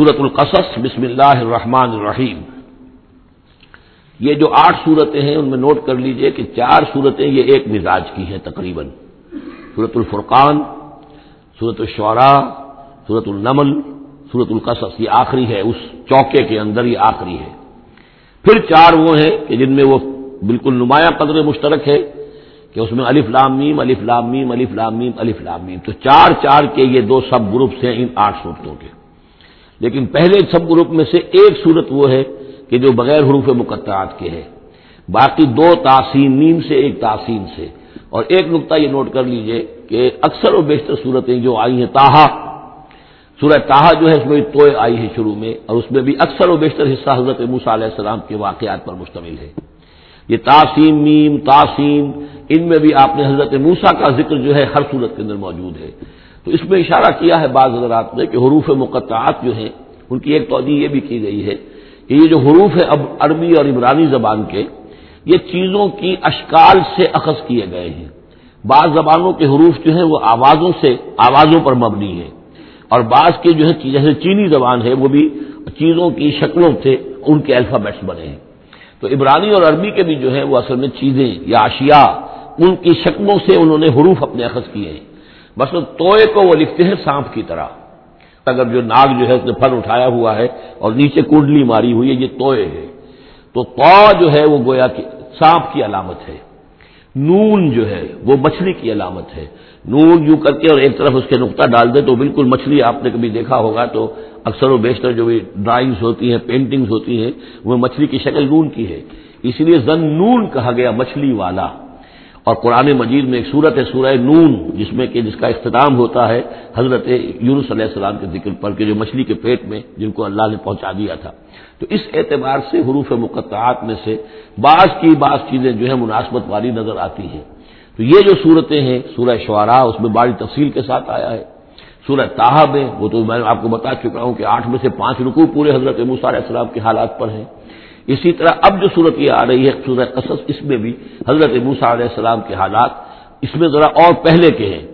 سورت القصص، بسم اللہ الرحمن الرحیم۔ یہ جو آٹھ صورتیں ہیں، ان میں نوٹ کر لیجیے کہ چار صورتیں یہ ایک مزاج کی ہیں تقریباً۔ سورت الفرقان سورت الشعراء سورت النمل سورت القصص، یہ آخری ہے، اس چوکے کے اندر یہ آخری ہے۔ پھر چار وہ ہیں کہ جن میں وہ بالکل نمایاں قدر مشترک ہے کہ اس میں الف لام میم، الف لام میم، الف لام میم، الف لام میم۔ تو چار چار کے یہ دو سب گروپس ہیں ان آٹھ صورتوں کے۔ لیکن پہلے سب گروپ میں سے ایک صورت وہ ہے کہ جو بغیر حروف مقطعات کے ہے۔ باقی دو تاثین نیم سے ایک تاثین سے۔ اور ایک نقطہ یہ نوٹ کر لیجیے کہ اکثر و بیشتر صورتیں جو آئی ہیں تاہا سورہ تاہا جو ہے اس میں توئے آئی ہے شروع میں، اور اس میں بھی اکثر و بیشتر حصہ حضرت موسیٰ علیہ السلام کے واقعات پر مشتمل ہے۔ یہ تاسیم میم تاسیم ان میں بھی آپ نے حضرت موسا کا ذکر جو ہے ہر صورت کے اندر موجود ہے۔ تو اس میں اشارہ کیا ہے بعض حضرات نے کہ حروف مقطعات جو ہیں، ان کی ایک توجہ یہ بھی کی گئی ہے کہ یہ جو حروف ہے اب عربی اور عمرانی زبان کے، یہ چیزوں کی اشکال سے اخذ کیے گئے ہیں۔ بعض زبانوں کے حروف جو ہیں، وہ آوازوں سے، آوازوں پر مبنی ہے اور بعض کے جو ہے جیسے چینی زبان ہے، وہ بھی چیزوں کی شکلوں سے ان کے الفابیٹس بنے ہیں۔ تو عبرانی اور عربی کے بھی جو ہے وہ اصل میں چیزیں یا اشیاء، ان کی شکلوں سے انہوں نے حروف اپنے اخذ کیے ہیں۔ بس توئے کو وہ لکھتے ہیں سانپ کی طرح۔ اگر جو ناگ جو ہے اس نے پھل اٹھایا ہوا ہے اور نیچے کنڈلی ماری ہوئی ہے، یہ توئے ہے۔ تو تو جو ہے وہ گویا کہ سانپ کی علامت ہے۔ نون جو ہے وہ مچھلی کی علامت ہے۔ نون یوں کر کے اور ایک طرف اس کے نقطہ ڈال دے تو بالکل مچھلی آپ نے کبھی دیکھا ہوگا تو اکثر و بیشتر جو بھی ڈرائنگس ہوتی ہیں، پینٹنگز ہوتی ہیں، وہ مچھلی کی شکل نون کی ہے۔ اسی لیے زن نون کہا گیا مچھلی والا۔ اور قرآن مجید میں ایک صورت ہے، سورہ نون، جس میں کہ جس کا اختتام ہوتا ہے حضرت یونس علیہ السلام کے ذکر پر کہ جو مچھلی کے پیٹ میں جن کو اللہ نے پہنچا دیا تھا۔ تو اس اعتبار سے حروف مقطعات میں سے بعض کی بعض چیزیں جو ہے مناسبت والی نظر آتی ہیں۔ تو یہ جو صورتیں ہیں، سورہ شعراء، اس میں بڑی تفصیل کے ساتھ آیا ہے۔ سورہ تاہب ہے، وہ تو میں آپ کو بتا چکا ہوں کہ آٹھ میں سے پانچ رکو پورے حضرت علیہ السلام کے حالات پر ہیں۔ اسی طرح اب جو صورت یہ آ رہی ہے سورہ قصص، اس میں بھی حضرت موسا علیہ السلام کے حالات اس میں ذرا اور پہلے کے ہیں۔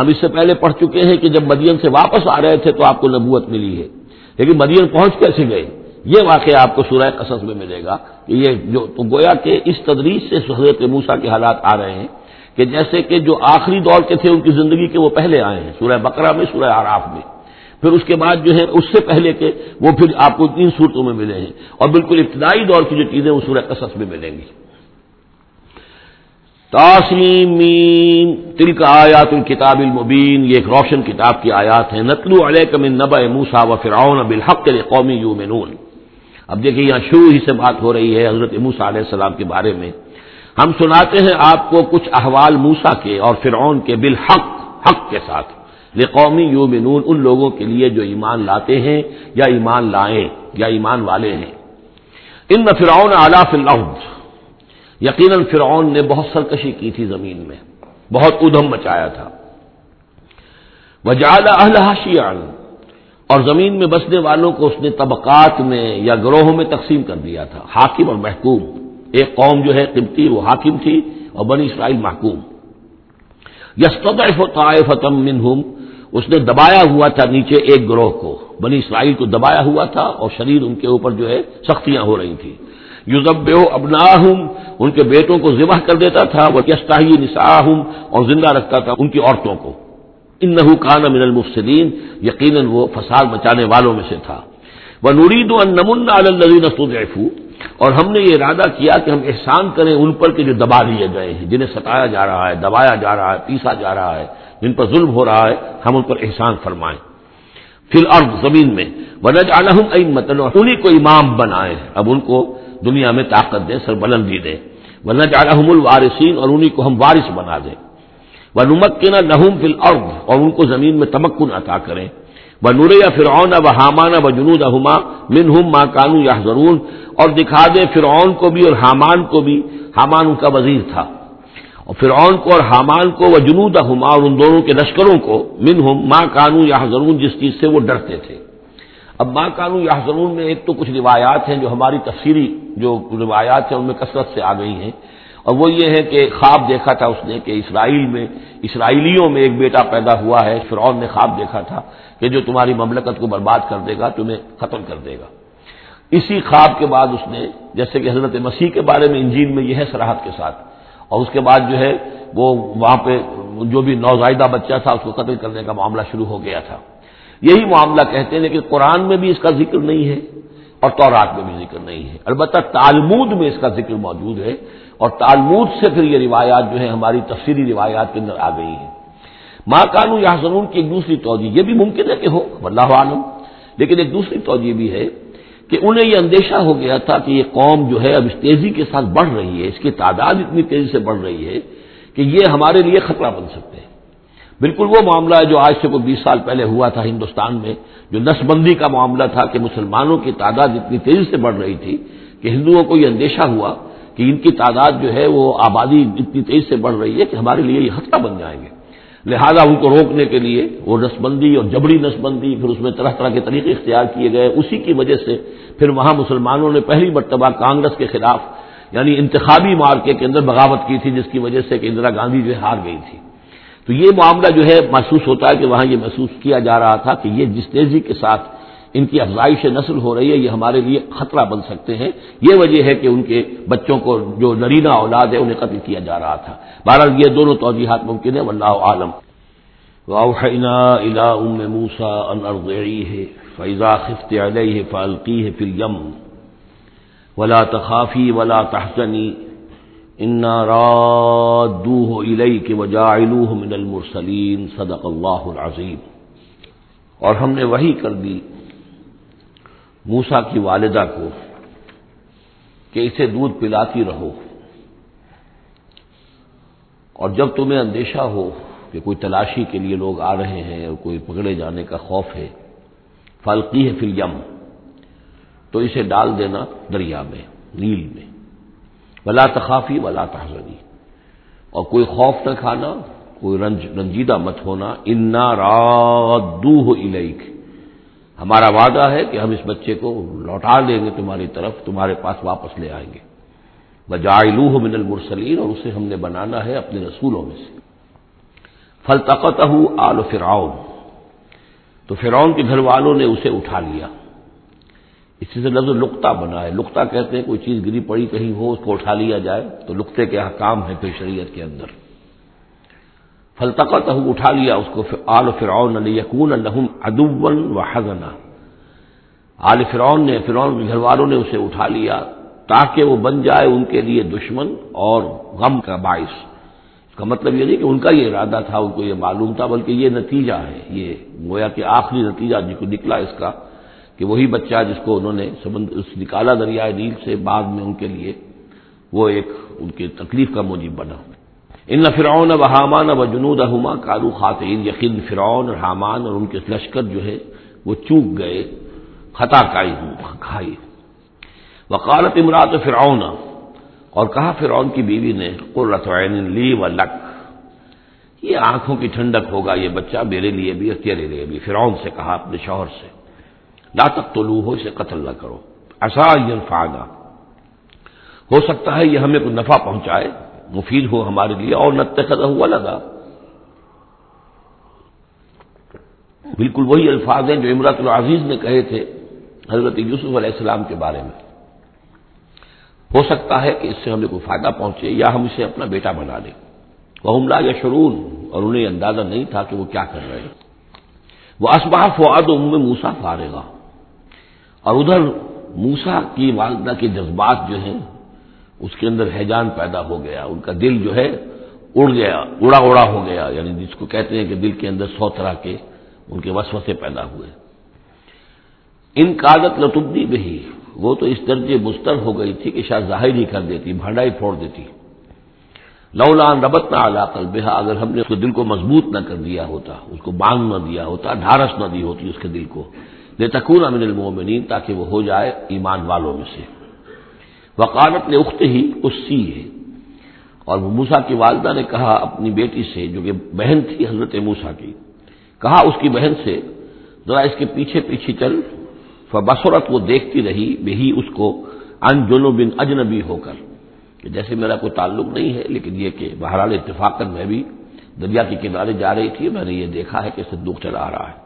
ہم اس سے پہلے پڑھ چکے ہیں کہ جب مدین سے واپس آ رہے تھے تو آپ کو نبوت ملی ہے۔ لیکن مدین پہنچ کیسے گئے؟ یہ واقعہ آپ کو سورہ قصص میں ملے گا کہ یہ جو تو گویا کہ اس تدریج سے حضرت موسا کے حالات آ رہے ہیں کہ جیسے کہ جو آخری دور کے تھے ان کی زندگی کے وہ پہلے آئے ہیں، سورہ بقرہ میں، سورہ آراف میں۔ پھر اس کے بعد جو ہے اس سے پہلے کے وہ پھر آپ کو تین صورتوں میں ملے ہیں اور بالکل ابتدائی دور کی جو چیزیں وہ سورہ قصص میں ملیں گی۔ تاسیم تل کا آیات الکتاب المبین، یہ ایک روشن کتاب کی آیات ہیں۔ نتلو علیہ من نبا موسا و فرعون بالحق قومی یو اب دیکھیے یہاں شروع ہی سے بات ہو رہی ہے حضرت موسا علیہ السلام کے بارے میں۔ ہم سناتے ہیں آپ کو کچھ احوال موسا کے اور فرعون کے بالحق، حق کے ساتھ۔ قومی یومنون ان لوگوں کے لیے جو ایمان لاتے ہیں یا ایمان لائیں یا ایمان والے ہیں۔ ان فرعون اعلیٰ فلحد یقیناً فرعون نے بہت سرکشی کی تھی زمین میں، بہت ادھم مچایا تھا۔ وجال شیان اور زمین میں بسنے والوں کو اس نے طبقات میں یا گروہوں میں تقسیم کر دیا تھا، حاکم اور محکوم۔ ایک قوم جو ہے قبطی، وہ حاکم تھی اور بنی اسرائیل محکوم۔ یستف طائفتم منہم اس نے دبایا ہوا تھا نیچے ایک گروہ کو، بنی اسرائیل کو دبایا ہوا تھا اور شریر ان کے اوپر جو ہے سختیاں ہو رہی تھیں۔ یوزب ابنا ان کے بیٹوں کو ذبح کر دیتا تھا وہ یستاحی نسا اور زندہ رکھتا تھا ان کی عورتوں کو۔ ان نہ کان من المفسدین یقیناً وہ فساد مچانے والوں میں سے تھا۔ وہ نورید نمن الزین اور ہم نے یہ ارادہ کیا کہ ہم احسان کریں ان پر کے جو دبا لیے گئے ہیں، جنہیں ستایا جا رہا ہے، دبایا جا رہا ہے، پیسا جا رہا ہے۔ جن پر ظلم ہو رہا ہے، ہم ان پر احسان فرمائیں۔ پھر اور زمین میں۔ ونج متن انہیں کو امام بنائے اب ان کو دنیا میں طاقت دیں سر بلندی دیں۔ ونج الحم الوارثین اور انہیں کو ہم وارث بنا دیں۔ وہ نمک کے نہ نہوم اور ان کو زمین میں تمکن عطا کریں۔ وہ نور یا فرعون و حامانہ و جنود احما من ہم ماں کانو یا ضرور اور دکھا دیں فرعون کو بھی اور حامان کو بھی۔ حامان ان کا وزیر تھا۔ اور فرعون کو اور حامان کو وہ جنود ہما اور ان دونوں کے لشکروں کو من ہم ماں کانو یا ضرور جس چیز سے وہ ڈرتے تھے۔ اب ماں کانو یا ضرور میں ایک تو کچھ روایات ہیں جو ہماری تفصیلی جو روایات ہیں ان میں کثرت سے آ گئی ہیں۔ اور وہ یہ ہے کہ خواب دیکھا تھا اس نے کہ اسرائیل میں، اسرائیلیوں میں ایک بیٹا پیدا ہوا ہے، فرعون نے خواب دیکھا تھا کہ جو تمہاری مملکت کو برباد کر دے گا، تمہیں ختم کر دے گا۔ اسی خواب کے بعد اس نے، جیسے کہ حضرت مسیح کے بارے میں انجین میں یہ ہے سراحت کے ساتھ اور اس کے بعد جو ہے وہ وہاں پہ جو بھی نوزائیدہ بچہ تھا، اس کو قتل کرنے کا معاملہ شروع ہو گیا تھا۔ یہی معاملہ کہتے ہیں لیکن قرآن میں بھی اس کا ذکر نہیں ہے اور تورات میں بھی ذکر نہیں ہے۔ البتہ تالمود میں اس کا ذکر موجود ہے اور تالمود سے پھر یہ روایات جو ہے ہماری تفصیلی روایات کے اندر آ گئی ہیں۔ ماں کانو یا سنون کی ایک دوسری توجہ، یہ بھی ممکن ہے کہ ہو اللہ عالم۔ لیکن ایک دوسری توجہ بھی ہے کہ انہیں یہ اندیشہ ہو گیا تھا کہ یہ قوم جو ہے اب اس تیزی کے ساتھ بڑھ رہی ہے، اس کی تعداد اتنی تیزی سے بڑھ رہی ہے کہ یہ ہمارے لیے خطرہ بن سکتے ہیں۔ بالکل وہ معاملہ ہے جو آج سے کوئی بیس سال پہلے ہوا تھا ہندوستان میں، جو نسبندی کا معاملہ تھا کہ مسلمانوں کی تعداد اتنی تیزی سے بڑھ رہی تھی کہ ہندوؤں کو یہ اندیشہ ہوا کہ ان کی تعداد جو ہے وہ آبادی اتنی تیزی سے بڑھ رہی ہے کہ ہمارے لیے یہ خطرہ بن جائیں گے۔ لہذا ان کو روکنے کے لیے وہ نسبندی اور جبڑی نسبندی پھر اس میں طرح طرح کے طریقے اختیار کیے گئے۔ اسی کی وجہ سے پھر وہاں مسلمانوں نے پہلی مرتبہ کانگریس کے خلاف یعنی انتخابی مارکے کے اندر بغاوت کی تھی، جس کی وجہ سے کہ اندرا گاندھی جو ہے ہار گئی تھی۔ تو یہ معاملہ جو ہے محسوس ہوتا ہے کہ وہاں یہ محسوس کیا جا رہا تھا کہ یہ جس تیزی کے ساتھ ان کی افزائش نسل ہو رہی ہے، یہ ہمارے لیے خطرہ بن سکتے ہیں۔ یہ وجہ ہے کہ ان کے بچوں کو جو نرینا اولاد ہے، انہیں قتل کیا جا رہا تھا۔ بہرحال یہ دونوں توجیحات ممکن ہے واللہ عالم واؤحینا الى ام موسى ان ارضعيه فاذا خفت عليه فالقيه في اليم۔ ولا تخافي ولا تحزني انا رادوه اليك وجاعلوه من المرسلين۔ صدق الله العظيم۔ اور ہم نے وہی کر دی۔ موسا کی والدہ کو کہ اسے دودھ پلاتی رہو۔ اور جب تمہیں اندیشہ ہو کہ کوئی تلاشی کے لیے لوگ آ رہے ہیں اور کوئی پکڑے جانے کا خوف ہے فلقی ہے پھر یم تو اسے ڈال دینا دریا میں، نیل میں۔ ولا تخافی ولا تحزنی۔ اور کوئی خوف نہ کھانا، کوئی رنج، رنجیدہ مت ہونا۔ انا رادو ہو ہمارا وعدہ ہے کہ ہم اس بچے کو لوٹا دیں گے تمہاری طرف، تمہارے پاس واپس لے آئیں گے۔ بجائلو من المرسلین اور اسے ہم نے بنانا ہے اپنے رسولوں میں سے۔ فلطقت آل فرعون، تو فرعون کے گھر والوں نے اسے اٹھا لیا۔ اسی سے لفظ لکتا بنا ہے۔ لکتا کہتے ہیں، کوئی چیز گری پڑی کہیں ہو، اس کو اٹھا لیا جائے تو لکتے کے حکام ہیں پھر شریعت کے اندر۔ فلطقت اٹھا لیا اس کو آل فرعون یقون الحم ادون و حضنا آل فرعون نے، فرعون کے گھر والوں نے اسے اٹھا لیا تاکہ وہ بن جائے ان کے لیے دشمن اور غم کا باعث۔ اس کا مطلب یہ نہیں کہ ان کا یہ ارادہ تھا، ان کو یہ معلوم تھا، بلکہ یہ نتیجہ ہے۔ یہ گویا کہ آخری نتیجہ جس کو نکلا اس کا کہ وہی بچہ جس کو انہوں نے نکالا دریائے نیل سے بعد میں ان کے لیے وہ ایک، ان کی تکلیف کا موجب بنا۔ ان فرعون و حامان و جنود احما کالو خاتین یقین فرعون اور حامان اور ان کے لشکر جو ہے وہ چوک گئے، خطا کائی کھائی۔ وقالت امراط فرعون، اور کہا فرعون کی بیوی نے، قرۃ عین لی و لک۔ یہ آنکھوں کی ٹھنڈک ہوگا، یہ بچہ میرے لیے بھی اور تیرے لیے بھی۔ فرعون سے کہا اپنے شوہر سے، لا تک تو لو ہو اسے قتل نہ کرو۔ ایسا فاگا ہو سکتا ہے یہ ہمیں کوئی نفع پہنچائے۔ مفید ہو ہمارے لیے اور نتخذ ہوا لگا۔ بالکل وہی الفاظ ہیں جو امراط العزیز نے کہے تھے حضرت یوسف علیہ السلام کے بارے میں۔ ہو سکتا ہے کہ اس سے ہمیں کوئی فائدہ پہنچے یا ہم اسے اپنا بیٹا بنا لیں۔ وہ حملہ یا شرون اور انہیں اندازہ نہیں تھا کہ وہ کیا کر رہے ہیں۔ وہ اسباہ فواد ام موسا فارغا اور ادھر موسا کی والدہ کے جذبات جو ہیں اس کے اندر حیجان پیدا ہو گیا، ان کا دل جو ہے اڑ گیا، اڑا اڑا ہو گیا یعنی جس کو کہتے ہیں کہ دل کے اندر سو طرح کے ان کے وسوسے پیدا ہوئے۔ ان کاغت لطبی بھی وہ تو اس درجے مستر ہو گئی تھی کہ شاید ظاہر ہی کر دیتی بھانڈا ہی پھوڑ دیتی۔ لولان ربت نہ علاقل بہا اگر ہم نے اس کو دل کو مضبوط نہ کر دیا ہوتا، اس کو باندھ نہ دیا ہوتا، ڈھارس نہ دی ہوتی اس کے دل کو لے تکون امن المومنین تاکہ وہ ہو جائے ایمان والوں میں سے۔ وقالت نے اخت ہی اس سی ہے۔ اور موسا کی والدہ نے کہا اپنی بیٹی سے، جو کہ بہن تھی حضرت موسا کی، کہا اس کی بہن سے، ذرا اس کے پیچھے پیچھے چل۔ فبصورت وہ دیکھتی رہی بہی اس کو ان جنو بن اجنبی ہو کر۔ کہ جیسے میرا کوئی تعلق نہیں ہے، لیکن یہ کہ بہرحال اتفاق میں بھی دریا کے کنارے جا رہی تھی، میں نے یہ دیکھا ہے کہ صندوق چلا آ رہا ہے۔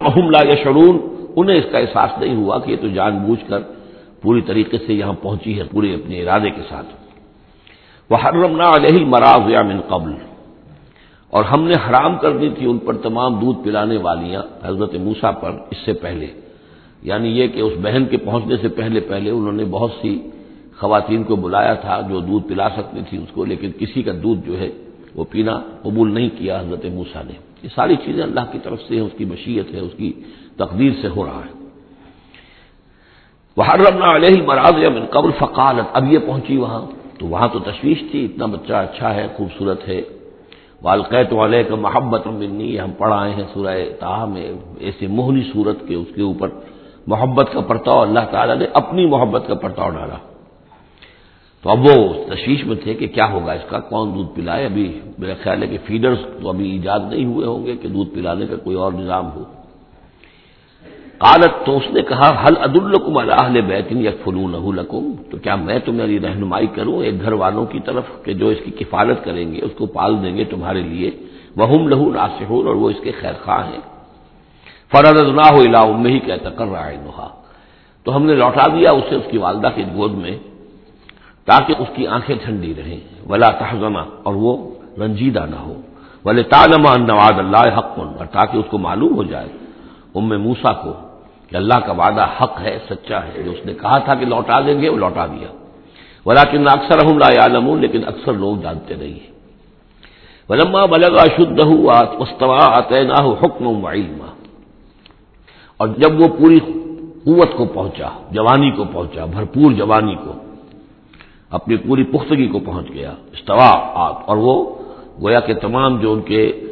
محم لا شرون انہیں اس کا احساس نہیں ہوا کہ یہ تو جان بوجھ کر پوری طریقے سے یہاں پہنچی ہے پورے اپنے ارادے کے ساتھ۔ وہ حرم نہ علیہ مراض یا من قبل۔ اور ہم نے حرام کر دی تھی ان پر تمام دودھ پلانے والیاں حضرت موسا پر اس سے پہلے۔ یعنی یہ کہ اس بہن کے پہنچنے سے پہلے پہلے انہوں نے بہت سی خواتین کو بلایا تھا جو دودھ پلا سکتی تھی اس کو، لیکن کسی کا دودھ جو ہے وہ پینا قبول نہیں کیا حضرت موسا نے۔ یہ ساری چیزیں اللہ کی طرف سے اس کی مشیت ہے، اس کی تقدیر سے ہو رہا ہے۔ وہ رمنا علیہ مراض من قبل، فقالت، اب یہ پہنچی وہاں۔ تو وہاں تو تشویش تھی، اتنا بچہ اچھا ہے، خوبصورت ہے۔ والقیت والے کا محبت منی، ہم پڑھ آئے ہیں سورہ تاہ میں، ایسے موہنی صورت کے، اس کے اوپر۔ محبت کا پرتاؤ، اللہ تعالیٰ نے اپنی محبت کا پرتاؤ ڈالا۔ تو اب وہ تشویش میں تھے کہ کیا ہوگا اس کا، کون دودھ پلائے؟ ابھی میرا خیال ہے کہ فیڈرز تو ابھی ایجاد نہیں ہوئے ہوں گے کہ دودھ پلانے کا کوئی اور نظام ہو۔ قالت تو اس نے کہا حل عد القم اللہ بیتن یا فنون لکم؟ تو کیا میں تمہاری رہنمائی کروں، ایک گھر والوں کی طرف کہ جو اس کی کفالت کریں گے، اس کو پال دیں گے تمہارے لیے؟ وہ لہو ناسحون اور وہ اس کے خیر خواہ ہیں۔ فرد نہ ہو الا میں ہی کہتا، کر رہا ہے نہا تو ہم نے لوٹا دیا اسے، اس کی والدہ کی گود میں، تاکہ اس کی آنکھیں ٹھنڈی رہیں۔ ولا تحزمہ اور وہ رنجیدہ نہ ہو۔ ولے تالما نواز اللہ حق، اور تاکہ اس کو معلوم ہو جائے۔ ام موسا کو کہ اللہ کا وعدہ حق ہے، سچا ہے۔ جو اس نے کہا تھا کہ لوٹا دیں گے، وہ لوٹا دیا۔ ولاکن اکثر ہوں لا عالم لیکن اکثر لوگ جانتے نہیں ہیں۔ ولما بلگا شدھ استوا عطنا حکم علم اور جب وہ پوری قوت کو پہنچا، جوانی کو پہنچا، بھرپور جوانی کو، اپنی پوری پختگی کو پہنچ گیا استوا اور وہ گویا کہ تمام جو ان کے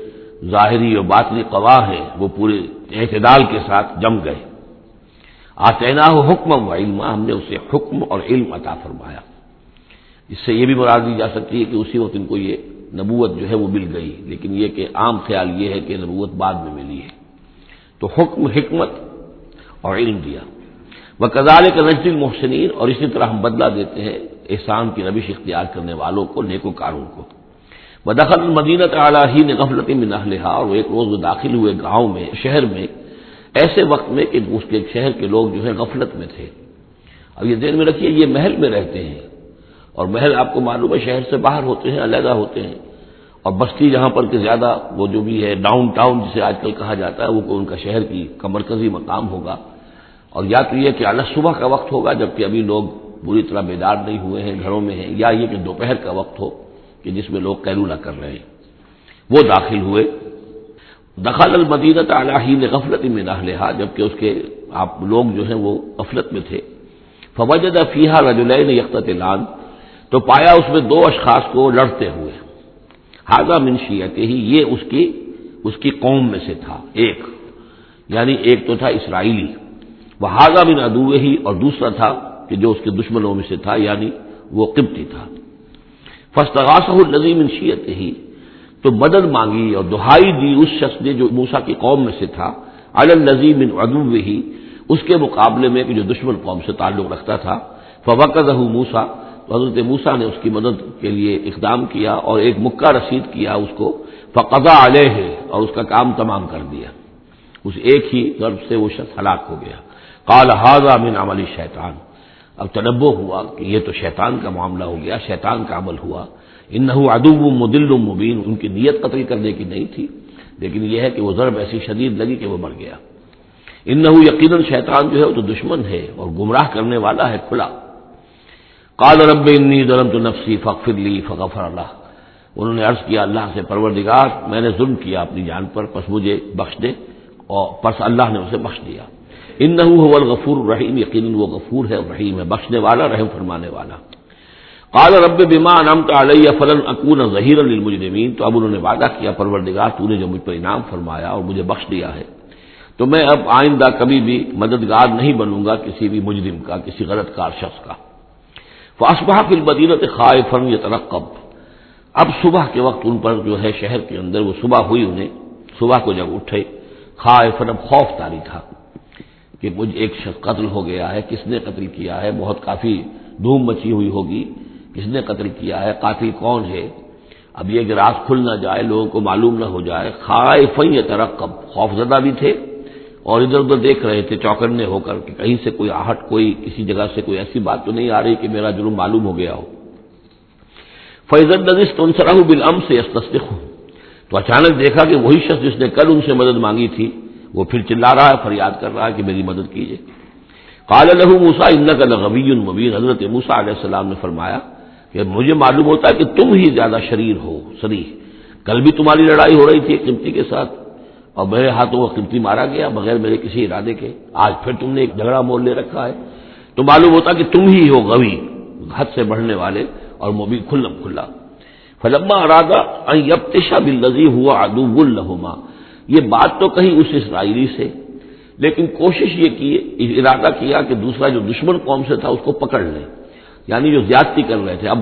ظاہری اور باطنی قواہ ہیں، وہ پورے اعتدال کے ساتھ جم گئے۔ آتینا ہو حکم و علم ہم نے اسے حکم اور علم عطا فرمایا۔ اس سے یہ بھی مراد دی جا سکتی ہے کہ اسی وقت ان کو یہ نبوت جو ہے وہ مل گئی، لیکن یہ کہ عام خیال یہ ہے کہ نبوت بعد میں ملی ہے۔ تو حکم، حکمت اور علم دیا۔ وہ کزال کا نزل محسنین اور اسی طرح ہم بدلہ دیتے ہیں احسان کی روش اختیار کرنے والوں کو نیکو کاروں کو۔ بدخل مدینہ تعلیٰ ہی نے غفلت میں نہ لہا اور وہ ایک روز داخل ہوئے گاؤں میں، شہر میں ایسے وقت میں کہ اس کے شہر کے لوگ جو ہے غفلت میں تھے۔ اب یہ دین میں رکھیے، یہ محل میں رہتے ہیں۔ اور محل آپ کو معلوم ہے، شہر سے باہر ہوتے ہیں، علیحدہ ہوتے ہیں۔ اور بستی جہاں پر کہ زیادہ وہ جو بھی ہے ڈاؤن ٹاؤن جسے آج کل کہا جاتا ہے، وہ ان کا شہر کی کا مرکزی مقام ہوگا۔ اور یا تو یہ کہ اعلیٰ صبح کا وقت ہوگا جبکہ ابھی لوگ پوری طرح بیدار نہیں ہوئے ہیں، گھروں میں ہیں، یا یہ کہ دوپہر کا وقت ہو کہ جس میں لوگ قیلولہ کر رہے ہیں۔ وہ داخل ہوئے۔ دخل المدینت علیہ نے غفلت میں نہ لہا جبکہ اس کے آپ لوگ جو ہیں وہ غفلت میں تھے۔ فوجد فیحا رجلین یکت لان تو پایا اس میں دو اشخاص کو لڑتے ہوئے۔ حاضہ منشیت ہی یہ اس کی اس کی قوم میں سے تھا، ایک۔ یعنی ایک تو تھا اسرائیلی۔ وہ حاضہ بن ادو ہی اور دوسرا تھا کہ جو اس کے دشمنوں میں سے تھا یعنی وہ قبطی تھا۔ فستغاث النظیم انشیت ہی تو مدد مانگی اور دہائی دی اس شخص نے جو موسا کی قوم میں سے تھا النظیم ان ادو ہی اس کے مقابلے میں جو دشمن قوم سے تعلق رکھتا تھا۔ فوقت موسا تو حضرت موسا نے اس کی مدد کے لیے اقدام کیا اور ایک مکہ رسید کیا اس کو۔ فقضا علیہ ہے اور اس کا کام تمام کر دیا۔ اس ایک ہی ضرب سے وہ شخص ہلاک ہو گیا۔ کال حاضہ من عملی شیطان۔ اب تنبو ہوا کہ یہ تو شیطان کا معاملہ ہو گیا، شیطان کا عمل ہوا۔ ان ادب مدل مبین، ان کی نیت قتل کرنے کی نہیں تھی، لیکن یہ ہے کہ وہ ضرب ایسی شدید لگی کہ وہ مر گیا۔ ان یقیناً شیطان جو ہے وہ تو دشمن ہے اور گمراہ کرنے والا ہے کھلا۔ قال رب انی ظلم تو نفسی فخر لی فغفر اللہ۔ انہوں نے عرض کیا، اللہ سے پروردگار، میں نے ظلم کیا اپنی جان پر، پس مجھے بخش دے، اور پس اللہ نے اسے بخش دیا۔ ان الغفور الرحیم یقین وہ غفور ہے رحیم ہے، بخشنے والا، رحم فرمانے والا۔ قال رب بما انعمت علیہ فلن اکون ظہیر للمجرمین تو اب انہوں نے وعدہ کیا، پروردگار، تو نے جو مجھ پر انعام فرمایا اور مجھے بخش دیا ہے۔ تو میں اب آئندہ کبھی بھی مددگار نہیں بنوں گا کسی بھی مجرم کا، کسی غلط کار شخص کا۔ فاسبہ فی المدینت خائفن یترقب۔ اب صبح کے وقت ان پر جو ہے شہر کے اندر وہ صبح ہوئی انہیں، صبح کو جب اٹھے خائفن اب خوف تاری تھا کہ مجھ ایک شخص قتل ہو گیا ہے، کس نے قتل کیا ہے، بہت کافی دھوم مچی ہوئی ہوگی۔ کس نے قتل کیا ہے؟ قاتل کون ہے؟ اب یہ کہ راز کھل نہ جائے، لوگوں کو معلوم نہ ہو جائے خائف ترقب خوف زدہ بھی تھے اور ادھر ادھر دیکھ رہے تھے، چوکنے ہو کر کہ کہیں سے کوئی آہٹ، کوئی کسی جگہ سے کوئی ایسی بات تو نہیں آ رہی کہ میرا جرم معلوم ہو گیا ہو۔ فیض نزش تو انسراہ بالام سے ہوں تو اچانک دیکھا کہ وہی شخص جس نے کل ان سے مدد مانگی تھی، وہ پھر چلا رہا ہے، فریاد کر رہا ہے کہ میری مدد کیجیے قال له موسا ان کا نغبی المبین حضرت موسا علیہ السلام نے فرمایا کہ مجھے معلوم ہوتا ہے کہ تم ہی زیادہ شریر ہو سری کل بھی تمہاری لڑائی ہو رہی تھی قیمتی کے ساتھ۔ اور میرے ہاتھوں وہ قیمتی مارا گیا بغیر میرے کسی ارادے کے۔ آج پھر تم نے ایک جھگڑا مول لے رکھا ہے۔ تو معلوم ہوتا کہ تم ہی ہو غوی، حد سے بڑھنے والے اور مبین کھلم کھلا۔ فلما ارادہ یبتشا بل ہوا ادو الحما یہ بات تو کہیں اس اسرائیلی سے، لیکن کوشش یہ کی، ارادہ کیا کہ دوسرا جو دشمن قوم سے تھا اس کو پکڑ لیں یعنی جو زیادتی کر رہے تھے، اب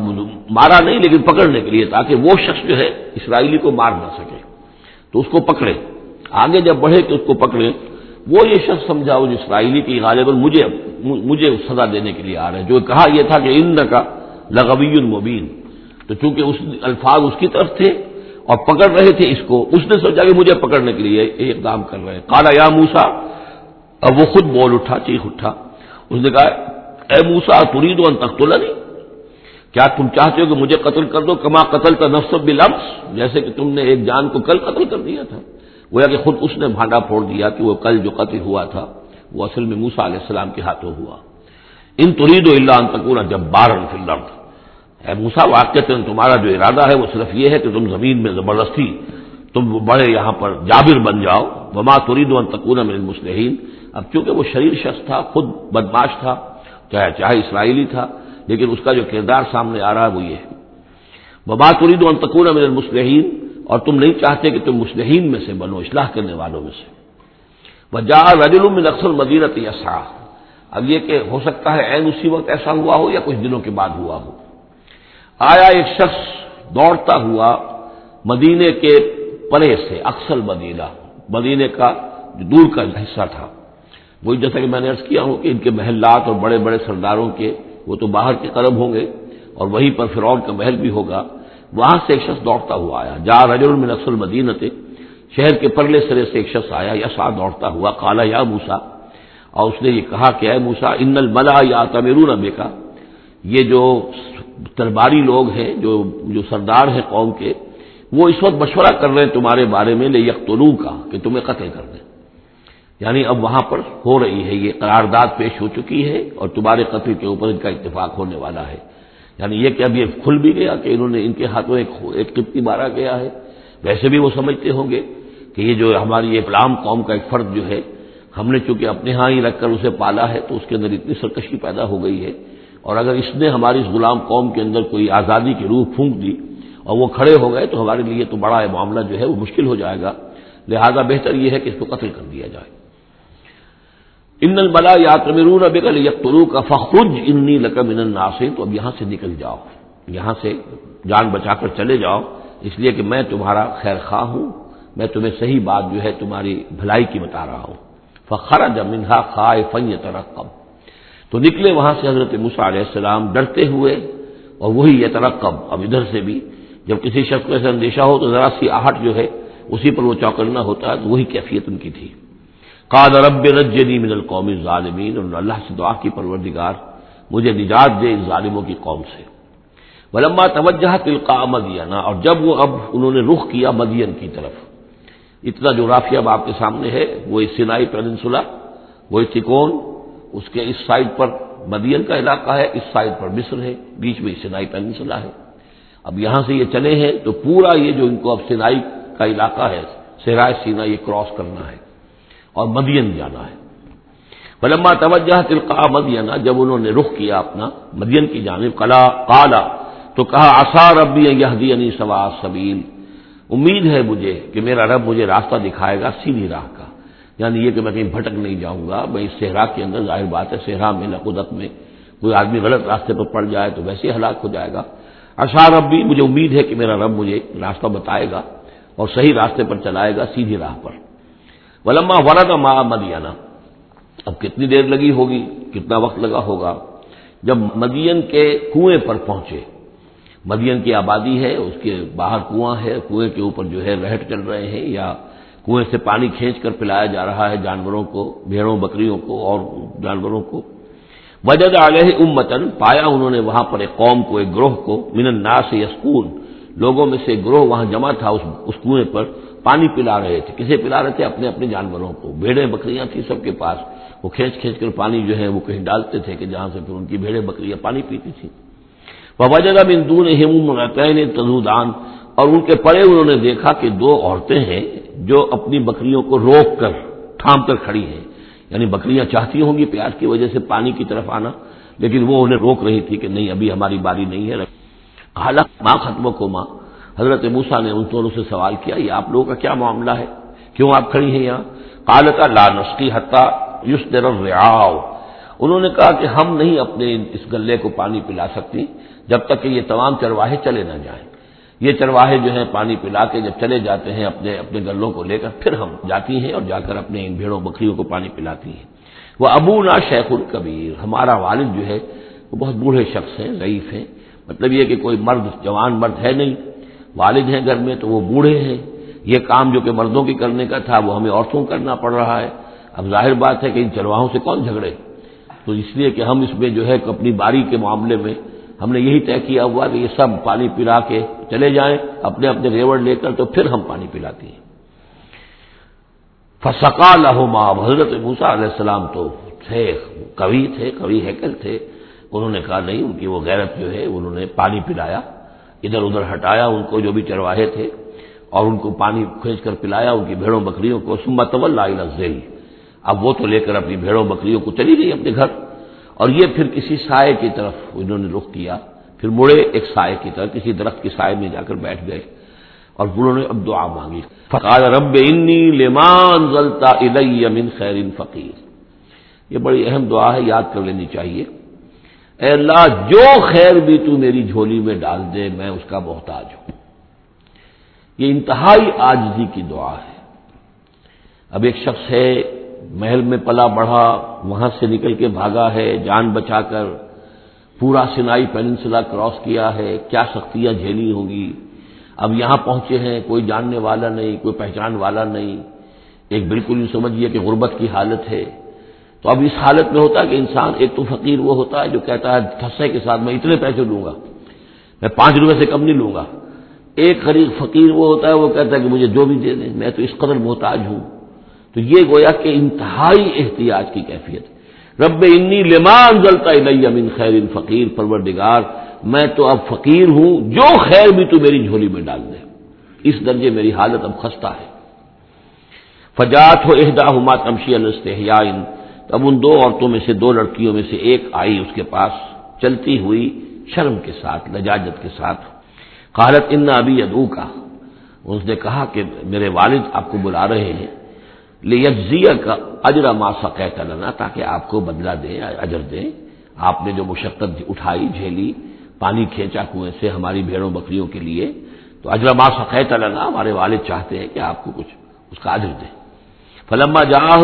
مارا نہیں لیکن پکڑنے کے لیے، تاکہ وہ شخص جو ہے اسرائیلی کو مار نہ سکے۔ تو اس کو پکڑے۔ آگے جب بڑھے کہ اس کو پکڑے، وہ یہ شخص سمجھا اس اسرائیلی کی غالب مجھے مجھے سزا دینے کے لیے آ رہے ہیں۔ جو کہا یہ تھا کہ ان کا لغوی المبین تو چونکہ اس الفاظ اس کی طرف تھے اور پکڑ رہے تھے اس کو، اس نے سوچا کہ مجھے پکڑنے کے لیے اقدام کر رہے ہیں۔ کالا یا موسا اب وہ خود بول اٹھا، چیخ اٹھا۔ اس نے کہا اے موسا تری دو ان تک نہیں کیا تم چاہتے ہو کہ مجھے قتل کر دو؟ کما قتل کا نفس بلفظ جیسے کہ تم نے ایک جان کو کل قتل کر دیا تھا۔ وہ کہ خود اس نے بھانڈا پھوڑ دیا کہ وہ کل جو قتل ہوا تھا، وہ اصل میں موسا علیہ السلام کے ہاتھوں ہوا۔ ان ترید و اللہ تکون جب بارن فل اے موسا واقع تمہارا جو ارادہ ہے وہ صرف یہ ہے کہ تم زمین میں زبردستی تم بڑے یہاں پر جابر بن جاؤ۔ وما ترید و تکون میں مسلحین اب چونکہ وہ شریر شخص تھا، خود بدماش تھا چاہے چاہے اسرائیلی تھا، لیکن اس کا جو کردار سامنے آ رہا ہے وہ یہ ہے۔ وما ترید و تکون من المسلحین اور تم نہیں چاہتے کہ تم مسلحین میں سے بنو، اصلاح کرنے والوں میں سے۔ وجا رجل میں اکثر مدینت یا اب یہ کہ ہو سکتا ہے عین اسی وقت ایسا ہوا ہو یا کچھ دنوں کے بعد ہوا ہو۔ آیا ایک شخص دوڑتا ہوا مدینے کے پرے سے اکثر مدینہ مدینے کا جو دور کا حصہ تھا۔ وہی جیسا کہ میں نے ارض کیا ہوں کہ ان کے محلات اور بڑے بڑے سرداروں کے وہ تو باہر کے قرب ہوں گے اور وہیں پر فرعون کا محل بھی ہوگا۔ وہاں سے ایک شخص دوڑتا ہوا آیا۔ جا رجل من اصل مدینت شہر کے پرلے سرے سے ایک شخص آیا، یا سا دوڑتا ہوا کالا یا موسا اور اس نے یہ کہا کہ اے موسا ان الملا یا تمیرون بے کا یہ جو ترباری لوگ ہیں، جو جو سردار ہیں قوم کے، وہ اس وقت مشورہ کر رہے ہیں تمہارے بارے میں لے یکتلو کا کہ تمہیں قتل کر دیں۔ یعنی اب وہاں پر ہو رہی ہے، یہ قرارداد پیش ہو چکی ہے اور تمہارے قتل کے اوپر ان کا اتفاق ہونے والا ہے۔ یعنی یہ کہ اب یہ کھل بھی گیا کہ انہوں نے ان کے ہاتھوں ایک ایک قبطی مارا گیا ہے۔ ویسے بھی وہ سمجھتے ہوں گے کہ یہ جو ہماری یہ غلام قوم کا ایک فرد جو ہے، ہم نے چونکہ اپنے ہاں ہی رکھ کر اسے پالا ہے تو اس کے اندر اتنی سرکشی پیدا ہو گئی ہے۔ اور اگر اس نے ہماری اس غلام قوم کے اندر کوئی آزادی کی روح پھونک دی اور وہ کھڑے ہو گئے تو ہمارے لیے تو بڑا معاملہ جو ہے وہ مشکل ہو جائے گا۔ لہذا بہتر یہ ہے کہ اس کو قتل کر دیا جائے۔ ان الملا یا تمرون بکل یکرو کا فخرج انی لکم ان الناصر تو اب یہاں سے نکل جاؤ، یہاں سے جان بچا کر چلے جاؤ، اس لیے کہ میں تمہارا خیر خواہ ہوں، میں تمہیں صحیح بات جو ہے تمہاری بھلائی کی بتا رہا ہوں۔ فخر منہا خائے فن ترقب تو نکلے وہاں سے حضرت مسا علیہ السلام ڈرتے ہوئے، اور وہی یہ ترقب اب ادھر سے بھی جب کسی شخص کو ایسا اندیشہ ہو تو ذرا سی آہٹ جو ہے اسی پر وہ چوکنا ہوتا ہے، تو وہی کیفیت ان کی تھی۔ قاد رب رجنی من القوم ظالمین اور اللہ سے دعا کی، پروردگار، مجھے نجات دے ان ظالموں کی قوم سے۔ ولما توجہ تلقا مدینہ، اور جب وہ اب انہوں نے رخ کیا مدین کی طرف۔ اتنا جو رافیہ اب آپ کے سامنے ہے، وہ سینائی پیننسولا، وہ تکون، اس کے اس سائڈ پر مدین کا علاقہ ہے، اس سائڈ پر مصر ہے، بیچ میں سینائی پیننسولا ہے۔ اب یہاں سے یہ چلے ہیں تو پورا یہ جو ان کو اب سینائی کا علاقہ ہے سہرائے سینا یہ کراس کرنا ہے۔ اور مدین جانا ہے۔ ولما توجہ تلقا مدینہ، جب انہوں نے رخ کیا اپنا مدین کی جانب کلا کالا تو کہا آثار ربی یہ سوا سبیل۔ امید ہے مجھے کہ میرا رب مجھے راستہ دکھائے گا سیدھی راہ کا۔ یعنی یہ کہ میں کہیں بھٹک نہیں جاؤں گا، میں اس صحرا کے اندر، ظاہر بات ہے، صحرا میں نقدت میں کوئی آدمی غلط راستے پر پڑ جائے تو ویسے ہلاک ہو جائے گا۔ اشار رب بھی مجھے امید ہے کہ میرا رب مجھے راستہ بتائے گا اور صحیح راستے پر چلائے گا سیدھی راہ پر۔ ولما ورد ما مدینہ۔ اب کتنی دیر لگی ہوگی، کتنا وقت لگا ہوگا؟ جب مدین کے کنویں پر پہنچے۔ مدین کی آبادی ہے، اس کے باہر کنواں ہے، کنویں کے اوپر جو ہے رہٹ چل رہے ہیں یا کنویں سے پانی کھینچ کر پلایا جا رہا ہے جانوروں کو، بھیڑوں، بکریوں کو اور جانوروں کو۔ وجد علیہ امتن، پایا انہوں نے وہاں پر ایک قوم کو، ایک گروہ کو، من الناس یسکون۔ لوگوں میں سے گروہ وہاں جمع تھا اس کنویں پر۔ پانی پلا رہے تھے۔ کسے پلا رہے تھے؟ اپنے اپنے جانوروں کو۔ بھیڑیں بکریاں تھیں سب کے پاس۔ وہ کھینچ کھینچ کر پانی جو ہے وہ کہیں ڈالتے تھے کہ جہاں سے پھر ان کی بھیڑیں بکریاں پانی پیتی تھیں۔ وہ وجہ بندون تزودان اور ان کے پڑے انہوں نے دیکھا کہ دو عورتیں ہیں جو اپنی بکریوں کو روک کر تھام کر کھڑی ہیں۔ یعنی بکریاں چاہتی ہوں گی پیاس کی وجہ سے پانی کی طرف آنا، لیکن وہ انہیں روک رہی تھی کہ نہیں، ابھی ہماری باری نہیں ہے۔ حالانکہ ماں ختم کو ماں حضرت موسا نے ان دونوں سے سوال کیا، یہ آپ لوگوں کا کیا معاملہ ہے؟ کیوں آپ کھڑی ہیں یہاں؟ کالتا لا نسخی حتہ یوس در انہوں نے کہا کہ ہم نہیں اپنے اس گلے کو پانی پلا سکتی جب تک کہ یہ تمام چرواہے چلے نہ جائیں۔ یہ چرواہے جو ہیں پانی پلا کے جب چلے جاتے ہیں اپنے اپنے گلوں کو لے کر، پھر ہم جاتی ہیں اور جا کر اپنے ان بھیڑوں، بکریوں کو پانی پلاتی ہیں۔ وہ ابو نا شیخ الکبیر، ہمارا والد جو ہے، وہ بہت بوڑھے شخص ہیں، ضعیف ہیں۔ مطلب یہ کہ کوئی مرد، جوان مرد ہے نہیں۔ والد ہیں گھر میں تو وہ بوڑھے ہیں۔ یہ کام جو کہ مردوں کی کرنے کا تھا وہ ہمیں عورتوں کرنا پڑ رہا ہے۔ اب ظاہر بات ہے کہ ان چرواہوں سے کون جھگڑے؟ تو اس لیے کہ ہم اس میں جو ہے اپنی باری کے معاملے میں ہم نے یہی طے کیا ہوا کہ یہ سب پانی پلا کے چلے جائیں، اپنے اپنے ریوڑ لے کر تو پھر ہم پانی پلاتی ہیں۔ فسکا لہو ماں حضرت موسا علیہ السلام تو تھے، کبھی تھے، کبھی ہیکل تھے۔ انہوں نے کہا نہیں، ان کی وہ غیرت جو ہے، انہوں نے پانی پلایا۔ ادھر ادھر ہٹایا ان کو جو بھی چرواہے تھے اور ان کو پانی کھینچ کر پلایا ان کی بھیڑوں بکریوں کو سمت ذیل اب وہ تو لے کر اپنی بھیڑوں بکریوں کو چلی گئی اپنے گھر۔ اور یہ پھر کسی سائے کی طرف انہوں نے رخ کیا۔ پھر مڑے ایک سائے کی طرف، کسی درخت کی سائے میں جا کر بیٹھ گئے۔ اور انہوں نے اب دعا مانگی۔ فقال رب انی لمان زلتا من خیر فقیر یہ بڑی اہم دعا ہے، یاد کر لینی چاہیے۔ اے اللہ، جو خیر بھی تو میری جھولی میں ڈال دے، میں اس کا محتاج ہوں۔ یہ انتہائی آجزی کی دعا ہے۔ اب ایک شخص ہے، محل میں پلا بڑھا، وہاں سے نکل کے بھاگا ہے، جان بچا کر پورا سنائی پیننسلا کراس کیا ہے، کیا سختیاں جھیلی ہوں گی۔ اب یہاں پہنچے ہیں، کوئی جاننے والا نہیں، کوئی پہچان والا نہیں۔ ایک بالکل یوں سمجھیے کہ غربت کی حالت ہے۔ تو اب اس حالت میں ہوتا ہے کہ انسان ایک تو فقیر وہ ہوتا ہے جو کہتا ہے تھسے کے ساتھ میں اتنے پیسے لوں گا، میں پانچ روپے سے کم نہیں لوں گا۔ ایک غریب فقیر وہ ہوتا ہے، وہ کہتا ہے کہ مجھے جو بھی دے دیں، میں تو اس قدر محتاج ہوں۔ تو یہ گویا کہ انتہائی احتیاط کی کیفیت۔ رب انی لمان زلتا من خیر ان فقیر، پروردگار، میں تو اب فقیر ہوں، جو خیر بھی تو میری جھولی میں ڈال دے۔ اس درجے میری حالت اب خستہ ہے۔ فجات ہو اہدا ہما تمشی الستحیاء اب ان دو عورتوں میں سے دو لڑکیوں میں سے ایک آئی اس کے پاس چلتی ہوئی شرم کے ساتھ، لجاجت کے ساتھ۔ قالت، ان ابھی ادو کا اس نے کہا کہ میرے والد آپ کو بلا رہے ہیں۔ لیجزیہ کا اجرا ماسا کہتا لنا تاکہ آپ کو بدلا دیں، اجر دیں۔ آپ نے جو مشقت اٹھائی، جھیلی، پانی کھینچا کنویں سے ہماری بھیڑوں بکریوں کے لیے، تو اجرا ماسا کہتا لنا ہمارے والد چاہتے ہیں کہ آپ کو کچھ اس کا اجر دیں۔ فلما جا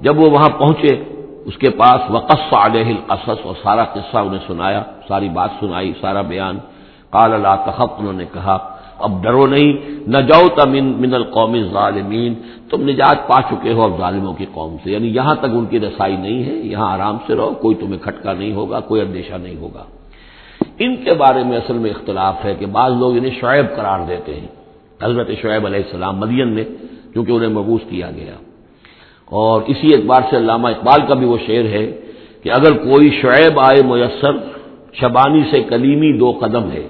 جب وہ وہاں پہنچے، اس کے پاس وقص علیہ القصص اور سارا قصہ انہیں سنایا، ساری بات سنائی، سارا بیان۔ قال اللہ تخف، انہوں نے کہا، اب ڈرو نہیں نہ جاؤ تمن من القوم ظالمین تم نجات پا چکے ہو اب ظالموں کی قوم سے۔ یعنی یہاں تک ان کی رسائی نہیں ہے، یہاں آرام سے رہو، کوئی تمہیں کھٹکا نہیں ہوگا، کوئی اندیشہ نہیں ہوگا۔ ان کے بارے میں اصل میں اختلاف ہے کہ بعض لوگ انہیں شعیب قرار دیتے ہیں۔ حضرت شعیب علیہ السلام مدین میں کیونکہ انہیں مبوس کیا گیا۔ اور اسی اعتبار سے علامہ اقبال کا بھی وہ شعر ہے کہ اگر کوئی شعیب آئے میسر، شبانی سے کلیمی دو قدم ہے۔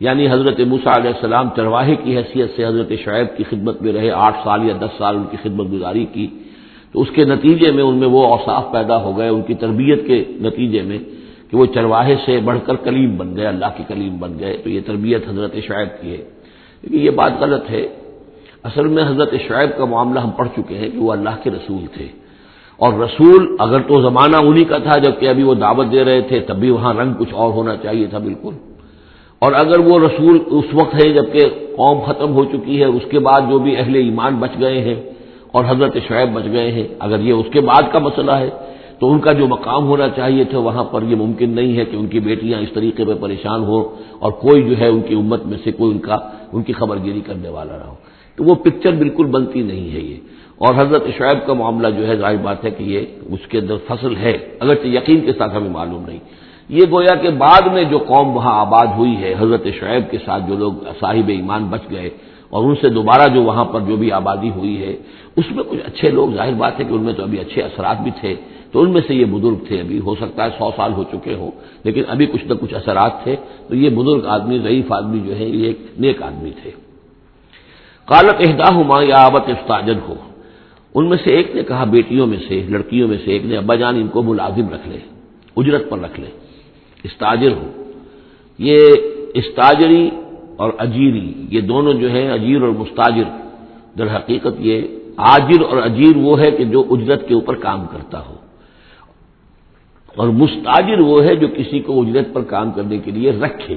یعنی حضرت موسا علیہ السلام چرواہے کی حیثیت سے حضرت شعیب کی خدمت میں رہے، آٹھ سال یا دس سال ان کی خدمت گزاری کی، تو اس کے نتیجے میں ان میں وہ اوصاف پیدا ہو گئے، ان کی تربیت کے نتیجے میں کہ وہ چرواہے سے بڑھ کر کلیم بن گئے، اللہ کی کلیم بن گئے۔ تو یہ تربیت حضرت شعیب کی ہے۔ لیکن یہ بات غلط ہے اصل میں حضرت شعیب کا معاملہ ہم پڑھ چکے ہیں کہ وہ اللہ کے رسول تھے۔ اور رسول اگر تو زمانہ انہی کا تھا جبکہ ابھی وہ دعوت دے رہے تھے، تب بھی وہاں رنگ کچھ اور ہونا چاہیے تھا بالکل۔ اور اگر وہ رسول اس وقت ہے جبکہ قوم ختم ہو چکی ہے، اس کے بعد جو بھی اہل ایمان بچ گئے ہیں اور حضرت شعیب بچ گئے ہیں، اگر یہ اس کے بعد کا مسئلہ ہے تو ان کا جو مقام ہونا چاہیے تھا وہاں پر یہ ممکن نہیں ہے کہ ان کی بیٹیاں اس طریقے پہ پریشان ہو اور کوئی جو ہے ان کی امت میں سے کوئی ان کا، ان کی خبر گیری کرنے والا رہا ہو۔ تو وہ پکچر بالکل بنتی نہیں ہے یہ۔ اور حضرت شعیب کا معاملہ جو ہے، ظاہر بات ہے کہ یہ اس کے اندر فصل ہے، اگرچہ یقین کے ساتھ ہمیں معلوم نہیں۔ یہ گویا کہ بعد میں جو قوم وہاں آباد ہوئی ہے، حضرت شعیب کے ساتھ جو لوگ صاحب ایمان بچ گئے، اور ان سے دوبارہ جو وہاں پر جو بھی آبادی ہوئی ہے، اس میں کچھ اچھے لوگ، ظاہر بات ہے کہ ان میں تو ابھی اچھے اثرات بھی تھے، تو ان میں سے یہ بزرگ تھے۔ ابھی ہو سکتا ہے سو سال ہو چکے ہوں، لیکن ابھی کچھ نہ کچھ اثرات تھے۔ تو یہ بزرگ آدمی، ضعیف آدمی جو ہے، یہ ایک نیک آدمی تھے۔ کالت اہدا ہما یا آبت استاجن ہو ان میں سے ایک نے کہا، بیٹیوں میں سے، لڑکیوں میں سے ایک نے، ابا جان ان کو ملازم رکھ لے، اجرت پر رکھ لے استاجر ہو یہ استاجری اور اجیری، یہ دونوں جو ہے اجیر اور مستاجر۔ در حقیقت یہ آجر اور اجیر وہ ہے کہ جو اجرت کے اوپر کام کرتا ہو۔ اور مستاجر وہ ہے جو کسی کو اجرت پر کام کرنے کے لیے رکھے،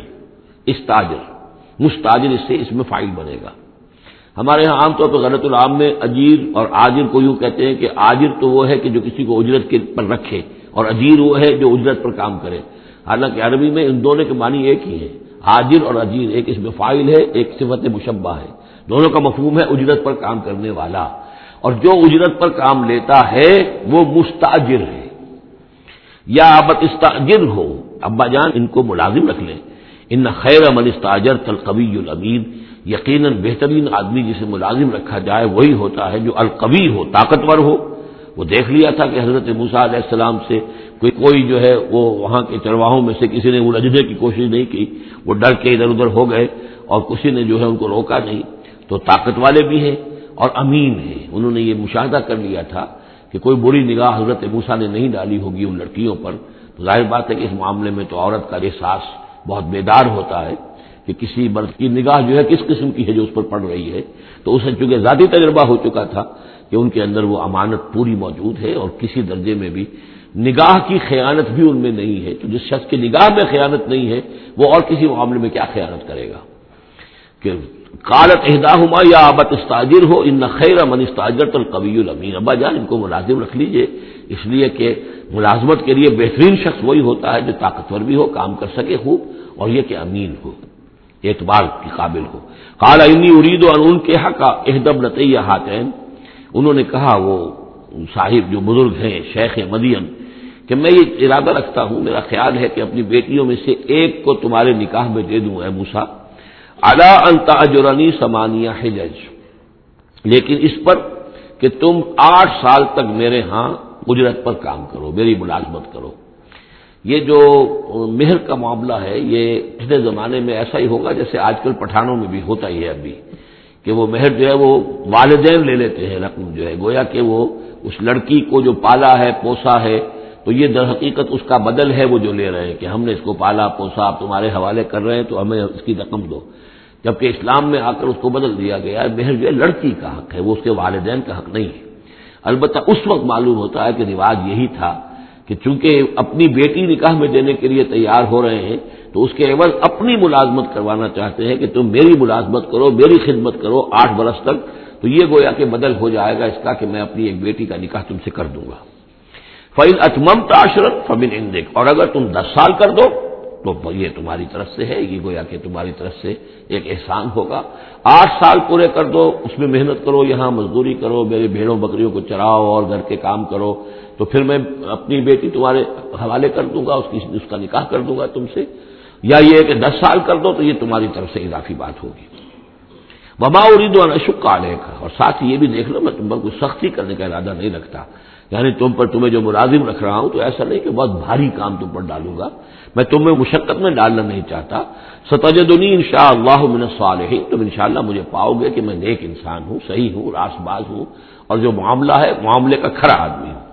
استاجر۔ مستاجر اس سے اس میں فائل بنے گا۔ ہمارے یہاں عام طور پر غلط العام میں اجیر اور آجر کو یوں کہتے ہیں کہ آجر تو وہ ہے کہ جو کسی کو اجرت کے پر رکھے اور اجیر وہ ہے جو اجرت پر کام کرے۔ حالانکہ عربی میں ان دونوں کے معنی ایک ہی ہے حاجر اور اجیر، ایک اس میں فائل ہے، ایک صفت مشبہ ہے۔ دونوں کا مفہوم ہے اجرت پر کام کرنے والا۔ اور جو اجرت پر کام لیتا ہے وہ مستاجر ہے۔ یا ابت استاجر ہو۔ ابا جان، ان کو ملازم رکھ لیں۔ ان خیر امن استاجر القوی الامین یقیناً بہترین آدمی جسے ملازم رکھا جائے وہی ہوتا ہے جو القوی ہو، طاقتور ہو۔ وہ دیکھ لیا تھا کہ حضرت موسا علیہ السلام سے کوئی کوئی جو ہے وہ وہاں کے چرواہوں میں سے کسی نے الجھنے کی کوشش نہیں کی۔ وہ ڈر کے ادھر ادھر ہو گئے اور کسی نے جو ہے ان کو روکا نہیں۔ تو طاقت والے بھی ہیں اور امین ہیں۔ انہوں نے یہ مشاہدہ کر لیا تھا کہ کوئی بری نگاہ حضرت موسا نے نہیں ڈالی ہوگی ان لڑکیوں پر۔ تو ظاہر بات ہے کہ اس معاملے میں تو عورت کا احساس بہت بیدار ہوتا ہے۔ کہ کسی مرد کی نگاہ جو ہے کس قسم کی ہے جو اس پر پڑ رہی ہے؟ تو اسے چونکہ ذاتی تجربہ ہو چکا تھا کہ ان کے اندر وہ امانت پوری موجود ہے اور کسی درجے میں بھی نگاہ کی خیانت بھی ان میں نہیں ہے۔ تو جس شخص کی نگاہ میں خیانت نہیں ہے، وہ اور کسی معاملے میں کیا خیانت کرے گا؟ کہ کالت اہدا ہما یا آبت استاجر ہو، ان خیر امن استاجر تو القوی المین ابا جان، ان کو ملازم رکھ لیجیے۔ اس لیے کہ ملازمت کے لیے بہترین شخص وہی ہوتا ہے جو طاقتور بھی ہو، کام کر سکے خوب، اور یہ کہ امین ہو۔ اعتبار کے قابل ہو۔ کالا انی ارید اور ان کے حق اہدب نتیہ ہاتین انہوں نے کہا، وہ صاحب جو بزرگ ہیں، شیخ مدین، کہ میں یہ ارادہ رکھتا ہوں، میرا خیال ہے کہ اپنی بیٹیوں میں سے ایک کو تمہارے نکاح میں دے دوں، اے موسا الا انتاجرانی سمانیہ حجج لیکن اس پر کہ تم آٹھ سال تک میرے ہاں اجرت پر کام کرو، میری ملازمت کرو۔ یہ جو مہر کا معاملہ ہے، یہ پچھلے زمانے میں ایسا ہی ہوگا جیسے آج کل پٹھانوں میں بھی ہوتا ہی ہے ابھی، کہ وہ مہر جو ہے وہ والدین لے لیتے ہیں، رقم جو ہے، گویا کہ وہ اس لڑکی کو جو پالا ہے، پوسا ہے، تو یہ در حقیقت اس کا بدل ہے وہ جو لے رہے ہیں، کہ ہم نے اس کو پالا، پوسا، آپ تمہارے حوالے کر رہے ہیں، تو ہمیں اس کی رقم دو۔ جبکہ اسلام میں آ کر اس کو بدل دیا گیا ہے مہر جو ہے لڑکی کا حق ہے، وہ اس کے والدین کا حق نہیں ہے۔ البتہ اس وقت معلوم ہوتا ہے کہ رواج یہی تھا کہ چونکہ اپنی بیٹی نکاح میں دینے کے لیے تیار ہو رہے ہیں، تو اس کے عوض اپنی ملازمت کروانا چاہتے ہیں کہ تم میری ملازمت کرو، میری خدمت کرو آٹھ برس تک، تو یہ گویا کہ بدل ہو جائے گا اس کا کہ میں اپنی ایک بیٹی کا نکاح تم سے کر دوں گا۔ فعل اچمم تاشرت فبن اندک اور اگر تم دس سال کر دو، تو یہ تمہاری طرف سے ہے، یہ گویا کہ تمہاری طرف سے ایک احسان ہوگا۔ آٹھ سال پورے کر دو، اس میں محنت کرو، یہاں مزدوری کرو، میرے بھیڑوں بکریوں کو چراؤ اور گھر کے کام کرو۔ تو پھر میں اپنی بیٹی تمہارے حوالے کر دوں گا، اس کی اس کا نکاح کر دوں گا تم سے۔ یا یہ کہ دس سال کر دو تو یہ تمہاری طرف سے اضافی بات ہوگی۔ وبا ارید و نشک کا کا اور ساتھ یہ بھی دیکھ لو، میں تم پر کوئی سختی کرنے کا ارادہ نہیں رکھتا۔ یعنی تم پر تمہیں جو ملازم رکھ رہا ہوں تو ایسا نہیں کہ بہت بھاری کام تم پر ڈالوں گا۔ میں تمہیں مشقت میں ڈالنا نہیں چاہتا۔ ستجدنی ان شاء اللہ من صالحین تم ان شاء اللہ مجھے پاؤ گے کہ میں نیک انسان ہوں، صحیح ہوں، راس باز ہوں۔ اور جو معاملہ ہے، معاملے کا کھڑا آدمی ہوں۔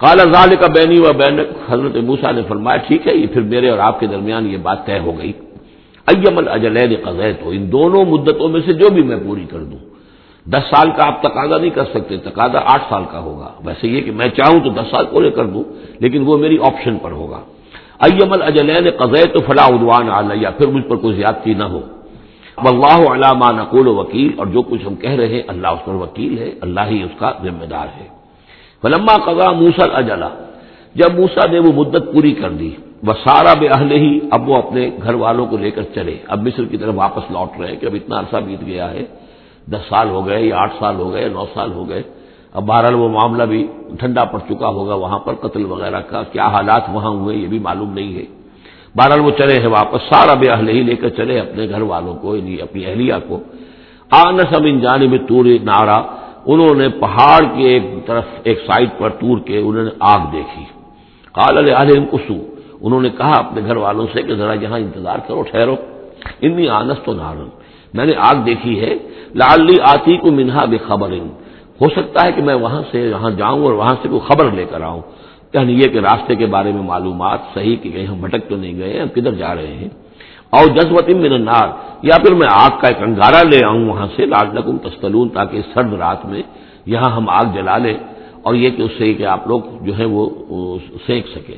کالا زال کا بینی و بین حضرت موسا نے فرمایا، ٹھیک ہے، یہ پھر میرے اور آپ کے درمیان یہ بات طے ہو گئی۔ ایم الجلین قزیت ہو ان دونوں مدتوں میں سے جو بھی میں پوری کر دوں۔ دس سال کا آپ تقاضا نہیں کر سکتے، تقاضا آٹھ سال کا ہوگا۔ ویسے یہ کہ میں چاہوں تو دس سال پورے کر دوں، لیکن وہ میری آپشن پر ہوگا۔ ایم الجلین قزیت تو فلاح ادوان علیہ، پھر مجھ پر کوئی زیادتی نہ ہو۔ اللہ علامہ نقول و وکیل، اور جو کچھ ہم کہہ رہے ہیں، اللہ اس پر وکیل ہے، اللہ ہی اس کا ذمہ دار ہے۔ فلما قضا موسل اجلا جب موسا نے وہ مدت پوری کر دی، وہ سارا بے اہل ہی اب وہ اپنے گھر والوں کو لے کر چلے۔ اب مصر کی طرف واپس لوٹ رہے ہیں کہ اب اتنا عرصہ بیت گیا ہے۔ دس سال ہو گئے، یا آٹھ سال ہو گئے، نو سال ہو گئے۔ اب بہرحال وہ معاملہ بھی ٹھنڈا پڑ چکا ہوگا وہاں پر قتل وغیرہ کا، کیا حالات وہاں ہوئے یہ بھی معلوم نہیں ہے۔ بہرحال وہ چلے ہیں واپس، سارا بے اہل ہی لے کر چلے اپنے گھر والوں کو یعنی اپنی اہلیہ کو۔ آنس ام ان جانب تور نارا انہوں نے پہاڑ کے ایک طرف ایک سائڈ پر تور کے انہوں نے آگ دیکھی۔ کال علیہ کسو انہوں نے کہا اپنے گھر والوں سے کہ ذرا یہاں انتظار کرو، ٹھہرو۔ انی آنس تو نارن میں نے آگ دیکھی ہے لالی آتی کو منہا بے خبر ہو سکتا ہے کہ میں وہاں سے یہاں جاؤں اور وہاں سے کوئی خبر لے کر آؤں۔ یعنی یہ کہ راستے کے بارے میں معلومات صحیح کہ کہیں ہم بھٹک تو نہیں گئے ہم کدھر جا رہے ہیں؟ اور جذبت من النار، یا پھر میں آگ کا ایک انگارہ لے آؤں وہاں سے لاڈ لکم تاکہ سرد رات میں یہاں ہم آگ جلا لیں، اور یہ کہ اس سے کہ آپ لوگ جو ہے وہ سینک سکے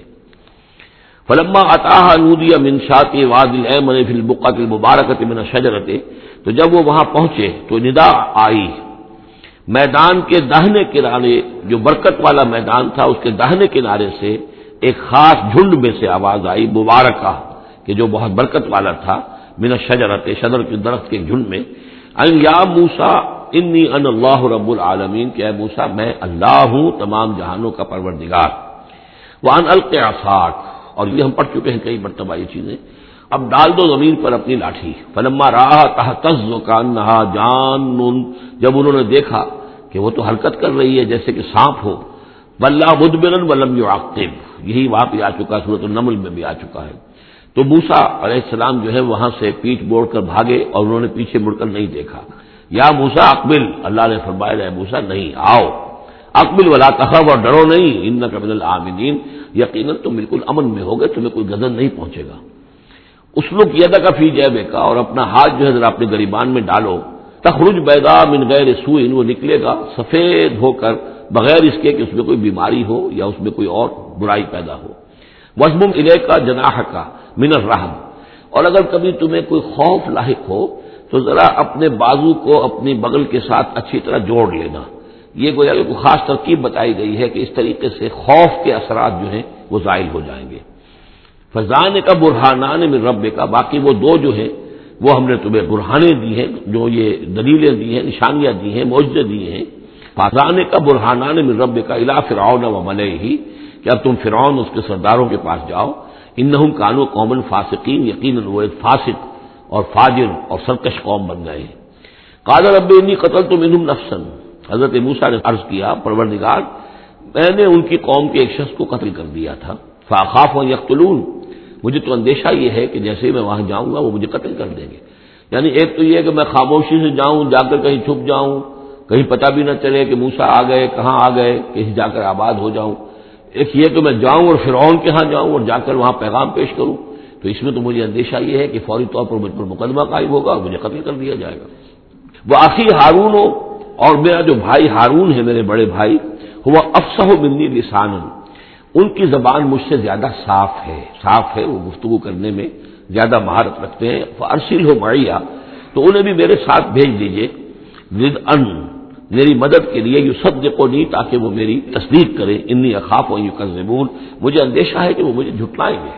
فلما اطاح نودیا منشاط واد المن فلبقت المبارکت من شجرت تو جب وہ وہاں پہنچے، تو ندا آئی۔ میدان کے دہنے کنارے، جو برکت والا میدان تھا، اس کے دہنے کنارے سے ایک خاص جھنڈ میں سے آواز آئی، مبارکہ۔ کہ جو بہت برکت والا تھا، من شجرت شجر کے درخت کے جھنڈ میں، ان یا موسا انی ان اللہ رب العالمین، کہ اے موسا میں اللہ ہوں، تمام جہانوں کا پروردگار۔ وان القاصاٹ اور یہ ہم پڑھ چکے ہیں کئی مرتبہ یہ چیزیں۔ اب ڈال دو زمین پر اپنی لاٹھی۔ فلما راہ تحتز کا نہا جان جب انہوں نے دیکھا کہ وہ تو حرکت کر رہی ہے، جیسے کہ سانپ ہو۔ بلّہ مدبرن ولم یو یہی وہاں پہ آ چکا صورت النمل میں بھی آ چکا ہے۔ تو موسا علیہ السلام جو ہے وہاں سے پیٹ موڑ کر بھاگے اور انہوں نے پیچھے مڑ کر نہیں دیکھا۔ یا موسا اقبل، اللہ نے فرمایا موسا نہیں، آؤ۔ اقبل، ولا تخب اور ڈرو نہیں۔ ان قبل العامدین یقیناً تم بالکل امن میں ہوگے، تمہیں کوئی غزل نہیں پہنچے گا۔ اس لوگ یہ کا فی جے کا، اور اپنا ہاتھ جو ہے ذرا اپنے گریبان میں ڈالو۔ تخرج بیدا من غیر سوئن وہ نکلے گا سفید ہو کر، بغیر اس کے کہ اس میں کوئی بیماری ہو یا اس میں کوئی اور برائی پیدا ہو۔ وزم علیہ کا جناح کا من الرحم۔ اور اگر کبھی تمہیں کوئی خوف لاحق ہو، تو ذرا اپنے بازو کو اپنی بغل کے ساتھ اچھی طرح جوڑ لینا۔ یہ گویا کہ خاص ترکیب بتائی گئی ہے کہ اس طریقے سے خوف کے اثرات جو ہیں، وہ زائل ہو جائیں گے۔ فضان کا برہانان میں رب کا باقی وہ دو جو ہیں، وہ ہم نے تمہیں برہانے دی ہیں، جو یہ دلیلیں دی ہیں، نشانیاں دی ہیں، معجزے دی ہیں۔ فضان کا برہانان میں رب کا الا فرعون و ملے ہی کہ اب تم فرعون اس کے سرداروں کے پاس جاؤ؟ ان کانو قومن فاسقین، یقیناً وہ ایک فاسق اور فاجر اور سرکش قوم بن گئے ہیں۔ قادر رب انی قتل تم انہم نفسن حضرت موسا نے عرض کیا پرورنگار میں نے ان کی قوم کے ایک شخص کو قتل کر دیا تھا۔ فاخاف و یقتلون۔ مجھے تو اندیشہ یہ ہے کہ جیسے ہی میں وہاں جاؤں گا، وہ مجھے قتل کر دیں گے۔ یعنی ایک تو یہ کہ میں خاموشی سے جاؤں، جا کر کہیں چھپ جاؤں، کہیں پتہ بھی نہ چلے کہ موسا آ گئے، کہاں آ گئے، کہیں جا کر آباد ہو جاؤں۔ ایک یہ کہ میں جاؤں اور فرعون کے ہاں جاؤں اور جا کر وہاں پیغام پیش کروں، تو اس میں تو مجھے اندیشہ یہ ہے کہ فوری طور پر مجھ پر مقدمہ قائم ہوگا اور مجھے قتل کر دیا جائے گا۔ وہ آخر ہارون ہو اور میرا جو بھائی ہارون ہے، میرے بڑے بھائی وہ افسہ منی لسان ان کی زبان مجھ سے زیادہ صاف ہے صاف ہے، وہ گفتگو کرنے میں زیادہ مہارت رکھتے ہیں۔ ارسیل ہو معیا، تو انہیں بھی میرے ساتھ بھیج دیجیے ود ان۔ میری مدد کے لیے یو سب کو نہیں تاکہ وہ میری تصدیق کرے، انی اخاف و یو کر مجھے اندیشہ ہے کہ وہ مجھے جھٹلائیں گے۔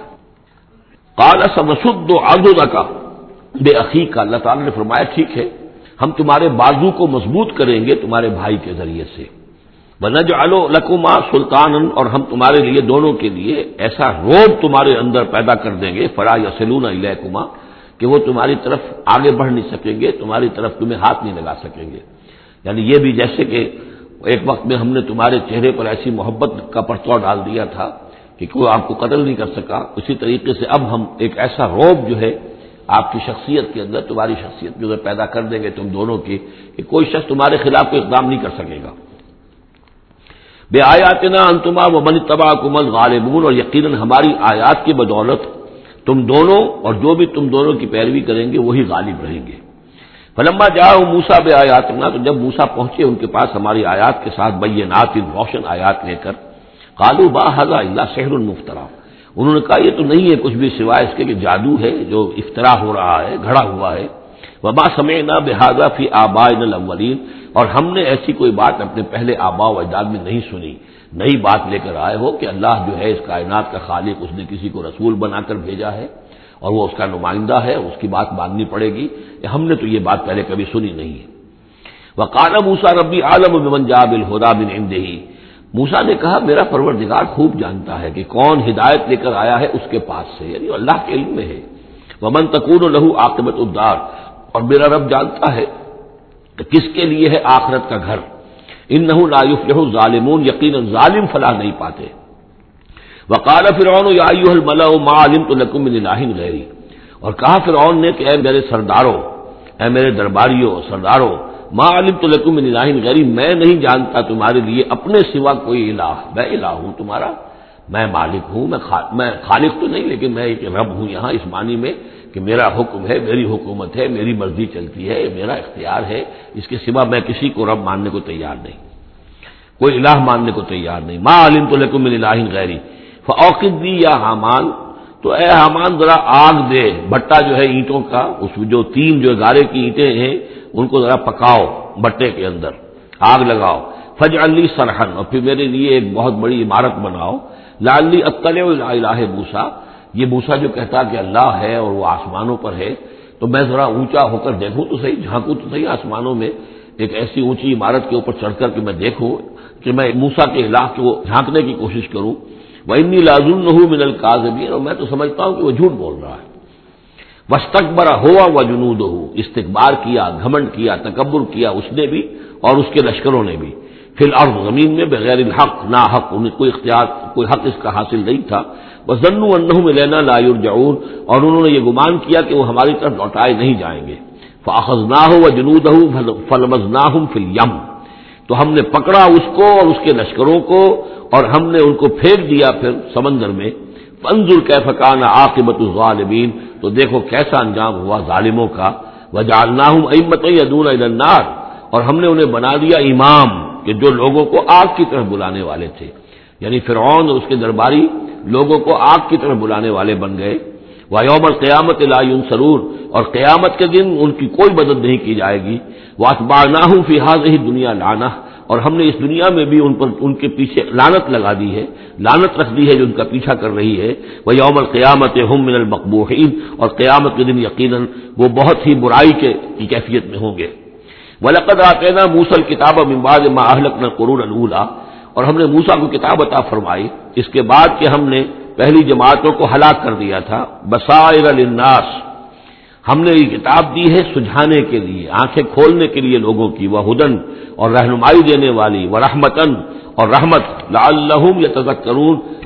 کالا سمسد و آدو کا بے عقیق کا اللہ تعالیٰ نے فرمایا، ٹھیک ہے، ہم تمہارے بازو کو مضبوط کریں گے تمہارے بھائی کے ذریعے سے۔ بنج آلو لکما سلطان اور ہم تمہارے لیے دونوں کے لیے ایسا روب تمہارے اندر پیدا کر دیں گے۔ فرا یا سلون الحکما کہ وہ تمہاری طرف آگے بڑھ نہیں سکیں گے، تمہاری طرف تمہیں ہاتھ نہیں لگا سکیں گے۔ یعنی یہ بھی جیسے کہ ایک وقت میں ہم نے تمہارے چہرے پر ایسی محبت کا پرتو ڈال دیا تھا کہ کوئی آپ کو قتل نہیں کر سکا، اسی طریقے سے اب ہم ایک ایسا روب جو ہے آپ کی شخصیت کے اندر، تمہاری شخصیت جو ہے، پیدا کر دیں گے تم دونوں کی کہ کوئی شخص تمہارے خلاف کوئی اقدام نہیں کر سکے گا۔ بے آیات نا انتما و من تباہ کمل غالبون اور یقیناً ہماری آیات کی بدولت تم دونوں اور جو بھی تم دونوں کی پیروی کریں گے، وہی غالب رہیں گے۔ فلما جاؤ موسا بے آیات تو جب موسا پہنچے ان کے پاس، ہماری آیات کے ساتھ بینات، روشن آیات لے کر کالو با حضا اللہ شہر المفترا انہوں نے کہا، یہ تو نہیں ہے کچھ بھی سوائے اس کے کہ جادو ہے، جو افطرا ہو رہا ہے، گھڑا ہوا ہے۔ وبا سمے نہ بحاظہ فی آبا الاولین۔ اور ہم نے ایسی کوئی بات اپنے پہلے آبا و اجداد میں نہیں سنی۔ نئی بات لے کر آئے ہو کہ اللہ جو ہے اس کائنات کا خالق، اس نے کسی کو رسول بنا کر بھیجا ہے۔ اور وہ اس کا نمائندہ ہے، اس کی بات ماننی پڑے گی ہم نے تو یہ بات پہلے کبھی سنی نہیں ہے۔ وہ کالا موسا ربی عالم بن جاب الہدا بن امدہی موسا نے کہا، میرا پروردگار خوب جانتا ہے کہ کون ہدایت لے کر آیا ہے اس کے پاس سے یعنی اللہ کے علم میں ہے۔ وہ تکون لہو عاقبت الدار۔ اور میرا رب جانتا ہے کہ کس کے لیے ہے آخرت کا گھر۔ ان نہ ظالمون یقین ظالم فلاح نہیں پاتے۔ وقال فرعون، یا الملا ما علم تو لکم من الہ غیری. اور کہا فرعون نے کہ اے میرے سرداروں، اے میرے درباریوں، سرداروں، ما علم تو لکم من الہ غیری، میں نہیں جانتا تمہارے لیے اپنے سوا کوئی الہ، میں الہ ہوں تمہارا، میں مالک ہوں، میں میں خالق تو نہیں، لیکن میں ایک رب ہوں یہاں اس معنی میں کہ میرا حکم ہے، میری حکومت ہے، میری مرضی چلتی ہے، میرا اختیار ہے، اس کے سوا میں کسی کو رب ماننے کو تیار نہیں، کوئی الہ ماننے کو تیار نہیں. ما علم تو لکم من الہ غیری فوقت دی یا حامان تو اے حامان ذرا آگ دے، بٹا جو ہے اینٹوں کا، اس جو تین جو گارے کی اینٹیں ہیں، ان کو ذرا پکاؤ بٹے کے اندر، آگ لگاؤ۔ فج علی سرحن اور پھر میرے لیے ایک بہت بڑی عمارت بناؤ۔ لالی اطل الہ بوسا یہ بوسا جو کہتا کہ اللہ ہے اور وہ آسمانوں پر ہے، تو میں ذرا اونچا ہو کر دیکھوں تو صحیح، جھانکوں تو صحیح آسمانوں میں ایک ایسی اونچی عمارت کے اوپر چڑھ کر کے میں دیکھوں کہ میں موسا کے علاقے کو جھانکنے کی کوشش کروں۔ وہ انی لازم نہ ہوں من القاضبین اور میں تو سمجھتا ہوں کہ وہ جھوٹ بول رہا ہے۔ وسطبرا ہوا و جنود ہو استقبار کیا، گھمنڈ کیا، تکبر کیا اس نے بھی اور اس کے لشکروں نے بھی۔ فی الحال زمین میں بغیر الحق نہ حق انہیں کوئی اختیار، کوئی حق اس کا حاصل نہیں تھا۔ بس ضنو انہ میں لینا لایور جعور اور انہوں نے یہ گمان کیا کہ وہ ہماری طرف لوٹائے نہیں جائیں گے۔ فاخذ نہ ہو و جنود ہوں فلمز نہ فل یم تو ہم نے پکڑا اس کو اور اس کے لشکروں کو اور ہم نے ان کو پھینک دیا پھر سمندر میں پنزر کی فکان عاقبت الظالمین۔ تو دیکھو کیسا انجام ہوا ظالموں کا۔ وجالنا ہوں امت ادون النار۔ اور ہم نے انہیں بنا دیا امام، کہ جو لوگوں کو آگ کی طرف بلانے والے تھے۔ یعنی فرعون اور اس کے درباری لوگوں کو آگ کی طرف بلانے والے بن گئے۔ وہ یوم القیامت لا سرور اور قیامت کے دن ان کی کوئی مدد نہیں کی جائے گی۔ وہ اخبار نہ ہوں فی حاض ہی دنیا لانا اور ہم نے اس دنیا میں بھی ان پر ان کے پیچھے لانت لگا دی ہے لانت رکھ دی ہے جو ان کا پیچھا کر رہی ہے۔ وہ یوم القیامت ہم من المقبوحین اور قیامت کے دن یقیناً وہ بہت ہی برائی کے کی کیفیت میں ہوں گے۔ ولقد آتینا موسل کتاب امباد ما اہلک نہ قرون اللہ اور ہم نے موسا کو کتاب عطا فرمائی۔ اس کے بعد کہ ہم نے پہلی جماعتوں کو ہلاک کر دیا تھا۔ بسائر للناس ہم نے یہ کتاب دی ہے سجھانے کے لیے، آنکھیں کھولنے کے لیے لوگوں کی، وہ ہدن اور رہنمائی دینے والی، وہ رحمتن اور رحمت، لعلہم یا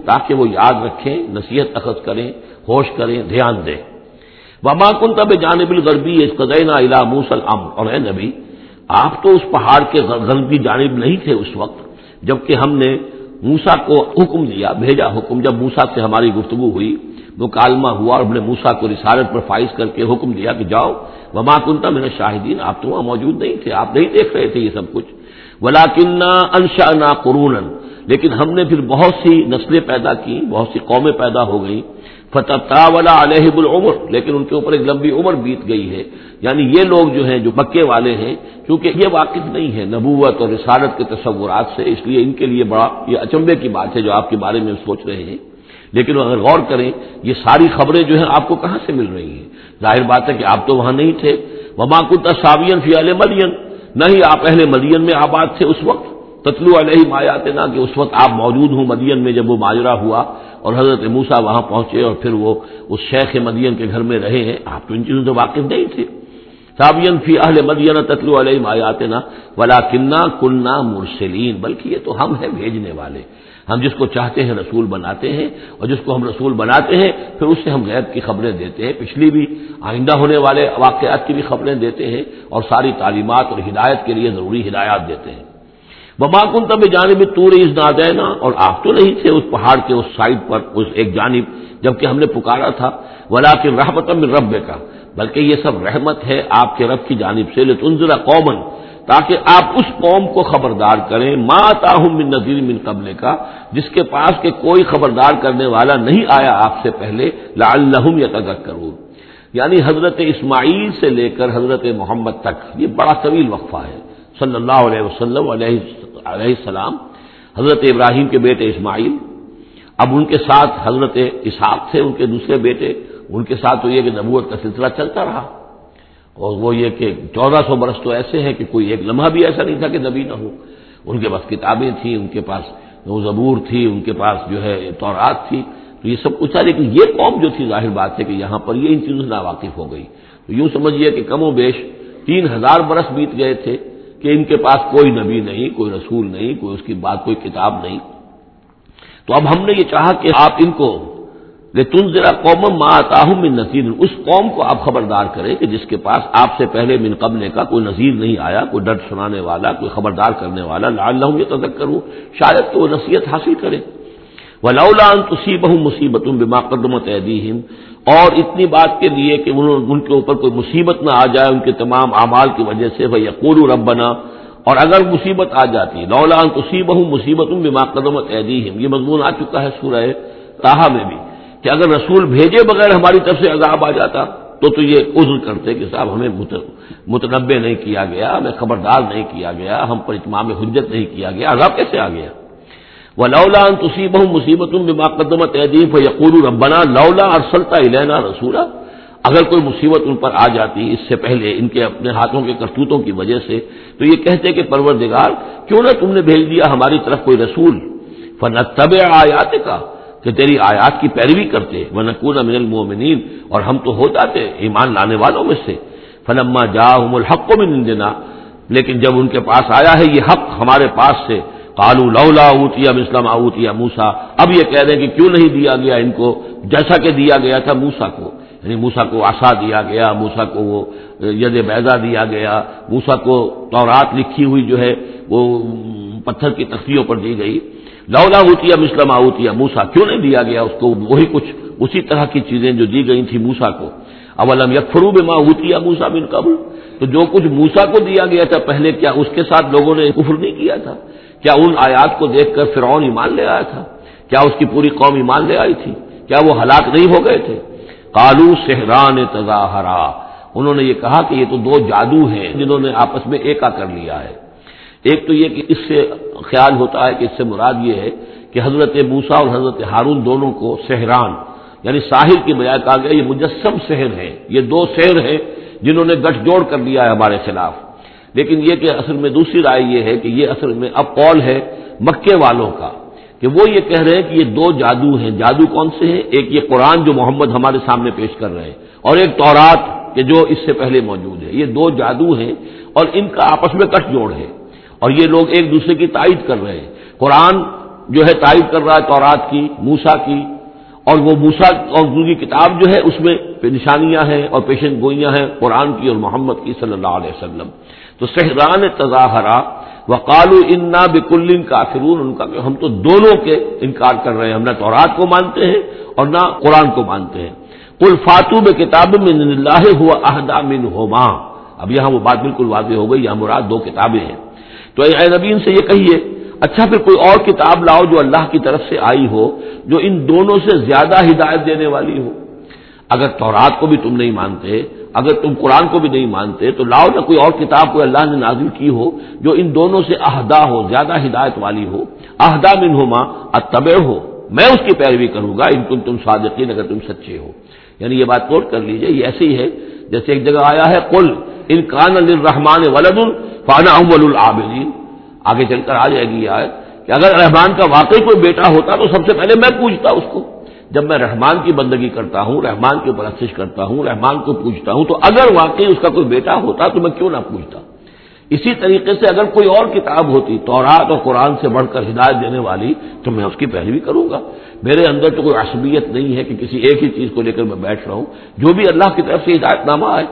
تاکہ وہ یاد رکھیں، نصیحت اخذ کریں، ہوش کریں، دھیان دیں۔ وما کن تب جانب الغربی اس قدینہ الا موسل ام اور اے نبی، آپ تو اس پہاڑ کے غربی جانب نہیں تھے اس وقت، جبکہ ہم نے موسا کو حکم دیا، بھیجا حکم، جب موسا سے ہماری گفتگو ہوئی۔ مکالمہ ہوا اور ہم نے موسا کو رسالت پر فائز کر کے حکم دیا کہ جاؤ، وما کنتا میرے شاہدین آپ تو وہاں موجود نہیں تھے، آپ نہیں دیکھ رہے تھے یہ سب کچھ۔ ولا کنہ انشا نا قرون لیکن ہم نے پھر بہت سی نسلیں پیدا کی، بہت سی قومیں پیدا ہو گئیں۔ فتح ولا علیہ العمر، لیکن ان کے اوپر ایک لمبی عمر بیت گئی ہے۔ یعنی یہ لوگ جو ہیں، جو مکے والے ہیں کیونکہ یہ واقف نہیں ہے نبوت اور رسالت کے تصورات سے، اس لیے ان کے لیے بڑا یہ اچمبے کی بات ہے جو آپ کے بارے میں سوچ رہے ہیں۔ لیکن اگر غور کریں، یہ ساری خبریں جو ہیں آپ کو کہاں سے مل رہی ہیں؟ ظاہر بات ہے کہ آپ تو وہاں نہیں تھے۔ وما کتا ساوین فی علیہ مدین نہ ہی آپ اہل مدین میں آباد تھے اس وقت۔ تتلو علیہ مایات نہ کہ اس وقت آپ موجود ہوں مدین میں جب وہ ماجرا ہوا اور حضرت موسا وہاں پہنچے اور پھر وہ اس شیخ مدین کے گھر میں رہے ہیں۔ آپ تو ان چیزوں سے واقف نہیں تھے۔ سابین فی اہل مدین تتلو علیہ مایات نا ولا کنہ کنہ مرسلین بلکہ یہ تو ہم ہیں بھیجنے والے۔ ہم جس کو چاہتے ہیں رسول بناتے ہیں اور جس کو ہم رسول بناتے ہیں، پھر اس سے ہم غیب کی خبریں دیتے ہیں۔ پچھلی بھی آئندہ ہونے والے واقعات کی بھی خبریں دیتے ہیں اور ساری تعلیمات اور ہدایت کے لیے ضروری ہدایات دیتے ہیں۔ بما کن تب جانب تور از نادینا اور آپ تو نہیں تھے اس پہاڑ کے اس سائڈ پر، اس ایک جانب، جبکہ ہم نے پکارا تھا۔ ولا کے رحمت رب کا بلکہ یہ سب رحمت ہے آپ کے رب کی جانب سے۔ لتنزلہ قومن تاکہ آپ اس قوم کو خبردار کریں، ما تاہم من نذیر من قبل کا، جس کے پاس کے کوئی خبردار کرنے والا نہیں آیا آپ سے پہلے، لعلہم یتذکرون۔ یعنی حضرت اسماعیل سے لے کر حضرت محمد تک، یہ بڑا طویل وقفہ ہے۔ صلی اللہ علیہ وسلم، علیہ علیہ السلام، حضرت ابراہیم کے بیٹے اسماعیل۔ اب ان کے ساتھ حضرت اسحاق تھے، ان کے دوسرے بیٹے۔ ان کے ساتھ تو یہ کہ نبوت کا سلسلہ چلتا رہا۔ اور وہ یہ کہ چودہ سو برس تو ایسے ہیں کہ کوئی ایک لمحہ بھی ایسا نہیں تھا کہ نبی نہ ہو۔ ان کے پاس کتابیں تھیں، ان کے پاس زبور تھی، ان کے پاس جو ہے تورات تھی۔ تو یہ سب کچھ تھا لیکن یہ قوم جو تھی، ظاہر بات ہے کہ یہاں پر یہ ان چیزوں سے ناواقف ہو گئی۔ تو یوں سمجھیے کہ کم و بیش تین ہزار برس بیت گئے تھے کہ ان کے پاس کوئی نبی نہیں، کوئی رسول نہیں، کوئی اس کی بات، کوئی کتاب نہیں۔ تو اب ہم نے یہ چاہا کہ آپ ان کو تم ذرا قوم ماں من نذیر اس قوم کو آپ خبردار کریں کہ جس کے پاس آپ سے پہلے من قبل کا کوئی نذیر نہیں آیا، کوئی ڈٹ سنانے والا، کوئی خبردار کرنے والا لال یہ تذک کروں شاید کہ وہ نصیحت حاصل کرے وہ لولان تسی بہ مصیبت بما قدمت اور اتنی بات کے لیے کہ ان کے اوپر کوئی مصیبت نہ آ جائے، ان کے تمام اعمال کی وجہ سے۔ وہ یقول ربنا۔ اور اگر مصیبت آ جاتی لولان تسی بہ مصیبت بما قدمت ایدیہم یہ مضمون آ چکا ہے سورہ تاہا میں بھی۔ کہ اگر رسول بھیجے بغیر ہماری طرف سے عذاب آ جاتا، تو تو یہ عذر کرتے کہ صاحب ہمیں متنبع نہیں کیا گیا، ہمیں خبردار نہیں کیا گیا، ہم پر اتمام حجت نہیں کیا گیا، عذاب کیسے آ گیا؟ وہ لولا تصیب ہوں مصیبت قدمت ادیف یقور ربنا لولا ارسلتا الینا رسولہ اگر کوئی مصیبت ان پر آ جاتی، اس سے پہلے ان کے اپنے ہاتھوں کے کرتوتوں کی وجہ سے، تو یہ کہتے کہ پروردگار، کیوں نہ تم نے بھیج دیا ہماری طرف کوئی رسول؟ فن طب آیات کا کہ تیری آیات کی پیروی کرتے وہ نقون من المومنین اور ہم تو ہو جاتے ایمان لانے والوں میں سے۔ فلما جا الحق میں نندنا لیکن جب ان کے پاس آیا ہے یہ حق ہمارے پاس سے کالو لولا اوتیا مسلم اوتیا موسا اب یہ کہہ رہے ہیں کہ کیوں نہیں دیا گیا ان کو؟ جیسا کہ دیا گیا تھا موسا کو۔ یعنی موسا کو آسا دیا گیا موسا کو وہ ید بیزا دیا گیا موسا کو تورات لکھی ہوئی جو ہے وہ پتھر کی تختیوں پر دی گئی۔ لولا اوتیا مسلم اوتیا موسا کیوں نہیں دیا گیا؟ اس کو وہی کچھ، اسی طرح کی چیزیں جو دی گئی تھی موسا کو۔ اولم یکفرو ماں اوتیا موسا بن قبل؟ تو جو کچھ موسا کو دیا گیا تھا پہلے، کیا اس کے ساتھ لوگوں نے کفر نہیں کیا تھا؟ کیا ان آیات کو دیکھ کر فرعون ایمان لے آیا تھا؟ کیا اس کی پوری قوم ایمان لے آئی تھی؟ کیا وہ ہلاک نہیں ہو گئے تھے؟ کالو سہران تظاہرا۔ انہوں نے یہ کہا کہ یہ تو دو جادو ہیں جنہوں نے آپس میں ایکا کر لیا ہے۔ ایک تو یہ کہ اس سے خیال ہوتا ہے کہ اس سے مراد یہ ہے کہ حضرت موسا اور حضرت ہارون دونوں کو سہران یعنی ساحل کی بجائے کہا گیا یہ مجسم شہر ہے یہ دو شہر ہیں جنہوں نے گٹھ جوڑ کر لیا ہے ہمارے خلاف۔ لیکن یہ کہ اصل میں دوسری رائے یہ ہے کہ یہ اصل میں اب قول ہے مکے والوں کا، کہ وہ یہ کہہ رہے ہیں کہ یہ دو جادو ہیں۔ جادو کون سے ہیں؟ ایک یہ قرآن جو محمد ہمارے سامنے پیش کر رہے ہیں، اور ایک تورات کہ جو اس سے پہلے موجود ہے۔ یہ دو جادو ہیں اور ان کا آپس میں کٹ جوڑ ہے۔ اور یہ لوگ ایک دوسرے کی تائید کر رہے ہیں۔ قرآن جو ہے تائید کر رہا ہے تورات کی موسا کی۔ اور وہ موسا اور دوسری کتاب جو ہے اس میں نشانیاں ہیں اور پیشن گوئیاں ہیں قرآن کی اور محمد کی صلی اللہ علیہ وسلم۔ تو سہران تظاہرا وقالو انا بکل کافرون، ان کا کہ ہم تو دونوں کے انکار کر رہے ہیں، ہم نہ تورات کو مانتے ہیں اور نہ قرآن کو مانتے ہیں۔ کل فاتو میں کتاب میں اللہ، ہوا اہدا من ہوما اب یہاں وہ بات بالکل واضح ہو گئی، یہاں مراد دو کتابیں ہیں۔ تو اے نبین سے یہ کہیے اچھا پھر کوئی اور کتاب لاؤ جو اللہ کی طرف سے آئی ہو، جو ان دونوں سے زیادہ ہدایت دینے والی ہو۔ اگر تورات کو بھی تم نہیں مانتے، اگر تم قرآن کو بھی نہیں مانتے، تو لاؤ نہ کوئی اور کتاب کو اللہ نے نازل کی ہو، جو ان دونوں سے عہدہ ہو، زیادہ ہدایت والی ہو۔ عہدہ من ہو ماں اتبع ہو۔ میں اس کی پیروی کروں گا، ان تم تم صادقین، اگر تم سچے ہو۔ یعنی یہ بات نوٹ کر لیجیے، یہ ایسے ہی ہے، جیسے ایک جگہ آیا ہے، قل انکان الرحمان ولد فانا اول العابدین۔ آگے چل کر آ جائے گی یہ آیت کہ اگر رحمان کا واقعی کوئی بیٹا ہوتا تو سب سے پہلے میں پوچھتا اس کو۔ جب میں رحمان کی بندگی کرتا ہوں، رحمان کی پرستش کرتا ہوں، رحمان کو پوچھتا ہوں تو اگر واقعی اس کا کوئی بیٹا ہوتا تو میں کیوں نہ پوچھتا۔ اسی طریقے سے اگر کوئی اور کتاب ہوتی، تورات اور قرآن سے بڑھ کر ہدایت دینے والی تو میں اس کی پیروی کروں گا۔ میرے اندر تو کوئی عصبیت نہیں ہے کہ کسی ایک ہی چیز کو لے کر میں بیٹھ رہا ہوں۔ جو بھی اللہ کی طرف سے ہدایت نامہ آئے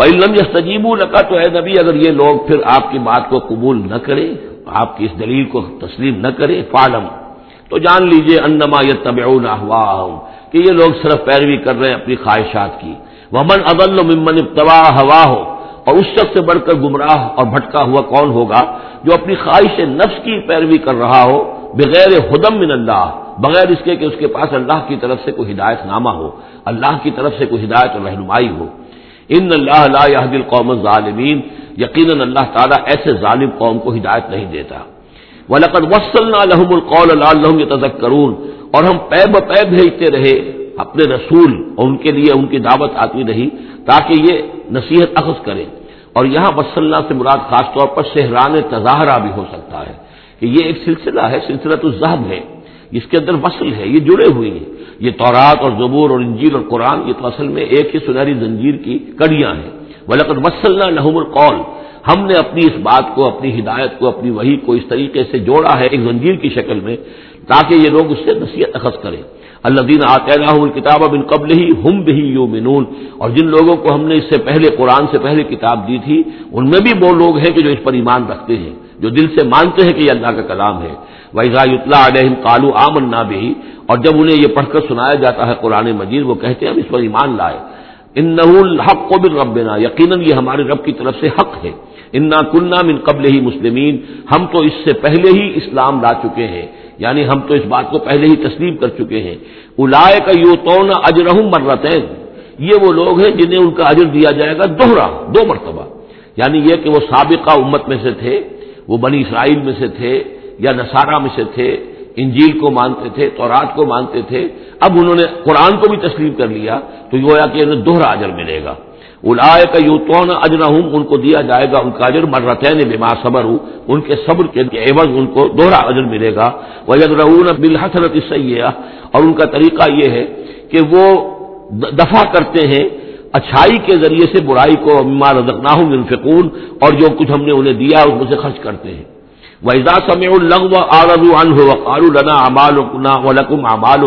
فعلم یا تجیب لگا تو اے نبی، اگر یہ لوگ پھر آپ کی بات کو قبول نہ کرے آپ کی اس دلیل کو تسلیم نہ کرے فالم تو جان لیجیے، انما یہ طب کہ یہ لوگ صرف پیروی کر رہے ہیں اپنی خواہشات کی۔ ومن اضل ممن ابتوا ہوا ہو اور اس شخص سے بڑھ کر گمراہ اور بھٹکا ہوا کون ہوگا جو اپنی خواہش نفس کی پیروی کر رہا ہو؟ بغیر ہدم من اللہ، بغیر اس کے کہ اس کے پاس اللہ کی طرف سے کوئی ہدایت نامہ ہو، اللہ کی طرف سے کوئی ہدایت اور رہنمائی ہو۔ ان اللہ اللہ دل قوم ظالمین یقیناً اللہ تعالیٰ ایسے ظالم قوم کو ہدایت نہیں دیتا۔ ولقد وسلنا لهم القول لعلهم يتذكرون۔ اور ہم پے بے بھیجتے رہے اپنے رسول اور ان کے لیے ان کی دعوت آتی رہی تاکہ یہ نصیحت اخذ کریں۔ اور یہاں وسلنا سے مراد خاص طور پر سہران تظاہرہ بھی ہو سکتا ہے کہ یہ ایک سلسلہ ہے سلسلہ تو ذہب ہے اس کے اندر وصل ہے، یہ جڑے ہوئے ہیں۔ یہ تورات اور زبور اور انجیل اور قرآن یہ تو اصل میں ایک ہی سنہری زنجیر کی کڑیاں ہیں۔ ولقد وسلنا لہم القول۔ ہم نے اپنی اس بات کو، اپنی ہدایت کو، اپنی وہی کو اس طریقے سے جوڑا ہے ایک زنجیر کی شکل میں تاکہ یہ لوگ اس سے نصیحت اخذ کریں۔ اللہ دین آتے الکتاب بن قبل ہی ہم بھی یو منون اور جن لوگوں کو ہم نے اس سے پہلے قرآن سے پہلے کتاب دی تھی، ان میں بھی وہ لوگ ہیں کہ جو اس پر ایمان رکھتے ہیں، جو دل سے مانتے ہیں کہ یہ اللہ کا کلام ہے۔ ویزا اطلاع علیہم کالو آمن نہ بھی اور جب انہیں یہ پڑھ کر سنایا جاتا ہے قرآن مجید، وہ کہتے ہیں ہم اس پر ایمان لائے۔ ان الحق کو بھی رب یقیناً یہ ہمارے رب کی طرف سے حق ہے۔ انا کنہ من قبل ہی مسلمین ہم تو اس سے پہلے ہی اسلام لا چکے ہیں۔ یعنی ہم تو اس بات کو پہلے ہی تسلیم کر چکے ہیں۔ الائے کا یو تو اجرحم مرتین۔ یہ وہ لوگ ہیں جنہیں ان کا اجر دیا جائے گا دوہرا، دو مرتبہ۔ یعنی یہ کہ وہ سابقہ امت میں سے تھے، وہ بنی اسرائیل میں سے تھے یا نصارہ میں سے تھے، انجیل کو مانتے تھے، تورات کو مانتے تھے۔ اب انہوں نے قرآن کو بھی تسلیم کر لیا تو یہ کہ انہیں دوہرا اجر ملے گا۔ الائے کا یو تو اجر ان کو دیا جائے گا، ان کا اجر مرتین بما صبر ان کے صبر کے عوض ان کو دوہرا اجر ملے گا۔ وجد رہون بالحسرت سیاح اور ان کا طریقہ یہ ہے کہ وہ دفاع کرتے ہیں اچھائی کے ذریعے سے برائی کو اما رزقنا ہوں انفقون اور جو کچھ ہم نے انہیں دیا اس میں سے خرچ کرتے ہیں۔ وحضا سمع الگ و آرز ان ہو قارو لنا امال و لکم امال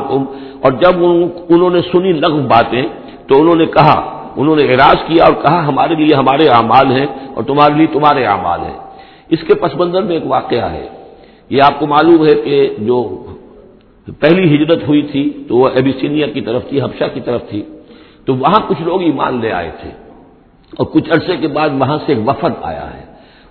اور جب انہوں نے سنی لغ باتیں تو انہوں نے کہا انہوں نے اعراض کیا اور کہا، ہمارے لیے ہمارے اعمال ہیں اور تمہارے لیے تمہارے اعمال ہیں۔ اس کے پس منظر میں ایک واقعہ ہے۔ یہ آپ کو معلوم ہے کہ جو پہلی ہجرت ہوئی تھی تو وہ ایبیسینیا کی طرف تھی حفشہ کی طرف تھی۔ تو وہاں کچھ لوگ ایمان لے آئے تھے۔ اور کچھ عرصے کے بعد وہاں سے ایک وفد آیا ہے۔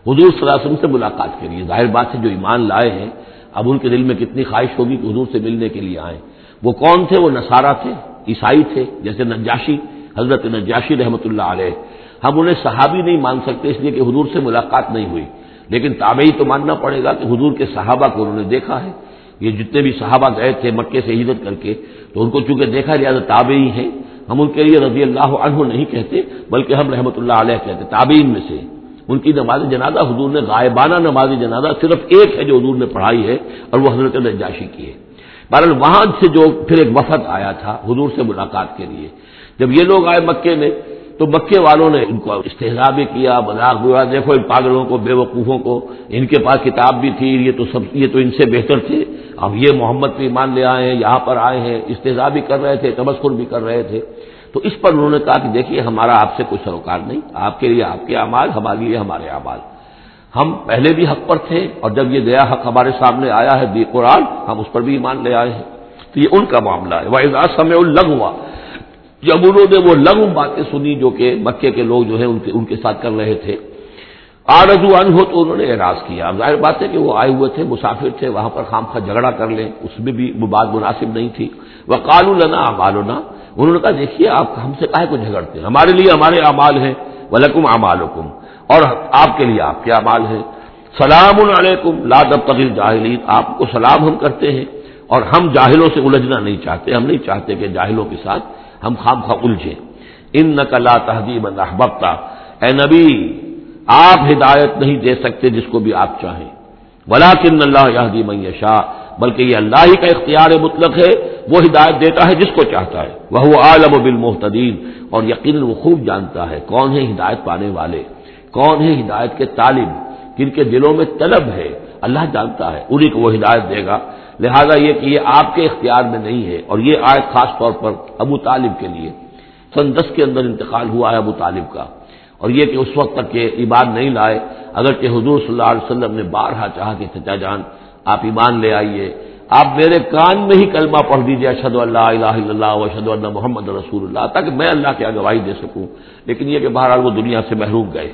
حضور صلی اللہ علیہ وسلم سے ملاقات کے لیے۔ ظاہر بات ہے جو ایمان لائے ہیں، اب ان کے دل میں کتنی خواہش ہوگی کہ حضور سے ملنے کے لیے آئے وہ کون تھے؟ وہ نصارہ تھے، عیسائی تھے، جیسے نجاشی۔ حضرت نجاشی رحمۃ اللہ علیہ، ہم انہیں صحابی نہیں مان سکتے، اس لیے کہ حضور سے ملاقات نہیں ہوئی۔ لیکن تابعی تو ماننا پڑے گا کہ حضور کے صحابہ کو انہوں نے دیکھا ہے۔ یہ جتنے بھی صحابہ گئے تھے مکے سے ہجرت کر کے، تو ان کو چونکہ دیکھا لہٰذا تابعی ہیں، ہم ان کے لیے رضی اللہ عنہ نہیں کہتے، بلکہ ہم رحمۃ اللہ علیہ کہتے، تابعین میں سے۔ ان کی نماز جنازہ حضور نے، غائبانہ نماز جنازہ صرف ایک ہے جو حضور نے پڑھائی ہے، اور وہ حضرت نجاشی کی ہے۔ بہرحال وہاں سے جو پھر ایک وفد آیا تھا حضور سے ملاقات کے لیے جب یہ لوگ آئے مکے میں، تو مکے والوں نے ان کو استحصا بھی کیا، مذاق بھی ہوا دیکھو ان پاگلوں کو بے وقوفوں کو، ان کے پاس کتاب بھی تھی، یہ تو سب، یہ تو ان سے بہتر تھے۔ اب یہ محمد پہ ایمان لے آئے ہیں، یہاں پر آئے ہیں استحصا بھی کر رہے تھے تبسکر بھی کر رہے تھے۔ تو اس پر انہوں نے کہا کہ دیکھیے، ہمارا آپ سے کوئی سروکار نہیں، آپ کے لیے آپ کے اعمال، ہمارے لیے ہمارے اعمال۔ ہم پہلے بھی حق پر تھے، اور جب یہ گیا حق ہمارے سامنے آیا ہے، دی قرآن، ہم اس پر بھی ایمان لے آئے ہیں۔ تو یہ ان کا معاملہ ہے۔ وہ اعزاز سمے الگ ہوا جب انہوں نے وہ لغو باتیں سنی جو کہ مکے کے لوگ جو ہے ان کے ساتھ کر رہے تھے۔ آرزو ان ہو تو انہوں نے اعراض کیا۔ ظاہر بات ہے کہ وہ آئے ہوئے تھے، مسافر تھے، وہاں پر خام خواہ جھگڑا کر لیں۔ اس میں بھی وہ بات مناسب نہیں تھی۔ وہ کالو لنا امالونا انہوں نے کہا، دیکھیے، آپ ہم سے کہے کو جھگڑتے ہیں؟ ہمارے لیے ہمارے اعمال ہیں۔ ولکم امال اور آپ کے لیے آپ کے اعمال ہیں۔ سلام علیکم۔ لادب تغیر جاہلین آپ کو سلام ہم کرتے ہیں اور ہم جاہلوں سے الجھنا نہیں چاہتے۔ ہم نہیں چاہتے کہ جاہلوں کے ساتھ ہم خام خواہ الجھے ان نقلا تہذیب احبتا اے نبی، آپ ہدایت نہیں دے سکتے جس کو بھی آپ چاہیں۔ ولا کن اللہ یہدی شاہ بلکہ یہ اللہ ہی کا اختیار مطلق ہے، وہ ہدایت دیتا ہے جس کو چاہتا ہے۔ وہ عالم و بالمحتین اور یقیناً وہ خوب جانتا ہے کون ہے ہدایت پانے والے، کون ہے ہدایت کے طالب، جن کے دلوں میں طلب ہے۔ اللہ جانتا ہے انہیں کو وہ ہدایت دے گا۔ لہذا یہ کہ یہ آپ کے اختیار میں نہیں ہے اور یہ آئے خاص طور پر ابو طالب کے لیے سن دس کے اندر انتقال ہوا ہے ابو طالب کا اور یہ کہ اس وقت تک یہ ایمان نہیں لائے اگر کہ حضور صلی اللہ علیہ وسلم نے بارہا چاہا کہ چچا جان، آپ ایمان لے آئیے۔ آپ میرے کان میں ہی کلمہ پڑھ دیجیے اشد اللہ الہ الا اللہ اشد اللہ محمد رسول اللہ، تاکہ میں اللہ کی گواہی دے سکوں۔ لیکن یہ کہ بہرحال وہ دنیا سے محروم گئے۔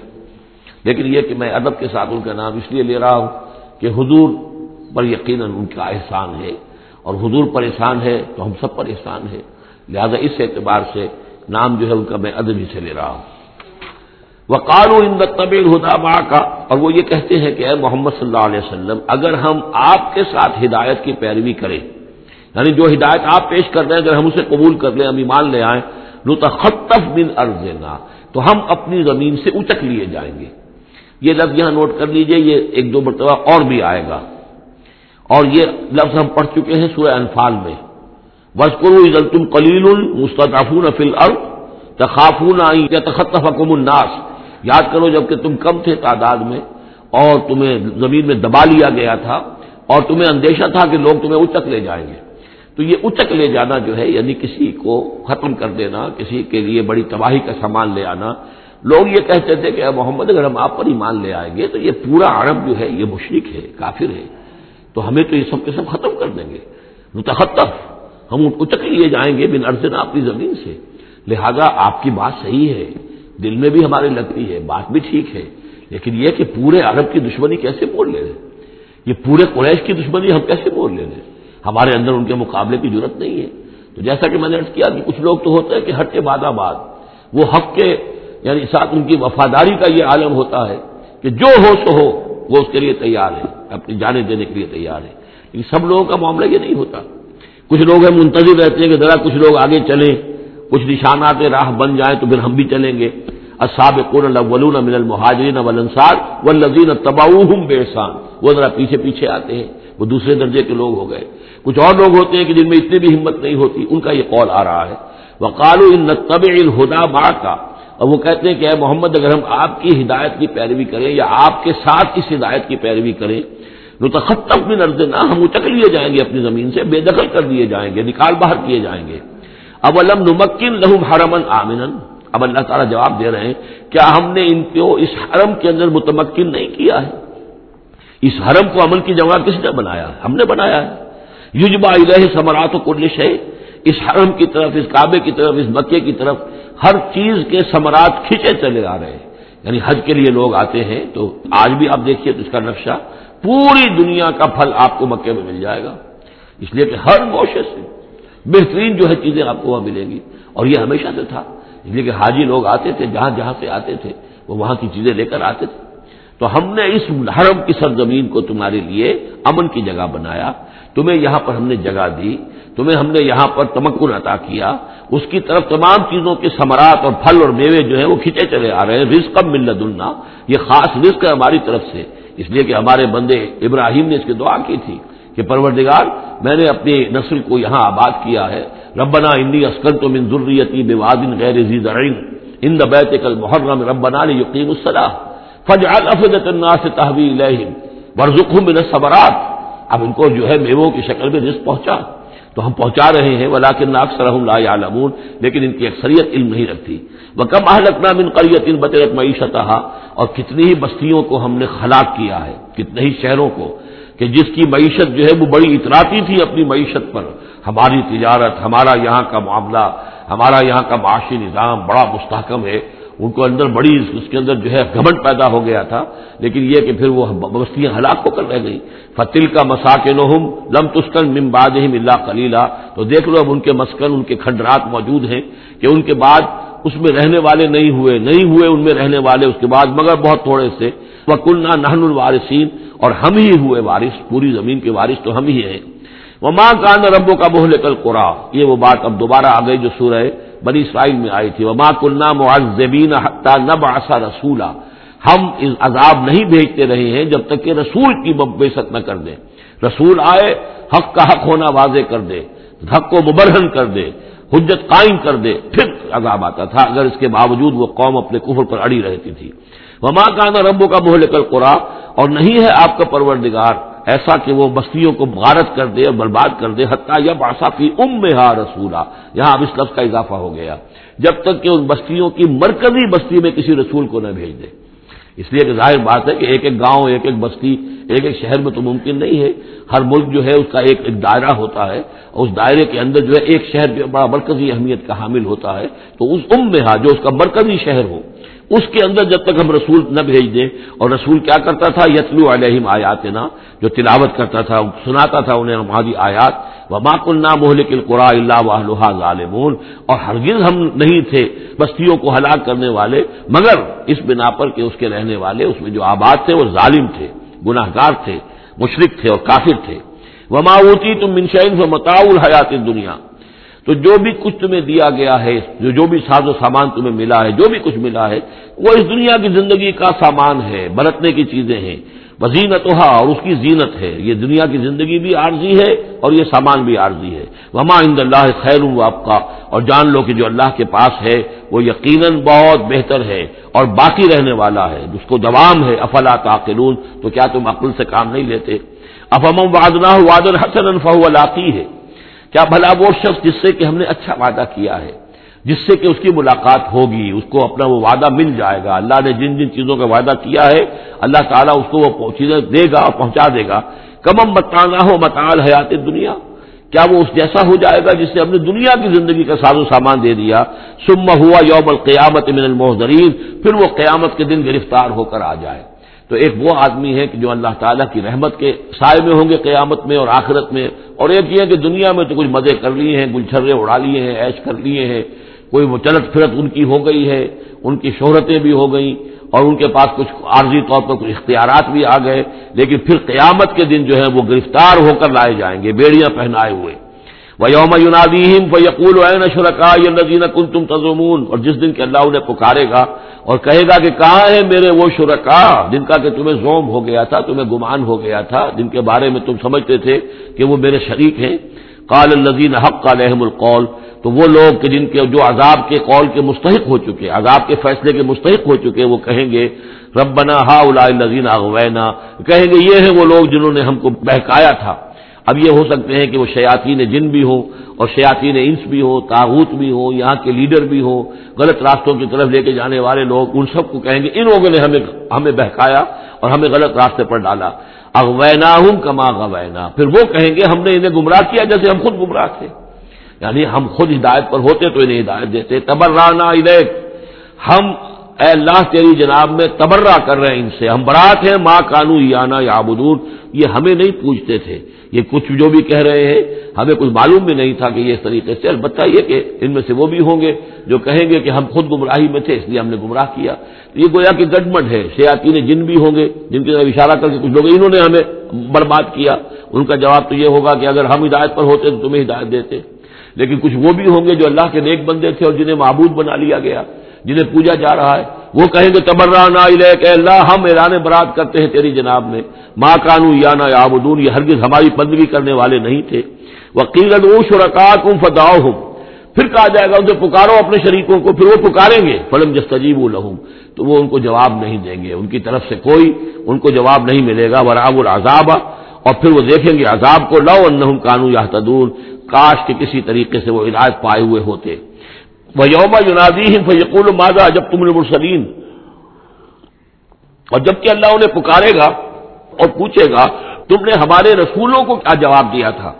لیکن یہ کہ میں ادب کے ساتھ ان کا نام اس لیے لے رہا ہوں کہ حضور پر یقیناً ان کا احسان ہے اور حضور پر احسان ہے تو ہم سب پر احسان ہے لہذا اس اعتبار سے نام جو ہے ان کا میں ادب ہی سے لے رہا ہوں۔ وہ ان طبیل ہدا ماں کا اور وہ یہ کہتے ہیں کہ اے محمد صلی اللہ علیہ وسلم، اگر ہم آپ کے ساتھ ہدایت کی پیروی کریں یعنی جو ہدایت آپ پیش کر رہے ہیں، اگر ہم اسے قبول کر لیں ابھی مان لے آئیں لطخطف بن ارض تو ہم اپنی زمین سے اچک لیے جائیں گے۔ یہ لفظ یہاں نوٹ کر لیجیے، یہ ایک دو مرتبہ اور بھی آئے گا۔ اور یہ لفظ ہم پڑھ چکے ہیں سورہ انفال میں۔ وسکرو عزل تم کلیل مستطفون فل ارد تخافون یا تخطف الناس۔ یاد کرو جبکہ تم کم تھے تعداد میں اور تمہیں زمین میں دبا لیا گیا تھا اور تمہیں اندیشہ تھا کہ لوگ تمہیں اچک لے جائیں گے۔ تو یہ اچک لے جانا جو ہے یعنی کسی کو ختم کر دینا، کسی کے لیے بڑی تباہی کا سامان لے آنا۔ لوگ یہ کہتے تھے کہ محمد، اگر ہم آپ پر ایمان لے آئیں گے تو یہ پورا عرب جو ہے، یہ مشرق ہے، کافر ہے۔ تو ہمیں تو یہ سب کے سب ختم کر دیں گے۔ متحطف ہم اچک لیے جائیں گے بن ارزن اپنی زمین سے۔ لہذا آپ کی بات صحیح ہے۔ دل میں بھی ہمارے لگتی ہے، بات بھی ٹھیک ہے۔ لیکن یہ کہ پورے عرب کی دشمنی کیسے بول لے رہے یہ پورے قریش کی دشمنی ہم کیسے بول لے رہے ہمارے اندر ان کے مقابلے کی ضرورت نہیں ہے۔ تو جیسا کہ میں نے کیا کہ کچھ لوگ تو ہوتے ہیں کہ ہٹ کے بعد آباد، وہ حق کے یعنی ساتھ ان کی وفاداری کا یہ عالم ہوتا ہے کہ جو ہو سو ہو، وہ اس کے لیے تیار ہے۔ اپنی جانیں دینے کے لیے تیار ہے لیکن سب لوگوں کا معاملہ یہ نہیں ہوتا۔ کچھ لوگ ہیں منتظر رہتے ہیں کہ ذرا کچھ لوگ آگے چلیں، کچھ نشانات راہ بن جائیں تو پھر ہم بھی چلیں گے۔ اصاب الاولون من المہاجرین والانصار والذین تبعوہم بےسان وہ ذرا پیچھے پیچھے آتے ہیں، وہ دوسرے درجے کے لوگ ہو گئے۔ کچھ اور لوگ ہوتے ہیں کہ جن میں اتنی بھی ہمت نہیں ہوتی، ان کا یہ قول آ رہا ہے۔ وہ کالو ان طب الہدا با کا اور وہ کہتے ہیں کہ اے محمد، اگر ہم آپ کی ہدایت کی پیروی کریں یا آپ کے ساتھ اس ہدایت کی پیروی کریں تو تختب بھی نرد نہ ہم اچک لیے جائیں گے اپنی زمین سے، بے دخل کر دیے جائیں گے، نکال باہر کیے جائیں گے۔ اب علم نمکن لہم حرمن آمن اب اللہ تعالیٰ جواب دے رہے ہیں، کیا ہم نے ان کو اس حرم کے اندر متمکن نہیں کیا ہے؟ اس حرم کو عمل کی جگہ کس نے بنایا؟ ہم نے بنایا ہے۔ یوجبا الہ سمرات و کلش ہے اس حرم کی طرف، اس کعبے کی طرف، اس مکے کی طرف ہر چیز کے سمرات کھینچے چلے آ رہے ہیں۔ یعنی حج کے لیے لوگ آتے ہیں، تو آج بھی آپ دیکھیے تو اس کا نقشہ پوری دنیا کا پھل آپ کو مکے میں مل جائے گا۔ اس لیے کہ ہر گوشے سے بہترین جو ہے چیزیں آپ کو وہاں ملیں گی۔ اور یہ ہمیشہ سے تھا۔ اس لیے کہ حاجی لوگ آتے تھے، جہاں جہاں سے آتے تھے، وہ وہاں کی چیزیں لے کر آتے تھے۔ تو ہم نے اس حرم کی سرزمین کو تمہارے لیے امن کی جگہ بنایا۔ تمہیں یہاں پر ہم نے جگہ دی، تمہیں ہم نے یہاں پر تمکن عطا کیا۔ اس کی طرف تمام چیزوں کے ثمرات اور پھل اور میوے جو ہیں وہ کھینچے چلے آ رہے ہیں۔ رزق ملت اللہ یہ خاص رزق ہے ہماری طرف سے۔ اس لیے کہ ہمارے بندے ابراہیم نے اس کی دعا کی تھی کہ پروردگار، میں نے اپنی نسل کو یہاں آباد کیا ہے۔ ربنا انی اسکن تو من ضروریتی بے وادن غیر ان بیت کل محرم ربنا یقین الصلاح۔ فج الفت الناس تحویل ورژم من الصبرات اب ان کو جو ہے میووں کی شکل میں رزق پہنچا۔ تو ہم پہنچا رہے ہیں ولاکن اکثر لا یعلمون، لیکن ان کی اکثریت علم نہیں رکھتی۔ وہ کم اہلکنا من قریت ان بطرت معیشت اور کتنی ہی بستیوں کو ہم نے ہلاک کیا ہے، کتنے ہی شہروں کو، کہ جس کی معیشت جو ہے وہ بڑی اطراتی تھی اپنی معیشت پر۔ ہماری تجارت، ہمارا یہاں کا معاملہ، ہمارا یہاں کا معاشی نظام بڑا مستحکم ہے۔ ان کو اندر بڑی اس کے اندر جو ہے گھمنڈ پیدا ہو گیا تھا، لیکن یہ کہ پھر وہ بستیاں ہلاک ہو کر رہ گئی فتل کا مساکن لم تسکن ممباد اللہ کلیلہ تو دیکھ لو اب ان کے مسکن، ان کے کھنڈرات موجود ہیں کہ ان کے بعد اس میں رہنے والے نہیں ہوئے نہیں ہوئے ان میں رہنے والے، اس کے بعد مگر بہت تھوڑے سے۔ وہ نہن الوارثین اور ہم ہی ہوئے وارث، پوری زمین کے وارث تو ہم ہی ہیں۔ وہ ماں کان ربوں کا بہل کل قرا یہ وہ بات اب دوبارہ آ گئی جو سورہ بنی اسرائیل میں آئی تھی۔ وہ ماں کلنا معذبین حتہ نب آسا رسولہ ہم اس عذاب نہیں بھیجتے رہے ہیں جب تک کہ رسول کی بے ست نہ کر دیں۔ رسول آئے، حق کا حق ہونا واضح کر دے، حق کو مبرہن کر دے، حجت قائم کر دے، پھر عذاب آتا تھا۔ اگر اس کے باوجود وہ قوم اپنے کفر پر اڑی رہتی تھی۔ وہ ماں کانا ربو کا بہل کل قرا اور نہیں ہے آپ کا پروردگار۔ ایسا کہ وہ بستیوں کو غارت کر دے اور برباد کر دے، حتیٰ یا باسافی ام میں ہا رسولہ یہاں اب اس لفظ کا اضافہ ہو گیا۔ جب تک کہ ان بستیوں کی مرکزی بستی میں کسی رسول کو نہ بھیج دے۔ اس لیے کہ ظاہر بات ہے کہ ایک ایک گاؤں، ایک ایک بستی، ایک ایک شہر میں تو ممکن نہیں ہے۔ ہر ملک جو ہے اس کا ایک ایک دائرہ ہوتا ہے۔ اور اس دائرے کے اندر جو ہے ایک شہر جو بڑا مرکزی اہمیت کا حامل ہوتا ہے۔ تو اس ام میں جو اس کا مرکزی شہر ہو اس کے اندر جب تک ہم رسول نہ بھیج دیں اور رسول کیا کرتا تھا؟ یتلو علیہم آیات نا جو تلاوت کرتا تھا، سناتا تھا انہیں ہماری آیات و ماک اللہ محلک القرا اللہ واہ ظالمون۔ اور ہرگز ہم نہیں تھے بستیوں کو ہلاک کرنے والے، مگر اس بنا پر کہ اس کے رہنے والے، اس میں جو آباد تھے وہ ظالم تھے گناہ گار تھے مشرق تھے اور کافر تھے۔ وہ ماوتی تم منشین و متاع الحیات دنیا تو جو بھی کچھ تمہیں دیا گیا ہے، جو جو بھی ساز و سامان تمہیں ملا ہے، جو بھی کچھ ملا ہے، وہ اس دنیا کی زندگی کا سامان ہے، برتنے کی چیزیں ہیں۔ وزینت اور اس کی زینت ہے۔ یہ دنیا کی زندگی بھی عارضی ہے اور یہ سامان بھی عارضی ہے۔ وما عند اللہ خیر ہوں آپ کا اور جان لو کہ جو اللہ کے پاس ہے، وہ یقیناً بہت بہتر ہے اور باقی رہنے والا ہے۔ جس کو دوام ہے، افلا تعقلون، تو کیا تم عقل سے کام نہیں لیتے؟ افہم وادنا وادر حسن فہو علاقی ہے۔ کیا بھلا وہ شخص جس سے کہ ہم نے اچھا وعدہ کیا ہے، جس سے کہ اس کی ملاقات ہوگی، اس کو اپنا وہ وعدہ مل جائے گا۔ اللہ نے جن جن چیزوں کا وعدہ کیا ہے، اللہ تعالیٰ اس کو وہ چیزیں دے گا اور پہنچا دے گا۔ کمم متانا ہو متال حیات دنیا کیا وہ اس جیسا ہو جائے گا جس سے اپنی دنیا کی زندگی کا ساز و سامان دے دیا؟ سم ہوا یوم القیامت من المحدرین پھر وہ قیامت کے دن گرفتار ہو کر آ جائے۔ تو ایک وہ آدمی ہے کہ جو اللہ تعالیٰ کی رحمت کے سائے میں ہوں گے قیامت میں اور آخرت میں اور ایک یہ ہے کہ دنیا میں تو کچھ مزے کر لیے ہیں، گلچھرے اڑا لیے ہیں ایش کر لیے ہیں، کوئی وہ چلت پھرت ان کی ہو گئی ہے، ان کی شہرتیں بھی ہو گئیں اور ان کے پاس کچھ عارضی طور پر کچھ اختیارات بھی آ گئے، لیکن پھر قیامت کے دن جو ہے وہ گرفتار ہو کر لائے جائیں گے، بیڑیاں پہنائے ہوئے۔ وہ یوم یونادیم و یقول شرکا نذین کن تم تزمون اور جس دن کے اللہ انہیں پکارے گا اور کہے گا کہ کہاں ہے میرے وہ شرکا جن کا کہ تمہیں زوم ہو گیا تھا، تمہیں گمان ہو گیا تھا، جن کے بارے میں تم سمجھتے تھے کہ وہ میرے شریک ہیں۔ قال الزین حق کا لحم القول تو وہ لوگ کہ جن کے جو عذاب کے قول کے مستحق ہو چکے، عذاب کے فیصلے کے مستحق ہو چکے، وہ کہیں گے، ربنا ہا الزین اغوینا کہیں گے، یہ ہیں وہ لوگ جنہوں نے ہم کو بہکایا تھا۔ اب یہ ہو سکتے ہیں کہ وہ شیاطین جن بھی ہوں اور شیاطین انس بھی ہو تاغوت بھی ہو یہاں کے لیڈر بھی ہوں، غلط راستوں کی طرف لے کے جانے والے لوگ، ان سب کو کہیں گے، ان لوگوں نے ہمیں ہمیں بہکایا اور ہمیں غلط راستے پر ڈالا۔ اغوینا ہوں کما غوینا۔ پھر وہ کہیں گے، ہم نے انہیں گمراہ کیا جیسے ہم خود گمراہ تھے۔ یعنی ہم خود ہدایت پر ہوتے تو انہیں ہدایت دیتے۔ تبرانا الیک۔ ہم اے اللہ تیری جناب میں تبرہ کر رہے ہیں ان سے۔ ہم برات ہیں ماں کانو یانا یا یہ ہمیں نہیں پوچھتے تھے۔ یہ کچھ جو بھی کہہ رہے ہیں، ہمیں کچھ معلوم بھی نہیں تھا کہ یہ اس طریقے سے۔ البتہ یہ کہ ان میں سے وہ بھی ہوں گے جو کہیں گے کہ ہم خود گمراہی میں تھے، اس لیے ہم نے گمراہ کیا۔ یہ گویا کہ گڈمٹ ہے۔ سیاتی جن بھی ہوں گے، جن کی طرف اشارہ کر کے کچھ لوگ، انہوں نے ہمیں برباد کیا۔ ان کا جواب تو یہ ہوگا کہ اگر ہم ہدایت پر ہوتے تو تمہیں ہدایت دیتے۔ لیکن کچھ وہ بھی ہوں گے جو اللہ کے نیک بندے تھے اور جنہیں معبود بنا لیا گیا۔ جنہیں پوجا جا رہا ہے۔ وہ کہیں گے تبرہ نا کہ اللہ، ہم ایران برات کرتے ہیں تیری جناب میں۔ ماں کانو یا نا یابدون یہ ہرگز ہماری بندگی کرنے والے نہیں تھے۔ وکیل شرکات ہوں فتاؤ ہوں پھر کہا جائے گا، ان سے پکارو اپنے شریکوں کو، پھر وہ پکاریں گے۔ فلم جستجیب الحم تو وہ ان کو جواب نہیں دیں گے۔ ان کی طرف سے کوئی ان کو جواب نہیں ملے گا۔ وراب العذاب۔ اور پھر وہ دیکھیں گے عذاب کو، لو ان کانو یا کاش کے کسی طریقے سے وہ ہدایت پائے ہوئے ہوتے۔ وہ یوم یونادی فیقول ماضا جب تم المرسلین اور جبکہ اللہ انہیں پکارے گا اور پوچھے گا، تم نے ہمارے رسولوں کو کیا جواب دیا تھا؟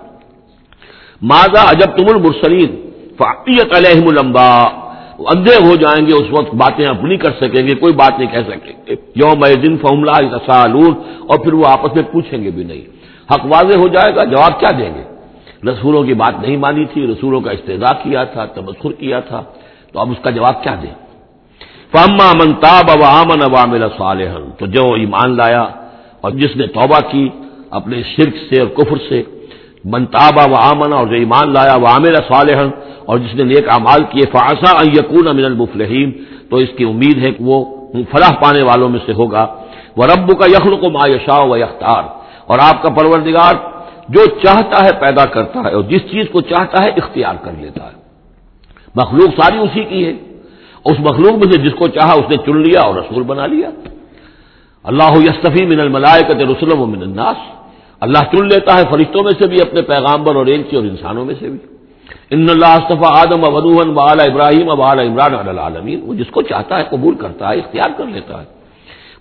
ماضا اجب تم المرسلین فعیت علیہم الانباء اندھے ہو جائیں گے، اس وقت باتیں اب نہیں کر سکیں گے، کوئی بات نہیں کہہ سکیں گے۔ یوم دن فملہ اور پھر وہ آپس میں پوچھیں گے بھی نہیں۔ حق واضح ہو جائے گا، جواب کیا دیں گے؟ رسولوں کی بات نہیں مانی تھی، رسولوں کا استدا کیا تھا، تبصر کیا تھا، تو اب اس کا جواب کیا دیں؟ فاما من تاب و امن عوامل صالح تو جو ایمان لایا اور جس نے توبہ کی اپنے شرک سے اور کفر سے، من تابا و آمن اور جو ایمان لایا وہ عامر صالح اور جس نے نیک اعمال کیے فاصا یقون من المفلحین تو اس کی امید ہے کہ وہ فلاح پانے والوں میں سے ہوگا۔ وہ رب کا یخل کو مایشا و یختار اور آپ کا پروردگار جو چاہتا ہے پیدا کرتا ہے اور جس چیز کو چاہتا ہے اختیار کر لیتا ہے۔ مخلوق ساری اسی کی ہے۔ اس مخلوق میں سے جس کو چاہا اس نے چن لیا اور رسول بنا لیا۔ اللہ یستفی من الملائکت رسول و من الناس۔ اللہ چن لیتا ہے فرشتوں میں سے بھی، اپنے پیغامبر اور اینسی اور انسانوں میں سے بھی۔ ان اللہ استفا آدم ابدوہن و ابراہیم اب اعلیٰ عمران العالمین۔ وہ جس کو چاہتا ہے قبول کرتا ہے، اختیار کر لیتا ہے۔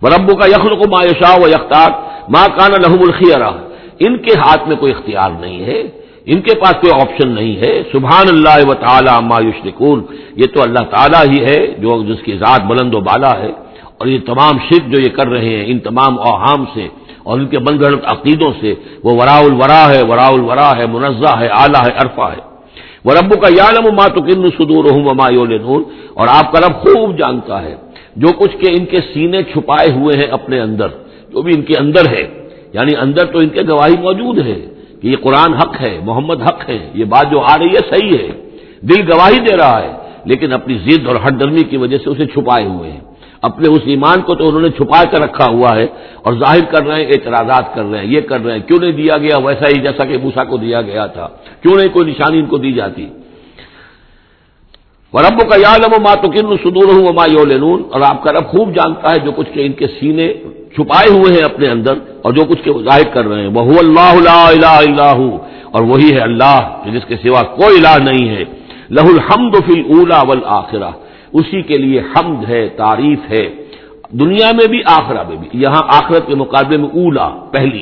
رب کا یخل کو مایشا و یختار۔ ماں کانا لحم الخیرہ۔ ان کے ہاتھ میں کوئی اختیار نہیں ہے، ان کے پاس کوئی آپشن نہیں ہے۔ سبحان اللہ و تعالی مایوش نکون یہ تو اللہ تعالیٰ ہی ہے جو جس کی ذات بلند و بالا ہے۔ اور یہ تمام شرک جو یہ کر رہے ہیں، ان تمام اوہام سے اور ان کے بند عقیدوں سے، وہ ورا الورا ہے ورا الورا ہے، منزہ ہے، اعلیٰ ہے، عرفہ ہے۔ وہ رب کا یالم ما تو کن سدور ہوں اور آپ کا رب خوب جانتا ہے، جو کچھ کے ان کے سینے چھپائے ہوئے ہیں اپنے اندر، جو بھی ان کے اندر ہے۔ یعنی اندر تو ان کے گواہی موجود ہے کہ یہ قرآن حق ہے، محمد حق ہے، یہ بات جو آ رہی ہے صحیح ہے۔ دل گواہی دے رہا ہے، لیکن اپنی ضد اور ہٹ درمی کی وجہ سے اسے چھپائے ہوئے ہیں۔ اپنے اس ایمان کو تو انہوں نے چھپا کر رکھا ہوا ہے اور ظاہر کر رہے ہیں، اعتراضات کر رہے ہیں، یہ کر رہے ہیں۔ کیوں نہیں دیا گیا ویسا ہی جیسا کہ موسا کو دیا گیا تھا؟ کیوں نہیں کوئی نشانی ان کو دی جاتی؟ رب کا یادم و ماتو کن سدور ہوں ما یولنون اور آپ کا رب خوب جانتا ہے جو کچھ کہ ان کے سینے چھپائے ہوئے ہیں اپنے اندر اور جو کچھ کے ظاہر کر رہے ہیں۔ وہ اللہ الہ اللہ اور وہی ہے اللہ جس کے سوا کوئی الہ نہیں ہے۔ لہ الحمد فی اولا والآخرہ۔ اسی کے لیے حمد ہے، تعریف ہے۔ دنیا میں بھی، آخرہ میں بھی۔ یہاں آخرت کے مقابلے میں اولا، پہلی۔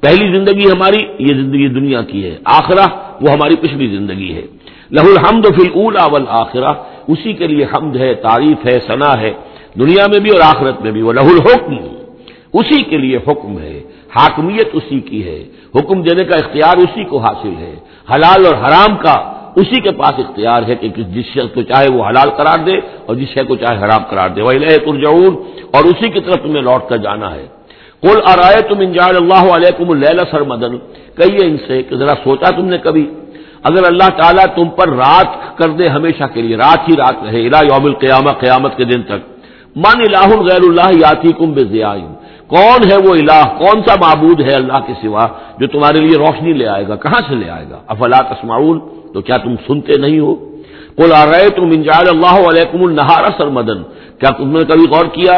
پہلی زندگی ہماری یہ زندگی دنیا کی ہے۔ آخرہ وہ ہماری پچھلی زندگی ہے۔ لہ الحمد فی اولا والآخرہ۔ اسی کے لیے حمد ہے، تعریف ہے، ثنا ہے۔ دنیا میں بھی اور آخرت میں بھی۔ وہ لہ الحکم۔ اسی کے لیے حکم ہے، حاکمیت اسی کی ہے، حکم دینے کا اختیار اسی کو حاصل ہے۔ حلال اور حرام کا اسی کے پاس اختیار ہے کہ جس شخص کو چاہے وہ حلال قرار دے اور جس شخص کو چاہے حرام قرار دے۔ وہ ترجعون اور اسی کی طرف تمہیں لوٹ کر جانا ہے۔ کل آرائے تم انجال اللہ علیکم اللہ سر مدن کہیے ان سے کہ ذرا سوچا تم نے کبھی۔ اگر اللہ تعالیٰ تم پر رات کر دے ہمیشہ کے لیے، رات ہی رات رہے الا یوم القیامہ، قیامت کے دن تک۔ من الہ غیر اللہ یاتی کم بے کون ہے وہ الہ؟ کون سا معبود ہے اللہ کے سوا جو تمہارے لیے روشنی لے آئے گا؟ کہاں سے لے آئے گا؟ افلا تسمعون؟ تو کیا تم سنتے نہیں ہو؟ کل آ رہے تم انجال اللہ علیکم النہارا سر مدن کیا تم نے کبھی غور کیا؟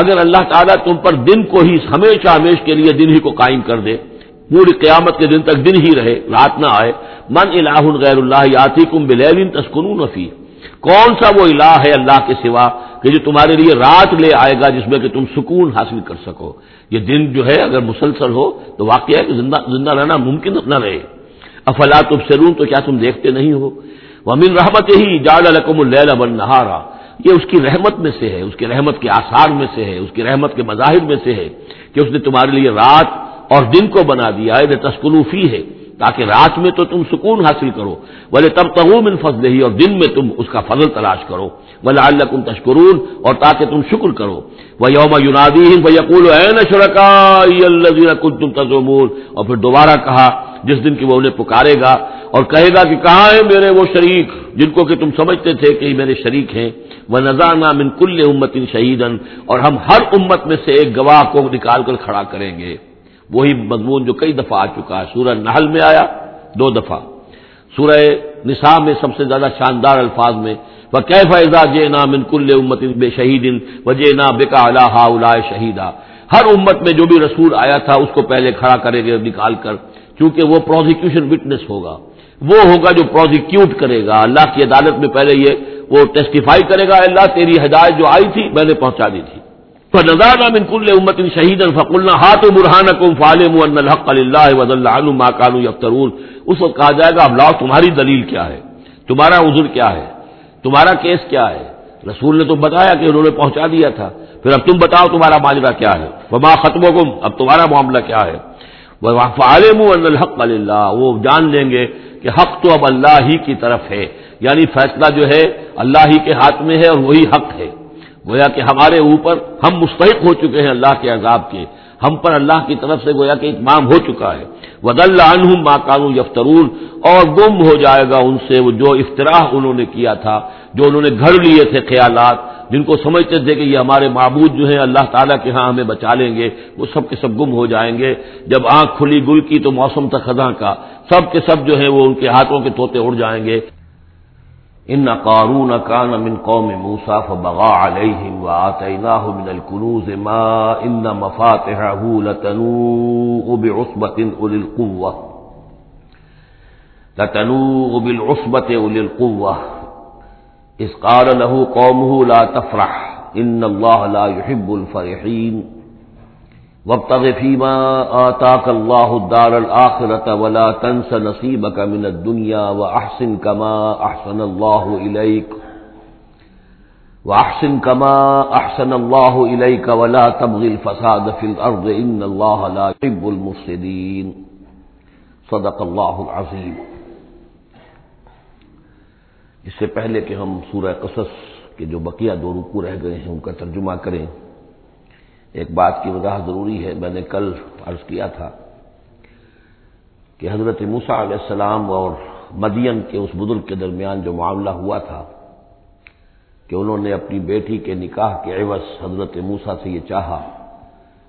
اگر اللہ تعالیٰ تم پر دن کو ہی ہمیشہ ہمیش کے لیے دن ہی کو قائم کر دے، پوری قیامت کے دن تک دن ہی رہے، رات نہ آئے۔ من الہ غیر اللہ یاتی کم بلیلن تسکن فی کون سا وہ الہ ہے اللہ کے سوا کہ جو تمہارے لیے رات لے آئے گا جس میں کہ تم سکون حاصل کر سکو؟ یہ دن جو ہے اگر مسلسل ہو تو واقعہ ہے کہ زندہ زندہ رہنا ممکن نہ رہے۔ افلا تم سرون تو کیا تم دیکھتے نہیں ہو؟ امین رحمت ہی جاد القم اللیل بن نہارا یہ اس کی رحمت میں سے ہے، اس کی رحمت کے آثار میں سے ہے، اس کی رحمت کے مظاہر میں سے ہے کہ اس نے تمہارے لیے رات اور دن کو بنا دیا ہے۔ تسکلوفی ہے تاکہ رات میں تو تم سکون حاصل کرو۔ بولے تب تغم ان فضل ہی اور دن میں تم اس کا فضل تلاش کرو۔ بولے اللہ کم تشکرون اور تاکہ تم شکر کرو۔ وہ یوم یونادی یقول تم تزمون اور پھر دوبارہ کہا، جس دن کی وہ انہیں پکارے گا اور کہے گا کہ کہاں ہیں میرے وہ شریک، جن کو کہ تم سمجھتے تھے کہ میرے شریک ہیں۔ وہ نذانہ من کل امت شہیدن اور ہم ہر امت میں سے ایک گواہ کو نکال کر کھڑا کریں گے۔ وہی مضمون جو کئی دفعہ آ چکا ہے۔ سورہ نحل میں آیا، دو دفعہ۔ سورہ نساء میں سب سے زیادہ شاندار الفاظ میں وہ کی فائدہ جے نا من کل امت بے شہید وجے نا بےکا اللہ شہیدا ہر امت میں جو بھی رسول آیا تھا، اس کو پہلے کھڑا کرے گا نکال کر کیونکہ وہ پروزیکیوشن وٹنس ہوگا۔ وہ ہوگا جو پروزیکیوٹ کرے گا۔ اللہ کی عدالت میں پہلے یہ وہ ٹیسٹیفائی کرے گا اللہ تیری ہدایت جو آئی تھی، میں نے پہنچا دی تھی۔ نظارہ من کل امت شہید فقلنا ہاتھ برہان کم فالم الحق اللہ وز اللہ ما کانو یفترون. اس وقت کہا جائے گا، اب لاؤ، تمہاری دلیل کیا ہے؟ تمہارا عذر کیا ہے؟ تمہارا کیس کیا ہے؟ رسول نے تو بتایا کہ انہوں نے پہنچا دیا تھا۔ پھر اب تم بتاؤ تمہارا معاملہ کیا ہے؟ وما ختم اب تمہارا معاملہ کیا ہے؟ فعالم الحق اللہ وہ جان لیں گے کہ حق تو اب اللہ ہی کی طرف ہے۔ یعنی فیصلہ جو ہے، اللہ ہی کے ہاتھ میں ہے اور وہی حق ہے۔ گویا کہ ہمارے اوپر ہم مستحق ہو چکے ہیں اللہ کے عذاب کے۔ ہم پر اللہ کی طرف سے گویا کہ اتمام ہو چکا ہے۔ ود اللہ ماں کانو یفترون اور گم ہو جائے گا ان سے وہ جو افطراح انہوں نے کیا تھا، جو انہوں نے گھر لیے تھے خیالات، جن کو سمجھتے تھے کہ یہ ہمارے معبود جو ہیں اللہ تعالیٰ کے ہاں ہمیں بچا لیں گے، وہ سب کے سب گم ہو جائیں گے۔ جب آنکھ کھلی گل کی تو موسم تھا خزاں کا۔ سب کے سب جو ہے وہ ان کے ہاتھوں کے توتے اڑ جائیں گے۔ ان قارون کان من قوم موسا فبغى عليهم وآتيناه من الكنوز ما ان مفاتحه لتنوء بعصبة أولي القوة لتنوء بالعصبة أولي القوة إذ قال له قومه لا تفرح إن الله لا يحب الفرحين وقت فیما آتاک اللہ الدار الآخرت ولا تنس نصیبک من الدنیا واحسن کما احسن اللہ الیک واحسن کما احسن اللہ الیک ولا تبغی الفساد فی الارض ان اللہ لا يحب المفسدین صدق اللہ العظیم اس سے پہلے کہ ہم سورہ قصص کے جو بقیہ دو رکو رہ گئے ہیں، ان کا ترجمہ کریں۔ ایک بات کی وضاحت ضروری ہے، میں نے کل عرض کیا تھا کہ حضرت موسا علیہ السلام اور مدین کے اس بزرگ کے درمیان جو معاملہ ہوا تھا کہ انہوں نے اپنی بیٹی کے نکاح کے عوض حضرت موسا سے یہ چاہا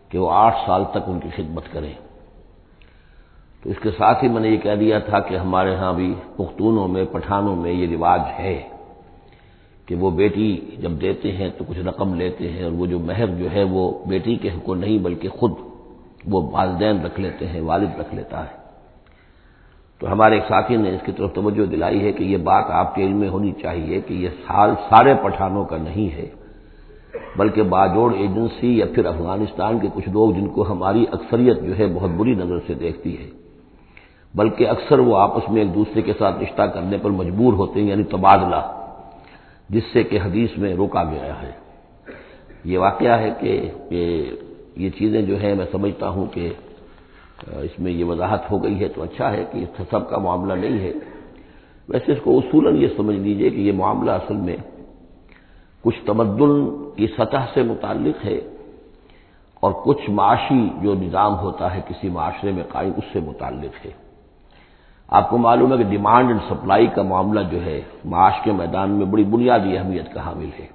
کہ وہ آٹھ سال تک ان کی خدمت کریں۔ تو اس کے ساتھ ہی میں نے یہ کہہ دیا تھا کہ ہمارے ہاں بھی پختونوں میں، پٹھانوں میں یہ رواج ہے۔ کہ وہ بیٹی جب دیتے ہیں تو کچھ رقم لیتے ہیں اور وہ جو مہر جو ہے وہ بیٹی کے حق کو نہیں بلکہ خود وہ والدین رکھ لیتے ہیں، والد رکھ لیتا ہے۔ تو ہمارے ایک ساتھی نے اس کی طرف توجہ دلائی ہے کہ یہ بات آپ کے علم میں ہونی چاہیے کہ یہ سال سارے پٹھانوں کا نہیں ہے، بلکہ باجوڑ ایجنسی یا پھر افغانستان کے کچھ لوگ جن کو ہماری اکثریت جو ہے بہت بری نظر سے دیکھتی ہے۔ بلکہ اکثر وہ آپس میں ایک دوسرے کے ساتھ رشتہ کرنے پر مجبور ہوتے ہیں یعنی تبادلہ۔ جس سے کہ حدیث میں روکا گیا ہے۔ یہ واقعہ ہے کہ یہ چیزیں جو ہے میں سمجھتا ہوں کہ اس میں یہ وضاحت ہو گئی ہے تو اچھا ہے کہ سب کا معاملہ نہیں ہے۔ ویسے اس کو اصولاً یہ سمجھ لیجیے کہ یہ معاملہ اصل میں کچھ تمدن کی سطح سے متعلق ہے اور کچھ معاشی جو نظام ہوتا ہے کسی معاشرے میں قائم اس سے متعلق ہے۔ آپ کو معلوم ہے کہ ڈیمانڈ اینڈ سپلائی کا معاملہ جو ہے، معاش کے میدان میں بڑی بنیادی اہمیت کا حامل ہے۔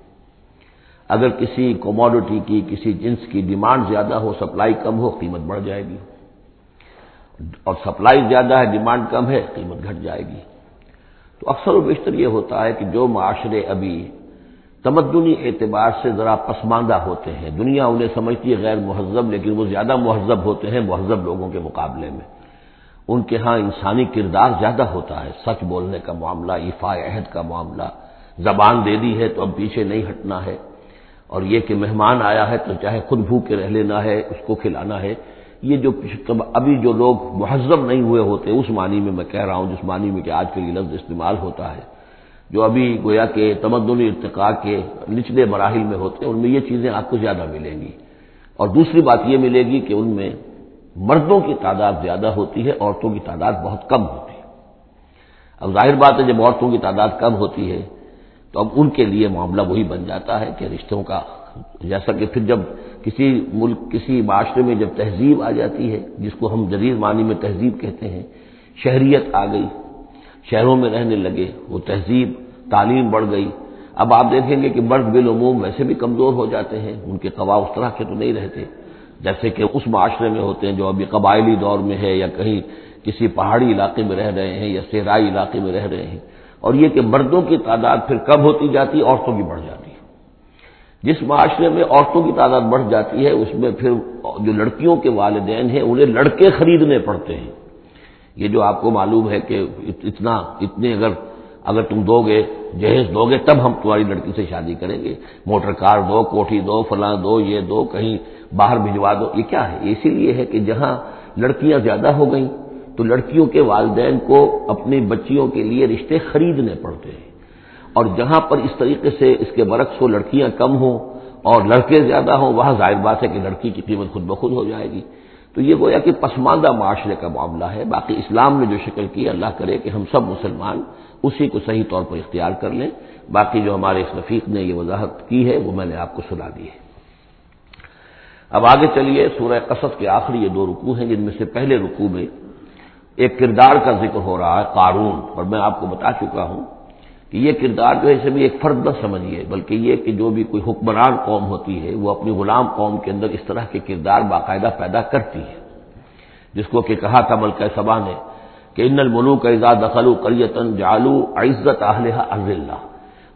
اگر کسی کوموڈٹی کی، کسی جنس کی ڈیمانڈ زیادہ ہو سپلائی کم ہو، قیمت بڑھ جائے گی۔ اور سپلائی زیادہ ہے ڈیمانڈ کم ہے، قیمت گھٹ جائے گی۔ تو اکثر و بیشتر یہ ہوتا ہے کہ جو معاشرے ابھی تمدنی اعتبار سے ذرا پسماندہ ہوتے ہیں، دنیا انہیں سمجھتی ہے غیر مہذب، لیکن وہ زیادہ مہذب ہوتے ہیں، مہذب لوگوں کے مقابلے میں۔ ان کے ہاں انسانی کردار زیادہ ہوتا ہے۔ سچ بولنے کا معاملہ ایفا عہد کا معاملہ۔ زبان دے دی ہے تو اب پیچھے نہیں ہٹنا ہے۔ اور یہ کہ مہمان آیا ہے تو چاہے خود بھوکے رہ لینا ہے، اس کو کھلانا ہے۔ یہ جو ابھی جو لوگ مہذب نہیں ہوئے ہوتے، اس معنی میں میں کہہ رہا ہوں جس معنی میں کہ آج کے لیے لفظ استعمال ہوتا ہے۔ جو ابھی گویا کہ تمدنی ارتقاء کے نچلے مراحل میں ہوتے ہیں ان میں یہ چیزیں آپ کو زیادہ ملیں گی۔ اور دوسری بات یہ ملے گی کہ ان میں مردوں کی تعداد زیادہ ہوتی ہے، عورتوں کی تعداد بہت کم ہوتی ہے۔ اب ظاہر بات ہے، جب عورتوں کی تعداد کم ہوتی ہے، تو اب ان کے لیے معاملہ وہی بن جاتا ہے کہ رشتوں کا، جیسا کہ پھر جب کسی ملک، کسی معاشرے میں جب تہذیب آ جاتی ہے، جس کو ہم جدید معنی میں تہذیب کہتے ہیں، شہریت آ گئی، شہروں میں رہنے لگے، وہ تہذیب، تعلیم بڑھ گئی۔ اب آپ دیکھیں گے کہ مرد بالعموم ویسے بھی کمزور ہو جاتے ہیں، ان کے قوا اس طرح کے تو نہیں رہتے۔ جیسے کہ اس معاشرے میں ہوتے ہیں جو ابھی قبائلی دور میں ہے یا کہیں کسی پہاڑی علاقے میں رہ رہے ہیں یا صحرائی علاقے میں رہ رہے ہیں۔ اور یہ کہ مردوں کی تعداد پھر کم ہوتی جاتی ہے، عورتوں کی بڑھ جاتی ہے۔ جس معاشرے میں عورتوں کی تعداد بڑھ جاتی ہے، اس میں پھر جو لڑکیوں کے والدین ہیں، انہیں لڑکے خریدنے پڑتے ہیں۔ یہ جو آپ کو معلوم ہے کہ اتنا، اتنے اگر اگر تم دو گے جہیز دو گے تب ہم تمہاری لڑکی سے شادی کریں گے۔ موٹر کار دو، کوٹھی دو، فلاں دو، یہ دو، کہیں باہر بھجوا دو۔ یہ کیا ہے؟ اسی لیے ہے کہ جہاں لڑکیاں زیادہ ہو گئیں، تو لڑکیوں کے والدین کو اپنی بچیوں کے لیے رشتے خریدنے پڑتے ہیں۔ اور جہاں پر اس طریقے سے اس کے برعکس ہو، لڑکیاں کم ہوں اور لڑکے زیادہ ہوں، وہاں ظاہر بات ہے کہ لڑکی کی قیمت خود بخود ہو جائے گی۔ تو یہ گویا کہ پسماندہ معاشرے کا معاملہ ہے۔ باقی اسلام نے جو شکل کی اللہ کرے کہ ہم سب مسلمان اسی کو صحیح طور پر اختیار کر لیں۔ باقی جو ہمارے اس رفیق نے یہ وضاحت کی ہے، وہ میں نے آپ کو سنا دی ہے۔ اب آگے چلیے، سورہ قصص کے آخری یہ دو رکوع ہیں، جن میں سے پہلے رکوع میں ایک کردار کا ذکر ہو رہا ہے، قارون، اور میں آپ کو بتا چکا ہوں کہ یہ کردار جو ہے، اسے بھی ایک فرد نہ سمجھیے، بلکہ یہ کہ جو بھی کوئی حکمران قوم ہوتی ہے، وہ اپنی غلام قوم کے اندر اس طرح کے کردار باقاعدہ پیدا کرتی ہے۔ جس کو کہ کہا تھا ملکہ سبا نے کہ ان الملو کا اعزاز دخل کریتن جالو عزت اہلحہ اللہ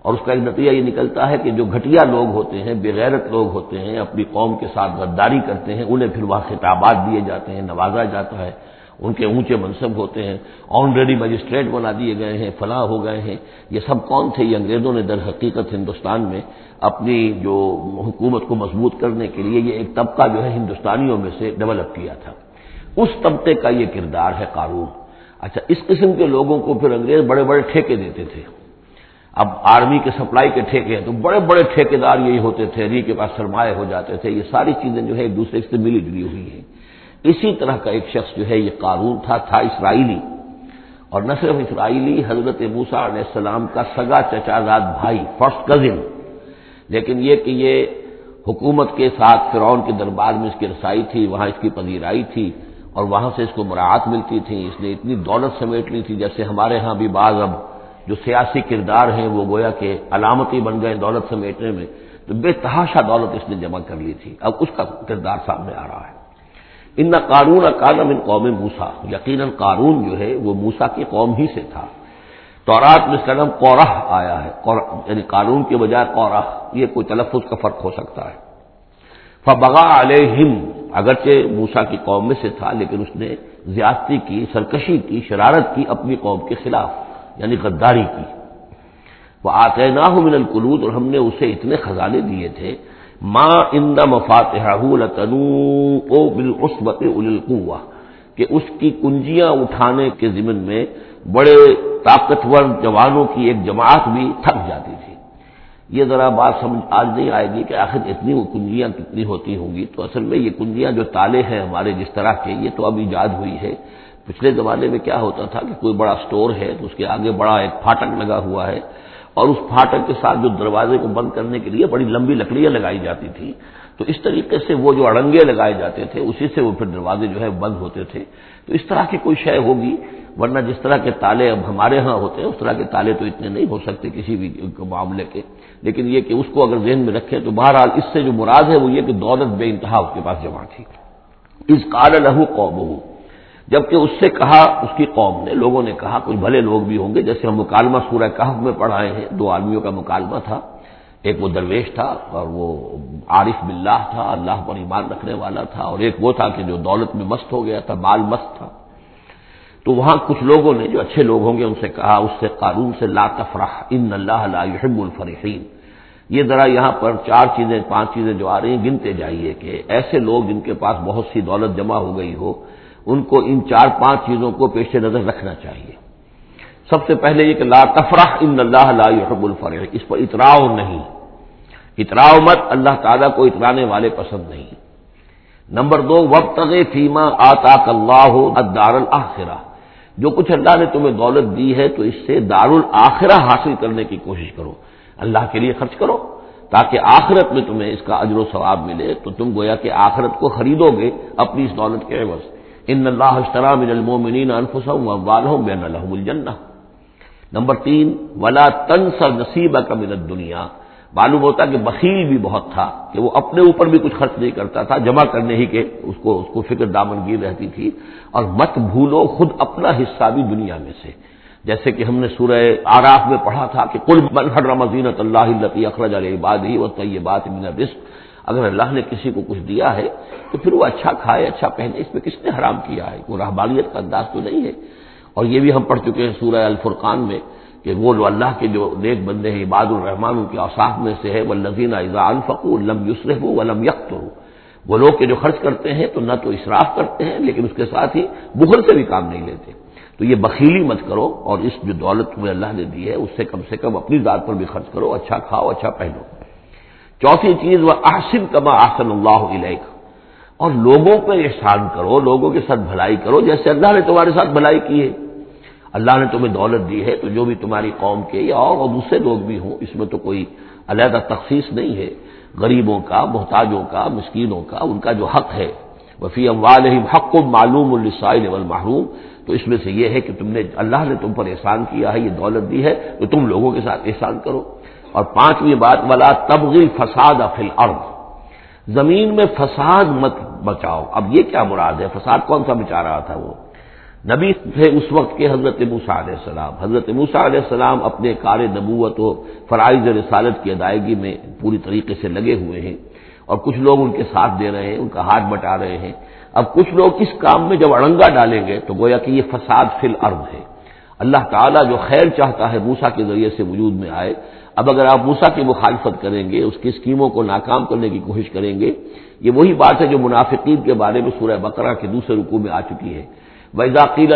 اور اس کا ایک نتیجہ یہ نکلتا ہے کہ جو گھٹیا لوگ ہوتے ہیں، بغیرت لوگ ہوتے ہیں، اپنی قوم کے ساتھ غداری کرتے ہیں، انہیں پھر وہاں خطابات دیے جاتے ہیں، نوازا جاتا ہے، ان کے اونچے منصب ہوتے ہیں آنریڈی مجسٹریٹ بنا دیے گئے ہیں فلاں ہو گئے ہیں۔ یہ سب کون تھے؟ یہ انگریزوں نے در حقیقت ہندوستان میں اپنی جو حکومت کو مضبوط کرنے کے لیے یہ ایک طبقہ جو ہے ہندوستانیوں میں سے ڈیولپ کیا تھا۔ اس طبقے کا یہ کردار ہے قانون اچھا اس قسم کے لوگوں کو پھر انگریز بڑے بڑے ٹھیکے دیتے تھے۔ اب آرمی کے سپلائی کے ٹھیکے ہیں تو بڑے بڑے ٹھیکیدار یہی ہوتے تھے، ری کے پاس سرمایہ ہو جاتے تھے، یہ ساری چیزیں جو ہے ایک دوسرے سے ملی جلی ہوئی ہیں۔ اسی طرح کا ایک شخص جو ہے، یہ قانون تھا تھا اسرائیلی۔ اور نہ صرف اسرائیلی، حضرت موسا علیہ السلام کا سگا چچازاد بھائی، فرسٹ کزن۔ لیکن یہ کہ یہ حکومت کے ساتھ فرعون کے دربار میں اس کی رسائی تھی، وہاں اس کی پذیرائی تھی اور وہاں سے اس کو مراعات ملتی تھی۔ اس نے اتنی دولت سمیٹ لی تھی جیسے ہمارے ہاں بھی بعض اب جو سیاسی کردار ہیں، وہ گویا کہ علامتی بن گئے دولت سمیٹنے میں، تو بے تحاشا دولت اس نے جمع کر لی تھی۔ اب اس کا کردار سامنے آ رہا ہے۔ ان قانون کالم ان قوم موسا یقیناً قانون جو ہے، وہ موسا کی قوم ہی سے تھا۔ تورات میں قدم قورہ آیا ہے۔ یعنی قانون کے بجائے قورہ، یہ کوئی تلفظ کا فرق ہو سکتا ہے۔ فبغا علیہم، اگرچہ موسا کی قوم میں سے تھا، لیکن اس نے زیادتی کی، سرکشی کی، شرارت کی اپنی قوم کے خلاف۔ یعنی غداری کی۔ وہ آتے نہ ہو من القلود اور ہم نے اسے اتنے خزانے دیے تھے۔ ماں ان مفاتح او بالعصبت القوا کہ اس کی کنجیاں اٹھانے کے ضمن میں بڑے طاقتور جوانوں کی ایک جماعت بھی تھک جاتی تھی۔ یہ ذرا بات سمجھ آج نہیں آئے گی کہ آخر اتنی وہ کنجیاں کتنی ہوتی ہوں گی۔ تو اصل میں یہ کنجیاں جو تالے ہیں ہمارے جس طرح کے، یہ تو اب ایجاد ہوئی ہے۔ پچھلے زمانے میں کیا ہوتا تھا کہ کوئی بڑا سٹور ہے تو اس کے آگے بڑا ایک پھاٹک لگا ہوا ہے اور اس پھاٹک کے ساتھ جو دروازے کو بند کرنے کے لیے بڑی لمبی لکڑیاں لگائی جاتی تھی تو اس طریقے سے وہ جو اڑنگے لگائے جاتے تھے، اسی سے وہ پھر دروازے جو ہے بند ہوتے تھے۔ تو اس طرح کی کوئی شے ہوگی؟ ورنہ جس طرح کے تالے اب ہمارے ہاں ہوتے ہیں، اس طرح کے تالے تو اتنے نہیں ہو سکتے کسی بھی معاملے کے۔ لیکن یہ کہ اس کو اگر ذہن میں رکھیں تو بہرحال اس سے جو مراد ہے وہ یہ کہ دولت بے انتہا اس کے پاس جمع تھی۔ اس کال لہو قوم جبکہ اس سے کہا اس کی قوم نے، لوگوں نے کہا، کچھ بھلے لوگ بھی ہوں گے، جیسے ہم مکالمہ سورہ کہف میں پڑھائے ہیں۔ دو آدمیوں کا مکالمہ تھا۔ ایک وہ درویش تھا اور وہ عارف باللہ تھا، اللہ پر ایمان رکھنے والا تھا۔ اور ایک وہ تھا کہ جو دولت میں مست ہو گیا تھا، مال مست تھا۔ تو وہاں کچھ لوگوں نے، جو اچھے لوگ ہوں گے، ان سے کہا، اس سے قانون سے لا تفرح، ان اللہ لا يحب الفرحین۔ یہ ذرا یہاں پر چار چیزیں، پانچ چیزیں جو آ رہی ہیں، گنتے جائیے کہ ایسے لوگ جن کے پاس بہت سی دولت جمع ہو گئی ہو ان کو ان چار پانچ چیزوں کو پیش نظر رکھنا چاہیے۔ سب سے پہلے یہ کہ لا تفرح ان اللہ لا يحب الفرح، اس پر اتراؤ نہیں۔ اتراؤ مت، اللہ تعالیٰ کو اترانے والے پسند نہیں۔ نمبر دو وقت فیما آتا اللہ دار الآخرہ جو کچھ اللہ نے تمہیں دولت دی ہے تو اس سے دار الآخرہ حاصل کرنے کی کوشش کرو۔ اللہ کے لیے خرچ کرو، تاکہ آخرت میں تمہیں اس کا اجر و ثواب ملے۔ تو تم گویا کہ آخرت کو خریدو گے اپنی اس دولت کے عوض۔ ان اللہ اشترا من المومنین انفسهم واموالهم بین لهم الجنہ۔ نمبر تین، ولا تنسر نصیب کا من الدنیا۔ معلوم ہوتا کہ بخیل بھی بہت تھا، کہ وہ اپنے اوپر بھی کچھ خرچ نہیں کرتا تھا، جمع کرنے ہی کے اس کو اس کو فکر دامنگیر رہتی تھی۔ اور مت بھولو، خود اپنا حصہ بھی دنیا میں سے۔ جیسے کہ ہم نے سورہ آراف میں پڑھا تھا کہ کل حرم زینت اللہ اخرج علیہ باد و طیبات من رسک اگر اللہ نے کسی کو کچھ دیا ہے تو پھر وہ اچھا کھائے اچھا پہنے، اس میں کس نے حرام کیا ہے؟ وہ رحبالیت کا انداز تو نہیں ہے۔ اور یہ بھی ہم پڑھ چکے ہیں سورہ الفرقان میں کہ وہ جو اللہ کے جو نیک بندے ہیں، عباد الرحمان ان کے اوساف میں سے ہے وہ لذین اضا الفق لم یسرف ولم یکت وہ لوگ کے جو خرچ کرتے ہیں تو نہ تو اشراف کرتے ہیں، لیکن اس کے ساتھ ہی بخل سے بھی کام نہیں لیتے۔ تو یہ بخیلی مت کرو اور اس جو دولت تمہیں اللہ نے دی ہے، اس سے کم سے کم اپنی ذات پر بھی خرچ کرو اچھا کھاؤ اچھا پہنو۔ چوتھی چیز وہ آصن کما آسن اللہ علیہ اور لوگوں پہ احسان کرو، لوگوں کے ساتھ بھلائی کرو، جیسے اللہ نے تمہارے ساتھ بھلائی کی ہے۔ اللہ نے تمہیں دولت دی ہے، تو جو بھی تمہاری قوم کے یا اور دوسرے لوگ بھی ہوں، اس میں تو کوئی علیحدہ تخصیص نہیں ہے۔ غریبوں کا، محتاجوں کا، مسکینوں کا، ان کا جو حق ہے۔ وفی اموال حق و معلوم السائل محروم تو اس میں سے یہ ہے کہ تم نے، اللہ نے تم پر احسان کیا ہے، یہ دولت دی ہے، تو تم لوگوں کے ساتھ احسان کرو۔ اور پانچویں بات والا تبغی فساد افل ارد زمین میں فساد مت بچاؤ۔ اب یہ کیا مراد ہے؟ فساد کون سا بچا رہا تھا وہ؟ نبی تھے اس وقت کے حضرت موسا علیہ السلام۔ حضرت موسا علیہ السلام اپنے کار نبوت و فرائض رسالت کی ادائیگی میں پوری طریقے سے لگے ہوئے ہیں اور کچھ لوگ ان کے ساتھ دے رہے ہیں، ان کا ہاتھ بٹا رہے ہیں۔ اب کچھ لوگ اس کام میں جب اڑنگا ڈالیں گے تو گویا کہ یہ فساد فی الارض ہے۔ اللہ تعالیٰ جو خیر چاہتا ہے موسا کے ذریعے سے وجود میں آئے۔ اب اگر آپ موسا کی مخالفت کریں گے، اس کی اسکیموں کو ناکام کرنے کی کوشش کریں گے یہ وہی بات ہے جو منافقین کے بارے میں سورہ بقرہ کے دوسرے رکوع میں آ چکی ہے۔ ویزاقیل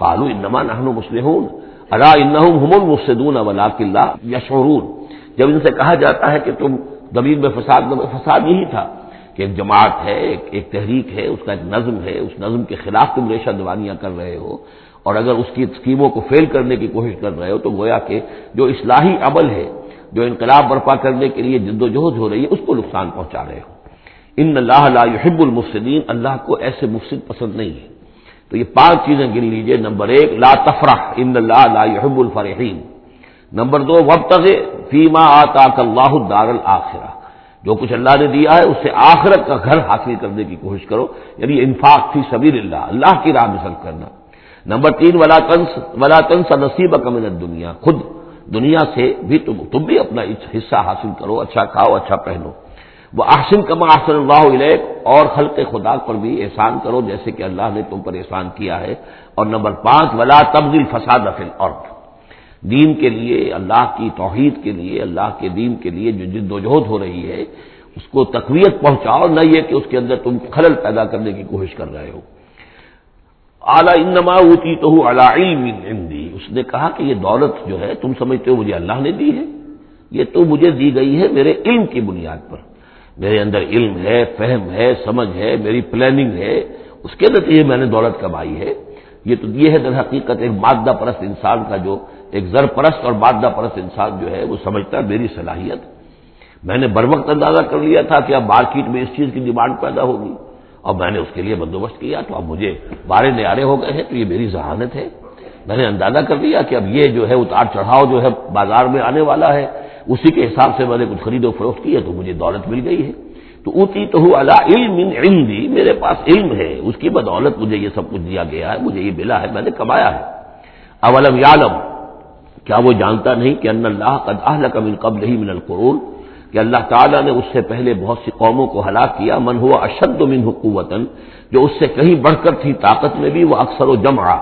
انما نحن مسلمون ارا المفسدون ولكن لا يشعرون۔ جب ان سے کہا جاتا ہے کہ تم زمین میں فساد فساد یہی تھا کہ ایک جماعت ہے، ایک ایک تحریک ہے، اس کا ایک نظم ہے، اس نظم کے خلاف تم ریشہ دوانیاں کر رہے ہو۔ اور اگر اس کی اسکیموں کو فیل کرنے کی کوشش کر رہے ہو تو گویا کہ جو اصلاحی عمل ہے جو انقلاب برپا کرنے کے لیے جد و جہد ہو رہی ہے، اس کو نقصان پہنچا رہے ہو۔ ان اللہ لا يحب المفسدین، اللہ کو ایسے مفسد پسند نہیں ہے۔ تو یہ پانچ چیزیں گن لیجیے۔ نمبر ایک، لا تفرح، ان اللہ لا يحب الفرحین۔ نمبر دو وب فیما آتا اللہ دار الآخرہ جو کچھ اللہ نے دیا ہے، اس سے آخرت کا گھر حاصل کرنے کی کوشش کرو۔ یعنی انفاق فی سبیر اللہ اللہ کی راہ میں کرنا۔ نمبر تین، ولا تنس ولا تنس نصیب کمن دنیا خود دنیا سے بھی تم تم بھی اپنا حصہ حاصل کرو اچھا کھاؤ اچھا پہنو۔ وہ احسن کما احسن اللہ علیہ اور خلق خدا پر بھی احسان کرو جیسے کہ اللہ نے تم پر احسان کیا ہے۔ اور نمبر پانچ، ولا تبدیل فساد افل اور دین کے لیے، اللہ کی توحید کے لیے، اللہ کے دین کے لیے جو جد و جہد ہو رہی ہے، اس کو تقویت پہنچاؤ، نہ یہ کہ اس کے اندر تم خلل پیدا کرنے کی کوشش کر رہے ہو۔ اعلیٰ انما اوتی تو علم دی اس نے کہا کہ یہ دولت جو ہے، تم سمجھتے ہو مجھے اللہ نے دی ہے۔ یہ تو مجھے دی گئی ہے میرے علم کی بنیاد پر۔ میرے اندر علم ہے، فہم ہے، سمجھ ہے، میری پلاننگ ہے۔ اس کے نتیجے میں نے دولت کمائی ہے۔ یہ تو یہ ہے در حقیقت ایک مادہ پرست انسان کا جو ایک زر پرست اور مادہ پرست انسان جو ہے، وہ سمجھتا ہے میری صلاحیت۔ میں نے بر وقت اندازہ کر لیا تھا کہ اب مارکیٹ میں اس چیز کی ڈیمانڈ پیدا ہوگی۔ اور میں نے اس کے لیے بندوبست کیا تو اب مجھے بارے نیارے ہو گئے ہیں، تو یہ میری ذہانت ہے۔ میں نے اندازہ کر لیا کہ اب یہ جو ہے اتار چڑھاؤ جو ہے بازار میں آنے والا ہے، اسی کے حساب سے میں نے کچھ خرید و فروخت کی ہے تو مجھے دولت مل گئی ہے۔ تو اوتی تو اللہ علم علم میرے پاس علم ہے، اس کی بدولت مجھے یہ سب کچھ دیا گیا ہے، مجھے یہ ملا ہے، میں نے کمایا ہے۔ اولم یالم کیا وہ جانتا نہیں کہ ان اللہ قد اہلک من قبل ہی من القرون؟ کہ اللہ تعالیٰ نے اس سے پہلے بہت سی قوموں کو ہلاک کیا، من ہوا اشد من حکومتن جو اس سے کہیں بڑھ کر تھی طاقت میں بھی، وہ اکثر و جمع۔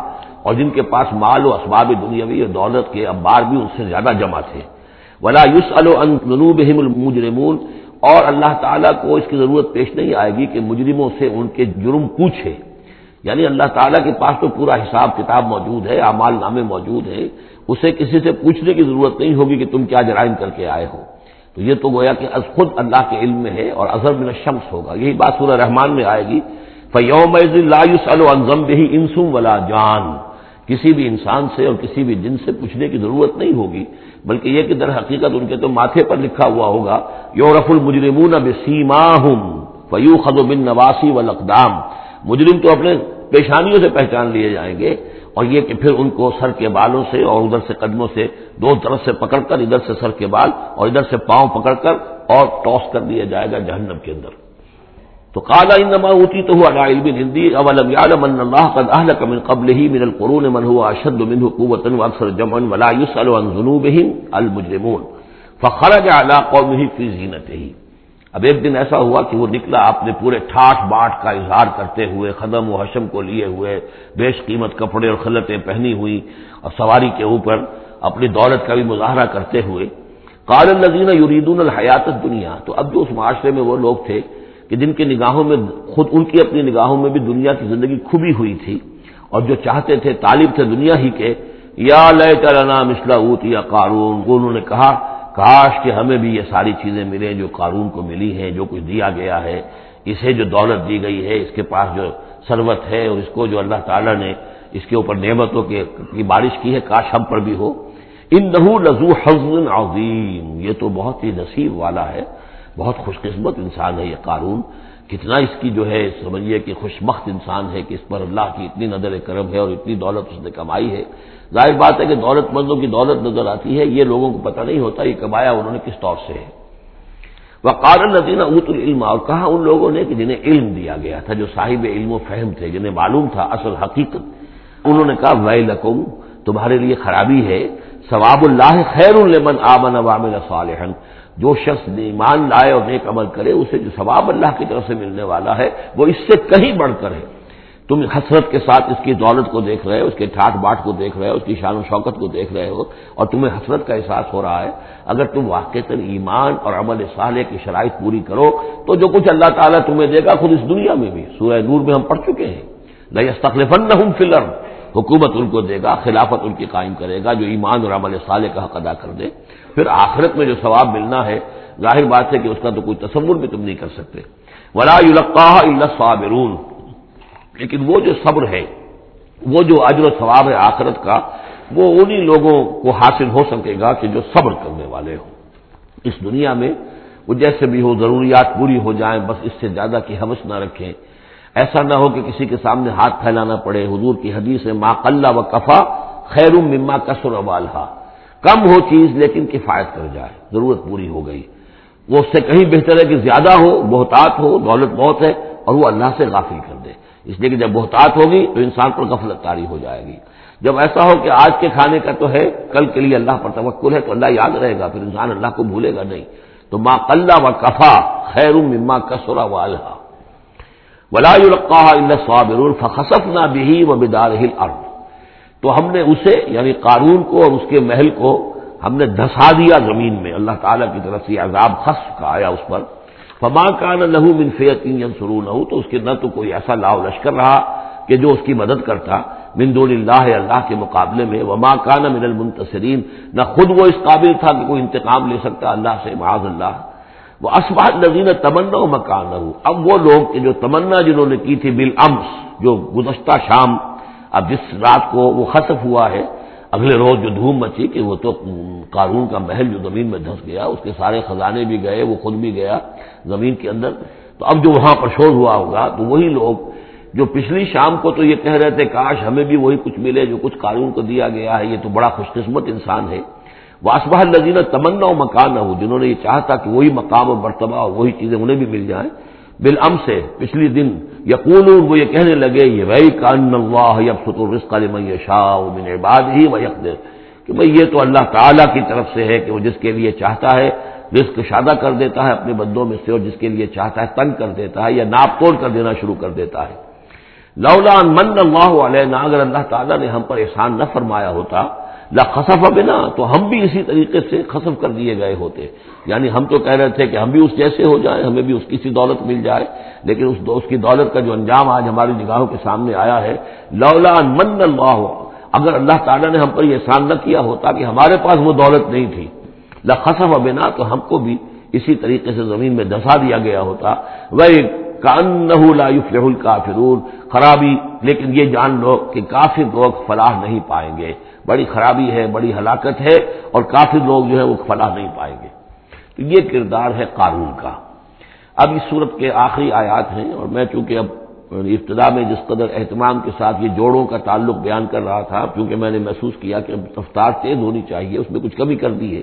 اور جن کے پاس مال و اسباب دنیاوی اور دولت کے امبار بھی ان سے زیادہ جمع تھے۔ ولا یوس المجرمون۔ اور اللہ تعالیٰ کو اس کی ضرورت پیش نہیں آئے گی کہ مجرموں سے ان کے جرم پوچھے۔ یعنی اللہ تعالیٰ کے پاس تو پورا حساب کتاب موجود ہے، اعمال نامے موجود ہیں، اسے کسی سے پوچھنے کی ضرورت نہیں ہوگی کہ تم کیا جرائم کر کے آئے ہو۔ تو یہ تو گویا کہ از خود اللہ کے علم میں ہے اور اظہر بن شمس ہوگا۔ یہی بات سورہ رحمان میں آئے گی۔ فیوم الزم بہی انسم ولا جان۔ کسی بھی انسان سے اور کسی بھی جن سے پوچھنے کی ضرورت نہیں ہوگی، بلکہ یہ کہ در حقیقت ان کے تو ماتھے پر لکھا ہوا ہوگا۔ یورف المجرمون اب سیما فیو خد و بن نواسی و مجرم تو اپنے پیشانیوں سے پہچان لیے جائیں گے۔ اور یہ کہ پھر ان کو سر کے بالوں سے اور ادھر سے قدموں سے دو طرف سے پکڑ کر، ادھر سے سر کے بال اور ادھر سے پاؤں پکڑ کر اور ٹاس کر دیا جائے گا جہنم کے اندر۔ تو کالا انما اوتی تو ہوا علم ہندی اولم یعلم ان اللہ قد اهلك من قبله من القرون من هو اشد منه قوه واكثر جمعا ولا يسأل عن ذنوبهم المجرمون۔ فخرج على قومه في زينته اب ایک دن ایسا ہوا کہ وہ نکلا اپنے پورے ٹھاٹ باٹ کا اظہار کرتے ہوئے قدم و حشم کو لیے ہوئے، بیش قیمت کپڑے اور خلطیں پہنی ہوئی اور سواری کے اوپر اپنی دولت کا بھی مظاہرہ کرتے ہوئے قال الزین یریدون الحیات دنیا تو اب جو اس معاشرے میں وہ لوگ تھے کہ جن کی نگاہوں میں، خود ان کی اپنی نگاہوں میں بھی دنیا کی زندگی کھبی ہوئی تھی اور جو چاہتے تھے، طالب تھے دنیا ہی کے، یا لیے چلنا مسلح اوت یا قارون انہوں نے کہا کاش کہ ہمیں بھی یہ ساری چیزیں ملیں جو قارون کو ملی ہیں، جو کچھ دیا گیا ہے۔ اسے جو دولت دی گئی ہے، اس کے پاس جو ثروت ہے اور اس کو جو اللہ تعالیٰ نے اس کے اوپر نعمتوں کی بارش کی ہے، کاش ہم پر بھی ہو۔ ان نحو لذو حزن عظیم۔ یہ تو بہت ہی نصیب والا ہے، بہت خوش قسمت انسان ہے یہ قارون۔ کتنا اس کی جو ہے سمجھیے کہ خوش بخت انسان ہے کہ اس پر اللہ کی اتنی نظر کرم ہے اور اتنی دولت اس نے کمائی ہے۔ ظاہر بات ہے کہ دولت مندوں کی دولت نظر آتی ہے، یہ لوگوں کو پتہ نہیں ہوتا یہ کمایا انہوں نے کس طور سے ہے۔ وہ قارن اوت العلم، اور کہا ان لوگوں نے کہ جنہیں علم دیا گیا تھا، جو صاحب علم و فہم تھے، جنہیں معلوم تھا اصل حقیقت۔ انہوں نے کہا وی لکم تمہارے لیے خرابی ہے، ثواب اللہ خیر المن آمن عوام صالحن جو شخص ایمان لائے اور نیک عمل کرے، اسے جو ثواب اللہ کی طرف سے ملنے والا ہے، وہ اس سے کہیں بڑھ کر ہے۔ تم حسرت کے ساتھ اس کی دولت کو دیکھ رہے ہو، اس کے ٹھاٹ باٹ کو دیکھ رہے ہو، اس کی شان و شوکت کو دیکھ رہے ہو اور تمہیں حسرت کا احساس ہو رہا ہے۔ اگر تم واقع ایمان اور عمل صالح کی شرائط پوری کرو، تو جو کچھ اللہ تعالیٰ تمہیں دے گا خود اس دنیا میں بھی۔ سورہ نور میں ہم پڑھ چکے ہیں۔ نہیں نہ فلر حکومت ان کو دے گا، خلافت ان کی قائم کرے گا، جو ایمان اور عمل صالح کا حق ادا کر دے۔ پھر آخرت میں جو ثواب ملنا ہے، ظاہر بات ہے کہ اس کا تو کوئی تصور بھی تم نہیں کر سکتے۔ ولا اللہ صابرون لیکن وہ جو صبر ہے، وہ جو اجر و ثواب ہے آخرت کا، وہ انہی لوگوں کو حاصل ہو سکے گا کہ جو صبر کرنے والے ہوں۔ اس دنیا میں وہ جیسے بھی ہو، ضروریات پوری ہو جائیں، بس اس سے زیادہ کی حوث نہ رکھیں۔ ایسا نہ ہو کہ کسی کے سامنے ہاتھ پھیلانا پڑے۔ حضور کی حدیث ہے، ما قلہ و کفا خیر مما کسر والحا کم ہو چیز لیکن کفایت کر جائے، ضرورت پوری ہو گئی۔ وہ اس سے کہیں بہتر ہے کہ زیادہ ہو، بہتات ہو، دولت بہت ہے اور وہ اللہ سے غافل کر دے۔ اس لیے کہ جب بہتات ہوگی تو انسان پر غفلت تاری ہو جائے گی۔ جب ایسا ہو کہ آج کے کھانے کا تو ہے، کل کے لیے اللہ پر توکل ہے تو اللہ یاد رہے گا، پھر انسان اللہ کو بھولے گا نہیں۔ تو ماں کلّا و کفا خیر مما کسورا و الحا ولا صابر فخصف نہ بھی و بدار تو ہم نے اسے یعنی قارون کو اور اس کے محل کو، ہم نے دھسا دیا زمین میں۔ اللہ تعالیٰ کی طرف سے عذاب خصف کا آیا اس پر۔ فما کا نہ لہو منفیت سرو نہ تو اس کے نہ تو کوئی ایسا لاؤ لشکر رہا کہ جو اس کی مدد کرتا۔ دون اللہ اللہ کے مقابلے میں۔ وما کا نہ من المنتصرین نہ خود وہ اس قابل تھا کہ کوئی انتقام لے سکتا۔ اللہ سے، معاذ اللہ۔ وہ اسبات نظین تمنا و مکان نہ اب وہ لوگ کہ جو تمنا جنہوں نے کی تھی بل امس جو گزشتہ شام اب جس رات کو وہ خصف ہوا ہے، اگلے روز جو دھوم مچی کہ وہ تو قانون کا محل جو زمین میں دھس گیا، اس کے سارے خزانے بھی گئے، وہ خود بھی گیا زمین کے اندر۔ تو اب جو وہاں پر شور ہوا ہوگا، تو وہی لوگ جو پچھلی شام کو تو یہ کہہ رہے تھے، کاش ہمیں بھی وہی کچھ ملے جو کچھ قانون کو دیا گیا ہے، یہ تو بڑا خوش قسمت انسان ہے۔ واسبہ لذینہ تمنا و مکان نہ ہو جنہوں نے یہ چاہتا کہ وہی مقام و مرتبہ اور وہی چیزیں انہیں بھی مل جائیں۔ بالام سے پچھلی دن یقون وہ یہ کہنے لگے، یہ وہی کان اللہ رسق من شاہ من عباد ہی کہ بھئی یہ تو اللہ تعالیٰ کی طرف سے ہے کہ وہ جس کے لیے چاہتا ہے رزق شادہ کر دیتا ہے اپنے بندوں میں سے، اور جس کے لیے چاہتا ہے تنگ کر دیتا ہے یا ناپ توڑ کر دینا شروع کر دیتا ہے۔ لولا من اللہ علیہ اگر اللہ تعالیٰ نے ہم پر احسان نہ فرمایا ہوتا خصف بنا، تو ہم بھی اسی طریقے سے خصف کر دیے گئے ہوتے۔ یعنی ہم تو کہہ رہے تھے کہ ہم بھی اس جیسے ہو جائیں، ہمیں بھی اس کی سی دولت مل جائے۔ لیکن اس اس کی دولت کا جو انجام آج ہماری نگاہوں کے سامنے آیا ہے، لولا من اللہ، اگر اللہ تعالیٰ نے ہم پر یہ احسان نہ کیا ہوتا کہ ہمارے پاس وہ دولت نہیں تھی لخصف بنا، تو ہم کو بھی اسی طریقے سے زمین میں دسا دیا گیا ہوتا۔ وہ کان نہ کافرون خرابی، لیکن یہ جان لو کہ کافی لوگ فلاح نہیں پائیں گے۔ بڑی خرابی ہے، بڑی ہلاکت ہے اور کافی لوگ جو ہے وہ فلاح نہیں پائیں گے۔ تو یہ کردار ہے قانون کا۔ اب اس صورت کے آخری آیات ہیں اور میں چونکہ اب ابتدا میں جس قدر اہتمام کے ساتھ یہ جوڑوں کا تعلق بیان کر رہا تھا کیونکہ میں نے محسوس کیا کہ رفتار تیز ہونی چاہیے، اس میں کچھ کمی کر دی ہے۔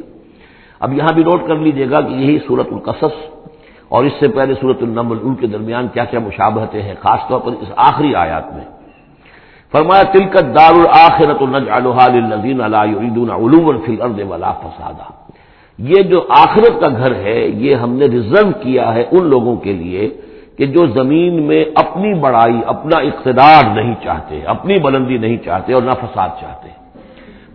اب یہاں بھی نوٹ کر لیجیے گا کہ یہی صورت القصص اور اس سے پہلے صورت النمل کے درمیان کیا کیا مشابہتیں ہیں، خاص طور پر اس آخری آیات میں۔ فرمایا تلکت دار الآخرت النظین علوم فی ارد ولا فسادہ یہ جو آخرت کا گھر ہے، یہ ہم نے ریزرو کیا ہے ان لوگوں کے لیے کہ جو زمین میں اپنی بڑائی، اپنا اقتدار نہیں چاہتے، اپنی بلندی نہیں چاہتے اور نہ فساد چاہتے۔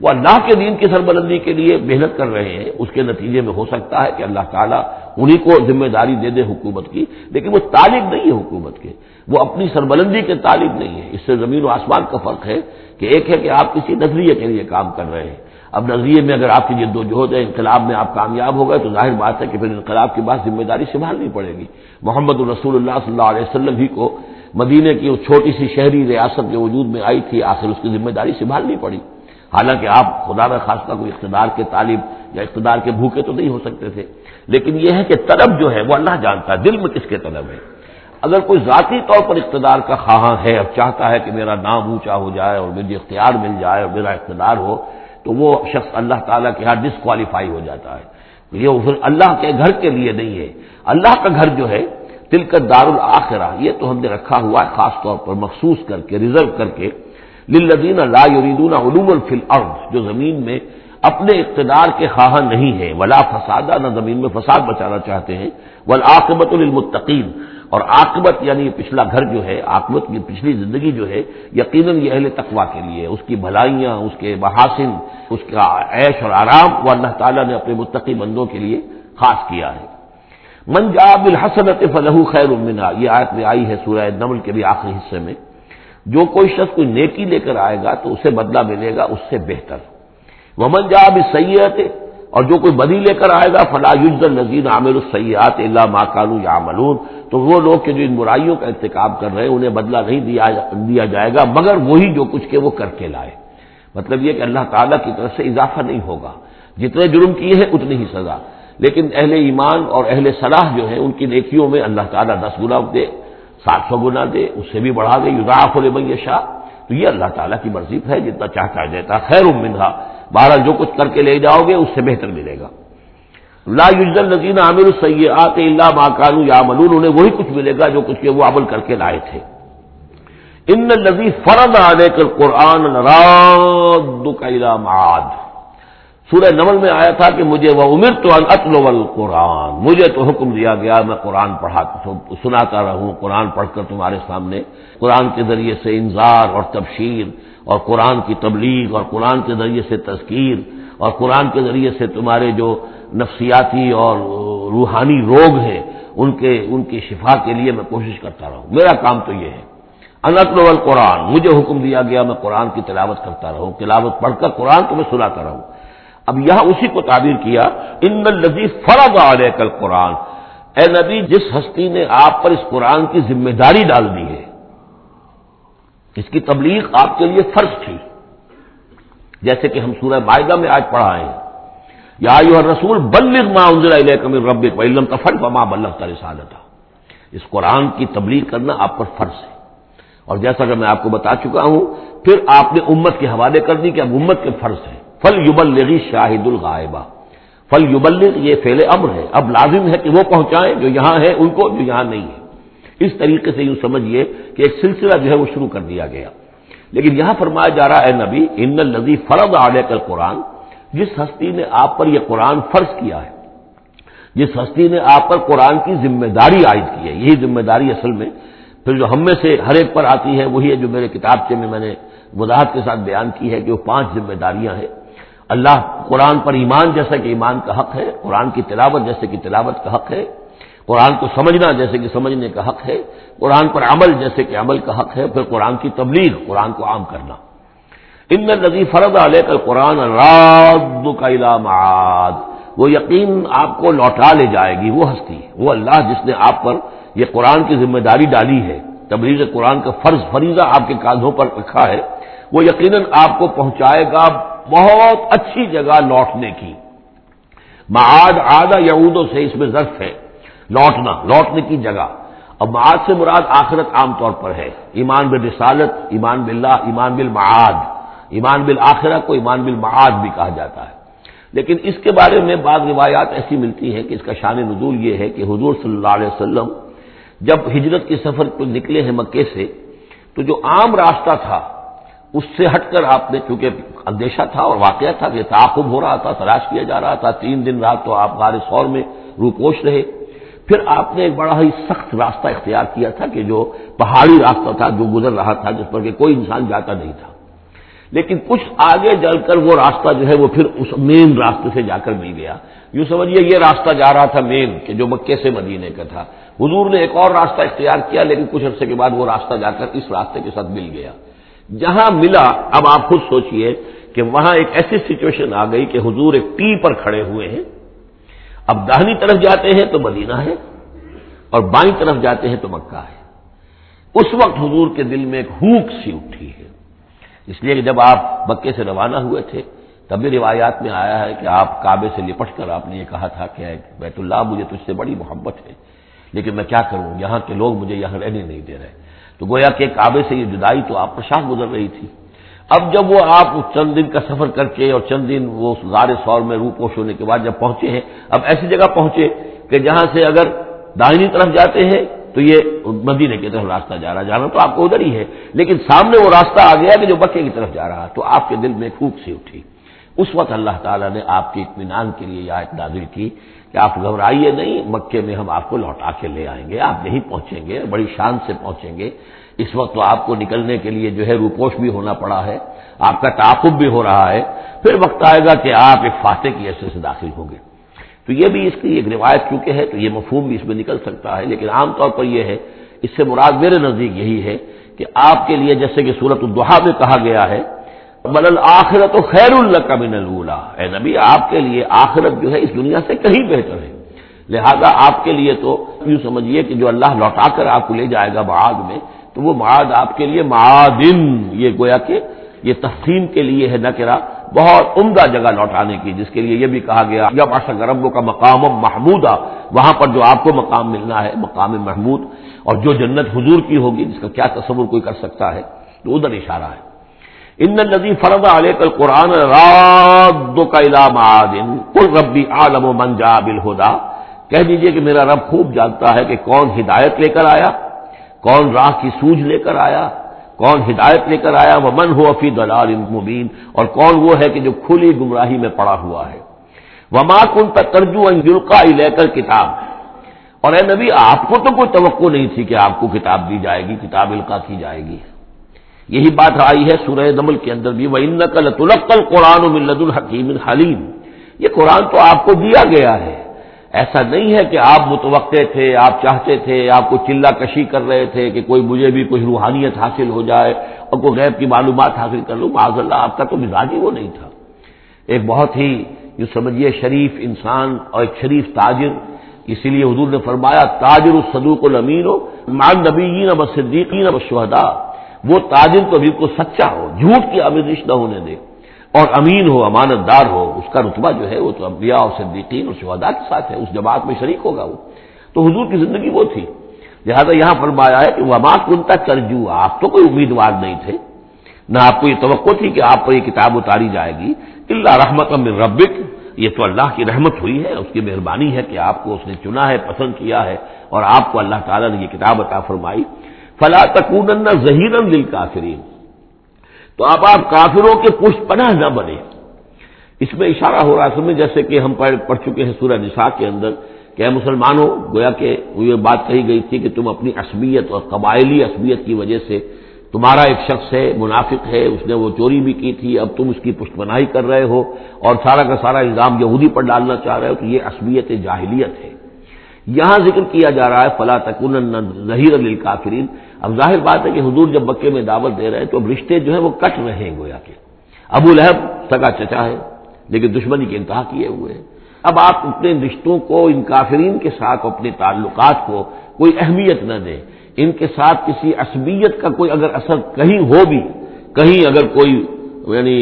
وہ اللہ کے دین کی سربلندی کے لیے محنت کر رہے ہیں، اس کے نتیجے میں ہو سکتا ہے کہ اللہ تعالیٰ انہیں کو ذمہ داری دے دے حکومت کی، لیکن وہ طالب نہیں ہے حکومت کے۔ وہ اپنی سربلندی کے طالب نہیں ہے اس سے زمین و آسمان کا فرق ہے کہ ایک ہے کہ آپ کسی نظریے کے لیے کام کر رہے ہیں۔ اب نظریے میں اگر آپ کی جد و جہد ہے، انقلاب میں آپ کامیاب ہو گئے، تو ظاہر بات ہے کہ پھر انقلاب کے بعد ذمہ داری سنبھالنی پڑے گی۔ محمد الرسول اللہ صلی اللہ علیہ وسلم ہی کو مدینے کی اس چھوٹی سی شہری ریاست کے وجود میں آئی تھی، آخر اس کی ذمہ داری سنبھالنی پڑی۔ حالانکہ آپ خدا نہ خاص کا کوئی اقتدار کے طالب یا اقتدار کے بھوکے تو نہیں ہو سکتے تھے۔ لیکن یہ ہے کہ طلب جو ہے وہ اللہ جانتا ہے، دل میں کس کے طلب ہے؟ اگر کوئی ذاتی طور پر اقتدار کا خواہاں ہے، اب چاہتا ہے کہ میرا نام اونچا ہو جائے اور مجھے اختیار مل جائے اور میرا اقتدار ہو، تو وہ شخص اللہ تعالیٰ کے ہاں ڈسکوالیفائی ہو جاتا ہے۔ یہ پھر اللہ کے گھر کے لیے نہیں ہے۔ اللہ کا گھر جو ہے دل کا دار الآخرہ یہ تو ہم نے رکھا ہوا ہے، خاص طور پر مخصوص کر کے ریزرو کر کے۔ للذین لا یریدون علوم فی الارض، جو زمین میں اپنے اقتدار کے خواہاں نہیں ہے ولا فسادہ نہ زمین میں فساد بچانا چاہتے ہیں ولاقبت المتقین اور آکبت یعنی پچھلا گھر جو ہے آکبت کی پچھلی زندگی جو ہے، یقیناً یہ اہل تقوا کے لیے، اس کی بھلائیاں، اس کے محاسن، اس کا عیش اور آرام، وہ اللہ تعالیٰ نے اپنے متقی بندوں کے لیے خاص کیا ہے۔ من جاب الحسنت فلح خیر امنا یہ آیت میں آئی ہے سورہ نمل کے بھی آخری حصے میں۔ جو کوئی شخص کوئی نیکی لے کر آئے گا تو اسے بدلہ ملے گا، اس سے بہتر۔ ومن جاب سید اور جو کوئی بدی لے کر آئے گا فلاح یوز النظیر عامر السیات اللہ ماکانو یا ملون تو وہ لوگ کہ جو ان برائیوں کا انتخاب کر رہے ہیں، انہیں بدلہ نہیں دیا جائے گا، مگر وہی جو کچھ کے وہ کر کے لائے۔ مطلب یہ کہ اللہ تعالیٰ کی طرف سے اضافہ نہیں ہوگا۔ جتنے جرم کیے ہیں، اتنی ہی سزا۔ لیکن اہل ایمان اور اہل صلاح جو ہے ان کی نیکیوں میں اللہ تعالیٰ دس گنا دے۔ سات سو گنا دے، اس سے بھی بڑھا دے یوزاف علیہ شاہ تو یہ اللہ تعالیٰ کی مرضی ہے، جتنا چاہتا دیتا خیر امنگا بارہ جو کچھ کر کے لے جاؤ گے، اس سے بہتر ملے گا۔ لا یوز النزین عامر السیات اللہ ماکانو یا ملون انہیں وہی کچھ ملے گا جو کچھ وہ عمل کر کے لائے تھے۔ ان نزی فرد آنے کر قرآن سورہ نمل میں آیا تھا کہ مجھے وہ عمر تو اطل قرآن مجھے تو حکم دیا گیا میں قرآن پڑھا سناتا رہوں، قرآن پڑھ کر تمہارے سامنے۔ قرآن کے ذریعے سے انذار اور تبشیر، اور قرآن کی تبلیغ، اور قرآن کے ذریعے سے تذکیر، اور قرآن کے ذریعے سے تمہارے جو نفسیاتی اور روحانی روگ ہیں، ان کے، ان کی شفا کے لیے میں کوشش کرتا رہوں۔ میرا کام تو یہ ہے۔ انقل قرآن مجھے حکم دیا گیا میں قرآن کی تلاوت کرتا رہوں، تلاوت پڑھ کر قرآن تو میں سناتا رہوں۔ اب یہاں اسی کو تعبیر کیا، ان الزی فرض علیہ کل قرآن اے نبی، جس ہستی نے آپ پر اس قرآن کی ذمہ داری ڈال دی ہے، اس کی تبلیغ آپ کے لیے فرض تھی۔ جیسے کہ ہم سورہ معاہدہ میں آج پڑھائے ہیں یا یو رسول بلغ ما انزل رب علم تفر بما بلغ کا اس قرآن کی تبلیغ کرنا آپ پر فرض ہے۔ اور جیسا کہ میں آپ کو بتا چکا ہوں، پھر آپ نے امت کے حوالے کر دی کہ اب امت کے فرض ہے۔ فل یبلغی شاہد الغائبہ فل یبلغ یہ فیل امر ہے۔ اب لازم ہے کہ وہ پہنچائیں جو یہاں ہے ان کو، جو یہاں نہیں ہے۔ اس طریقے سے یوں سمجھیے کہ ایک سلسلہ جو ہے وہ شروع کر دیا گیا۔ لیکن یہاں فرمایا جا رہا ہے نبی، ان الزی فرض آڈے کر قرآن جس ہستی نے آپ پر یہ قرآن فرض کیا ہے، جس ہستی نے آپ پر قرآن کی ذمہ داری عائد کی ہے، یہی ذمہ داری اصل میں۔ پھر جو ہم میں سے ہر ایک پر آتی ہے، وہی ہے جو میرے کتابچے میں میں نے وضاحت کے ساتھ بیان کی ہے کہ وہ پانچ ذمہ داریاں ہیں۔ اللہ قرآن پر ایمان جیسا کہ ایمان کا حق ہے، قرآن کی تلاوت جیسے کہ تلاوت کا حق ہے، قرآن کو سمجھنا جیسے کہ سمجھنے کا حق ہے، قرآن پر عمل جیسے کہ عمل کا حق ہے، پھر قرآن کی تبلیغ، قرآن کو عام کرنا۔ ان نظی فرد علیہ کر قرآن راد کا معاد۔ وہ یقین آپ کو لوٹا لے جائے گی، وہ ہستی، وہ اللہ جس نے آپ پر یہ قرآن کی ذمہ داری ڈالی ہے، تبلیغ قرآن کا فرض، فریضہ آپ کے کاندھوں پر رکھا ہے، وہ یقیناً آپ کو پہنچائے گا بہت اچھی جگہ لوٹنے کی۔ معاد آدھا یہودوں سے اس میں ضرف ہے۔ لوٹنا، لوٹنے کی جگہ۔ اب معاد سے مراد آخرت عام طور پر ہے۔ ایمان بل رسالت ایمان باللہ، ایمان بل معاد ایمان بل کو ایمان بل بھی کہا جاتا ہے۔ لیکن اس کے بارے میں بعض روایات ایسی ملتی ہیں کہ اس کا شان نزول یہ ہے کہ حضور صلی اللہ علیہ وسلم جب ہجرت کے سفر کو نکلے ہیں مکے سے، تو جو عام راستہ تھا اس سے ہٹ کر آپ نے چونکہ اندیشہ تھا اور واقعہ تھا کہ تعاقب ہو رہا تھا، تلاش کیا جا رہا تھا، تین دن رات تو آپ غار سور میں روپوش رہے۔ پھر آپ نے ایک بڑا ہی سخت راستہ اختیار کیا تھا کہ جو پہاڑی راستہ تھا، جو گزر رہا تھا، جس پر کہ کوئی انسان جاتا نہیں تھا۔ لیکن کچھ آگے جل کر وہ راستہ جو ہے وہ پھر اس مین راستے سے جا کر مل گیا۔ یوں سمجھیے یہ راستہ جا رہا تھا مین، کہ جو مکے سے مدینے کا تھا۔ حضور نے ایک اور راستہ اختیار کیا، لیکن کچھ عرصے کے بعد وہ راستہ جا کر اس راستے کے ساتھ مل گیا۔ جہاں ملا، اب آپ خود سوچئے کہ وہاں ایک ایسی سچویشن آ گئی کہ حضور ایک ٹی پر کھڑے ہوئے ہیں۔ اب داہنی طرف جاتے ہیں تو مدینہ ہے اور بائیں طرف جاتے ہیں تو مکہ ہے۔ اس وقت حضور کے دل میں ایک ہوک سی اٹھی ہے۔ اس لیے کہ جب آپ مکے سے روانہ ہوئے تھے، تب بھی روایات میں آیا ہے کہ آپ کعبے سے لپٹ کر آپ نے یہ کہا تھا کہ بیت اللہ مجھے تجھ سے بڑی محبت ہے، لیکن میں کیا کروں؟ یہاں کے لوگ مجھے یہاں رہنے نہیں دے رہے۔ تو گویا کہ کعبے سے یہ جدائی تو آپ پر شاہ گزر رہی تھی۔ اب جب وہ آپ چند دن کا سفر کر کے اور چند دن وہ غار سور میں رو پوش ہونے کے بعد جب پہنچے ہیں، اب ایسی جگہ پہنچے کہ جہاں سے اگر دائنی طرف جاتے ہیں تو یہ مدینے کی طرف راستہ جا رہا جانا تو آپ کو ادھر ہی ہے۔ لیکن سامنے وہ راستہ آ گیا کہ جو بکے کی طرف جا رہا تو آپ کے دل میں پھوک سی اٹھی۔ اس وقت اللہ تعالیٰ نے آپ کے اطمینان کے لیے یہ آیت نازل کی۔ کہ آپ گھبرائیے نہیں، مکے میں ہم آپ کو لوٹا کے لے آئیں گے، آپ یہیں پہنچیں گے، بڑی شان سے پہنچیں گے۔ اس وقت تو آپ کو نکلنے کے لیے جو ہے روپوش بھی ہونا پڑا ہے، آپ کا تعاقب بھی ہو رہا ہے۔ پھر وقت آئے گا کہ آپ ایک فاتح کی حیثیت سے داخل ہوں گے۔ تو یہ بھی اس کی ایک روایت کیونکہ ہے، تو یہ مفہوم بھی اس میں نکل سکتا ہے۔ لیکن عام طور پر یہ ہے، اس سے مراد میرے نزدیک یہی ہے کہ آپ کے لیے جیسے کہ صورت الدحا میں کہا گیا ہے بل آخرت و خیر اللہ کا من اللہ اے نبی، آپ کے لیے آخرت جو ہے اس دنیا سے کہیں بہتر ہے۔ لہذا آپ کے لیے تو یوں سمجھیے کہ جو اللہ لوٹا کر آپ کو لے جائے گا بعد میں، تو وہ معاد آپ کے لیے معادن۔ یہ گویا کہ یہ تقسیم کے لیے ہے نہ کرا بہت عمدہ جگہ لوٹانے کی، جس کے لیے یہ بھی کہا گیا، یا باشا گربوں کا مقام محمودہ وہاں پر جو آپ کو مقام ملنا ہے، مقام محمود، اور جو جنت حضور کی ہوگی، جس کا کیا تصور کوئی کر سکتا ہے، تو ادھر اشارہ ہے۔ ان ندی فرد علیہ کل قرآن راد کا علام کل ربی عالم و منجا بالہدا کہہ دیجیے کہ میرا رب خوب جانتا ہے کہ کون ہدایت لے کر آیا، کون راہ کی سوج لے کر آیا، کون ہدایت لے کر آیا وہ من ہو افی دلال مبین. اور کون وہ ہے کہ جو کھلی گمراہی میں پڑا ہوا ہے. وما کن ترجو انجلقا لے کر کتاب اور اے نبی، آپ کو تو کوئی توقع نہیں تھی کہ آپ کو کتاب دی جائے گی، کتاب القا کی جائے گی. یہی بات آئی ہے سورہ نمل کے اندر بھی وہ ان نقل تلقل قرآن ملد الحکیم الحلیم یہ قرآن تو آپ کو دیا گیا ہے۔ ایسا نہیں ہے کہ آپ متوقع تھے، آپ چاہتے تھے، آپ کو چلا کشی کر رہے تھے کہ کوئی مجھے بھی کوئی روحانیت حاصل ہو جائے اور کوئی غیب کی معلومات حاصل کر لوں۔ معذ اللہ، آپ کا تو مزاج ہی وہ نہیں تھا۔ ایک بہت ہی جو سمجھیے، شریف انسان اور ایک شریف تاجر۔ اسی لیے حضور نے فرمایا، تاجر الصدوق الامین ہو مان نبی اب صدیقین اب شہدا وہ تاجر تو بالکل سچا ہو، جھوٹ کی آمیزش نہ ہونے دے۔ اور امین ہو امانت دار ہو، اس کا رتبہ جو ہے وہ تو انبیاء اور صدیقین اور شہدا کے ساتھ ہے، اس جماعت میں شریک ہوگا وہ۔ تو حضور کی زندگی وہ تھی۔ لہٰذا یہاں فرمایا ہے کہ وما کنتا چرجو آپ تو کوئی امیدوار نہیں تھے۔ نہ آپ کو یہ توقع تھی کہ آپ پر یہ کتاب اتاری جائے گی۔ اللہ رحمت من ربک، یہ تو اللہ کی رحمت ہوئی ہے، اس کی مہربانی ہے کہ آپ کو اس نے چنا ہے، پسند کیا ہے، اور آپ کو اللہ تعالیٰ نے یہ کتاب عطا فرمائی۔ فلا تکون ظہیر دل کافرین تو اب آپ کافروں کے پشت پناہ نہ بنے اس میں اشارہ ہو رہا ہے سمجھ، جیسے کہ ہم پڑھ چکے ہیں سورہ نساء کے اندر کہ مسلمانوں، گویا کہ یہ بات کہی گئی تھی کہ تم اپنی عصبیت اور قبائلی عصبیت کی وجہ سے تمہارا ایک شخص ہے، منافق ہے، اس نے وہ چوری بھی کی تھی، اب تم اس کی پشت پناہی کر رہے ہو اور سارا کا سارا الزام یہودی پر ڈالنا چاہ رہے ہو، تو یہ عصبیت جاہلیت ہے۔ یہاں ذکر کیا جا رہا ہے فلاں تکن ظہیر الکافرین اب ظاہر بات ہے کہ حضور جب مکے میں دعوت دے رہے ہیں تو اب رشتے جو ہیں وہ کٹ رہے ہیں گویا کے ابو لہب سگا چچا ہے، لیکن دشمنی کے انتہا کیے ہوئے ہیں۔ اب آپ اپنے رشتوں کو، ان کافرین کے ساتھ اپنے تعلقات کو کوئی اہمیت نہ دیں۔ ان کے ساتھ کسی عصبیت کا کوئی اگر اثر کہیں ہو بھی، کہیں اگر کوئی یعنی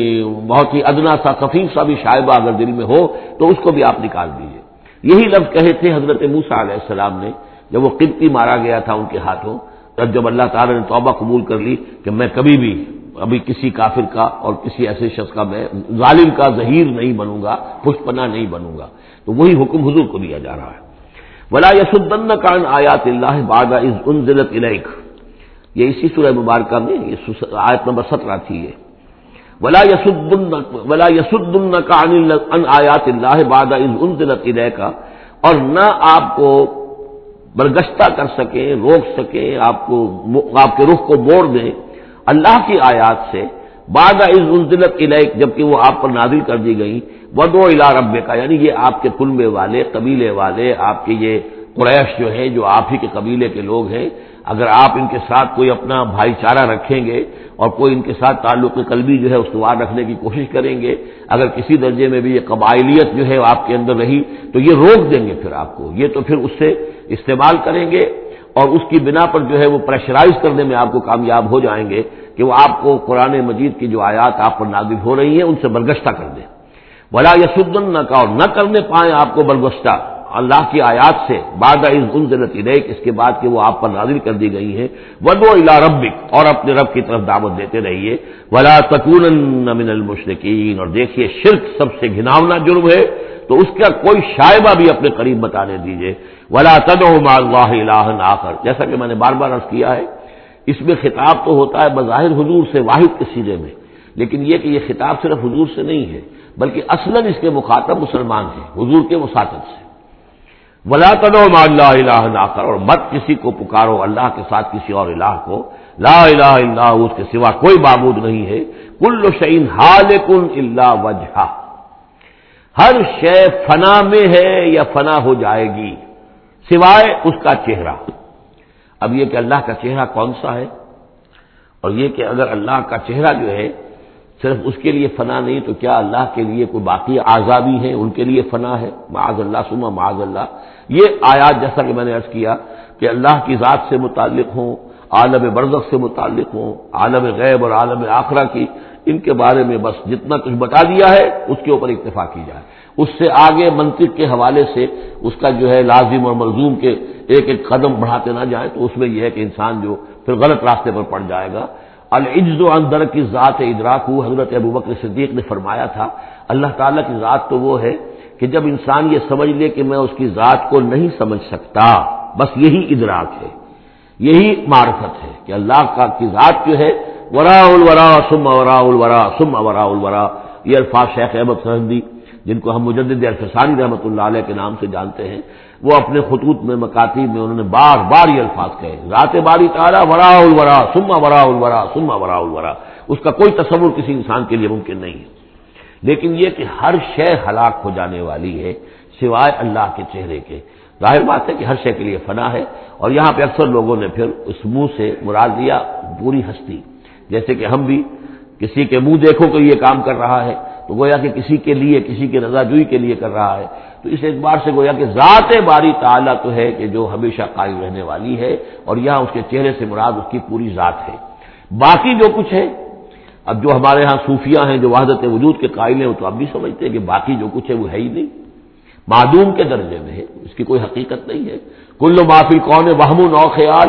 بہت ہی ادنا سا، خفیف سا بھی شائبہ اگر دل میں ہو، تو اس کو بھی آپ نکال دیجیے یہی لفظ کہے تھے حضرت موسا علیہ السلام نے، جب وہ قبطی مارا گیا تھا ان کے ہاتھوں تب جب اللہ تعالیٰ نے توبہ قبول کر لی کہ میں کبھی بھی، ابھی کسی کافر کا اور کسی ایسے شخص کا میں ظالم کا ظہیر نہیں بنوں گا پشپنا نہیں بنوں گا۔ تو وہی حکم حضور کو دیا جا رہا ہے۔ ولا یسن کان آیات اللہ باد انزلت الیک یہ اسی سورہ مبارکہ میں، یہ آیت نمبر سترہ تھی یہ۔ ولا ولا یسن آیات اللہ باد انزلت اور نہ آپ کو برگشتہ کر سکیں، روک سکیں، آپ کو آپ کے رخ کو موڑ دیں اللہ کی آیات سے بعد از انزلت الیک جبکہ وہ آپ پر نازل کر دی گئی ودو الا رب کا یعنی یہ آپ کے کنبے والے، قبیلے والے، آپ کے یہ قریش جو ہیں جو آپ ہی کے قبیلے کے لوگ ہیں، اگر آپ ان کے ساتھ کوئی اپنا بھائی چارہ رکھیں گے اور کوئی ان کے ساتھ تعلق قلبی جو ہے استوار رکھنے کی کوشش کریں گے، اگر کسی درجے میں بھی یہ قبائلیت جو ہے آپ کے اندر رہی، تو یہ روک دیں گے پھر آپ کو۔ یہ تو پھر اس سے استعمال کریں گے اور اس کی بنا پر جو ہے وہ پریشرائز کرنے میں آپ کو کامیاب ہو جائیں گے کہ وہ آپ کو قرآن مجید کی جو آیات آپ پر نازل ہو رہی ہیں، ان سے برگشتہ کر دیں۔ بلا یسدن نہ کا اور نہ کرنے پائیں آپ کو برگشتہ۔ اللہ کی آیات سے بادہ انزلت ریک اس کے بعد کہ وہ آپ پر نازل کر دی گئی ہے ودو الا ربک، اور اپنے رب کی طرف دعوت دیتے رہیے۔ ولا تکون من المشرقین اور دیکھیے شرک سب سے گھناونا جرم ہے، تو اس کا کوئی شائبہ بھی اپنے قریب بتانے دیجیے ولا تد اللہ آخر، جیسا کہ میں نے بار بار عرض کیا ہے، اس میں خطاب تو ہوتا ہے بظاہر حضور سے واحد کے سیرے میں، لیکن یہ کہ یہ خطاب صرف حضور سے نہیں ہے، بلکہ اصلاً اس کے مخاطب مسلمان ہیں، حضور کے مساطب سے۔ ولا کرو اللہ الہ نہ کرو اور مت کسی کو پکارو اللہ کے ساتھ کسی اور الہ کو۔ لا الہ الا اس کے سوا کوئی معبود نہیں ہے۔ کل شعین حال کن اللہ وجہ ہر شے فنا میں ہے یا فنا ہو جائے گی، سوائے اس کا چہرہ۔ اب یہ کہ اللہ کا چہرہ کون سا ہے؟ اور یہ کہ اگر اللہ کا چہرہ جو ہے صرف اس کے لیے فنا نہیں، تو کیا اللہ کے لیے کوئی باقی آزادی ہے ان کے لیے فنا ہے۔ معاذ اللہ، سما معاذ اللہ۔ یہ آیات جیسا کہ میں نے عرض کیا کہ اللہ کی ذات سے متعلق ہوں، عالم برزخ سے متعلق ہوں، عالم غیب اور عالم آخرہ کی ان کے بارے میں بس جتنا کچھ بتا دیا ہے، اس کے اوپر اتفاق کی جائے۔ اس سے آگے منطق کے حوالے سے اس کا جو ہے لازم اور ملزوم کے ایک ایک قدم بڑھاتے نہ جائیں، تو اس میں یہ ہے کہ انسان جو پھر غلط راستے پر پڑ جائے گا۔ العجز و اندر کی ذات ادراک ہو حضرت ابو بکر صدیق نے فرمایا تھا۔ اللہ تعالیٰ کی ذات تو وہ ہے کہ جب انسان یہ سمجھ لے کہ میں اس کی ذات کو نہیں سمجھ سکتا، بس یہی ادراک ہے، یہی معرفت ہے کہ اللہ کا کی ذات جو ہے ورا الورا سم اورا الورا سم اورا الورا۔ یہ الفاظ شیخ احمد سہندی، جن کو ہم مجدد الفسانی رحمۃ اللہ علیہ کے نام سے جانتے ہیں۔ وہ اپنے خطوط میں مکاتی میں انہوں نے بار بار یہ الفاظ کہے رات باری تارا ورا الورا سما ورا الورا سما ورا الورا۔ اس کا کوئی تصور کسی انسان کے لیے ممکن نہیں ہے۔ لیکن یہ کہ ہر شے ہلاک ہو جانے والی ہے، سوائے اللہ کے چہرے کے۔ ظاہر بات ہے کہ ہر شے کے لیے فنا ہے۔ اور یہاں پہ اکثر لوگوں نے پھر اس منہ سے مراد دیا پوری ہستی۔ جیسے کہ ہم بھی کسی کے منہ دیکھو تو یہ کام کر رہا ہے، تو گویا کہ کسی کے لیے، کسی کے رضا جوئی کے لیے کر رہا ہے۔ تو اس اعتبار سے گویا کہ ذات باری تعالیٰ تو ہے کہ جو ہمیشہ قائم رہنے والی ہے اور یہاں اس کے چہرے سے مراد اس کی پوری ذات ہے۔ باقی جو کچھ ہے، اب جو ہمارے ہاں صوفیاں ہیں جو وحدت وجود کے قائل ہیں، وہ تو اب بھی سمجھتے ہیں کہ باقی جو کچھ ہے وہ ہے ہی نہیں۔ معدوم کے درجے میں ہے، اس کی کوئی حقیقت نہیں ہے۔ کل معافی کون وہم نو خیال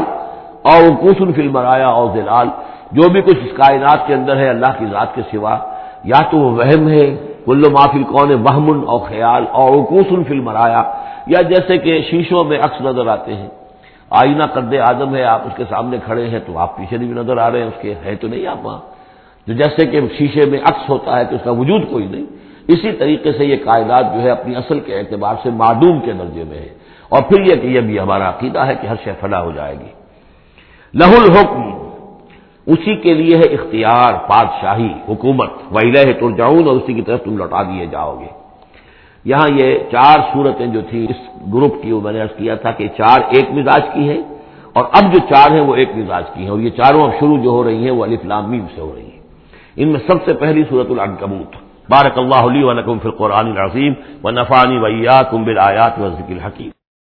اور کسن فلم آیا اور زلال جو بھی کچھ اس کائنات کے اندر ہے، اللہ کی ذات کے سوا، یا تو وہ وہم ہے کلو معافل کون بہمن اور خیال اور کوسن فلم مرایا یا جیسے کہ شیشوں میں عکس نظر آتے ہیں۔ آئینہ قد آدم ہے، آپ اس کے سامنے کھڑے ہیں تو آپ پیچھے بھی نظر آ رہے ہیں، اس کے ہے تو نہیں آپ وہاں۔ جو جیسے کہ شیشے میں عکس ہوتا ہے تو اس کا وجود کوئی نہیں۔ اسی طریقے سے یہ کائنات جو ہے اپنی اصل کے اعتبار سے معدوم کے درجے میں ہے۔ اور پھر یہ کہ یہ بھی ہمارا عقیدہ ہے کہ ہر شے فلا ہو جائے گی۔ لہ الحکم اسی کے لیے ہے اختیار، بادشاہی، حکومت ویلہ ہے ترجاؤن اور اسی کی طرف تم لوٹا دیے جاؤ گے۔ یہاں یہ چار صورتیں جو تھیں، اس گروپ کی وہ میں نے عرض کیا تھا کہ چار ایک مزاج کی ہیں، اور اب جو چار ہیں وہ ایک مزاج کی ہیں، اور یہ چاروں اب شروع جو ہو رہی ہیں وہ علی فلامیم سے ہو رہی ہیں۔ ان میں سب سے پہلی صورت العنکبوت۔ بارک اللہ علی و نقم فی القرآن العظیم و نفانی ویا کمبل آیات و ذکر حکیم